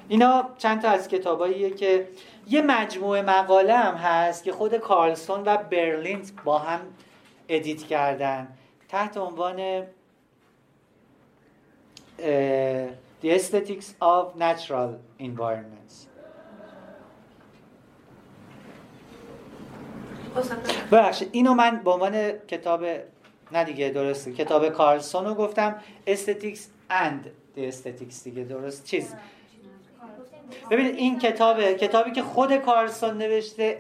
اینا چند تا از کتاباییه که یه مجموعه مقاله هم هست که خود کارلسون و برلین با هم ادیت کردن. تحت عنوان The Aesthetics of Natural Environments ببخشید اینو من به عنوان کتاب نه دیگه درسته. کتاب کارلسون رو گفتم. And The Aesthetics دیگه درست. چیز. ببینید این کتابه. کتابی که خود کارلسون نوشته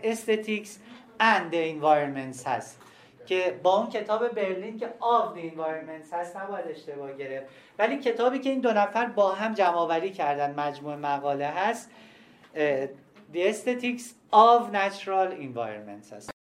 and the Environments هست. که با اون کتاب برلین که آف the Environments هست نباید اشتباه گرفت. ولی کتابی که این دو نفر با هم جمع کردن مجموع مقاله هست The Aesthetics of Natural Environments هست.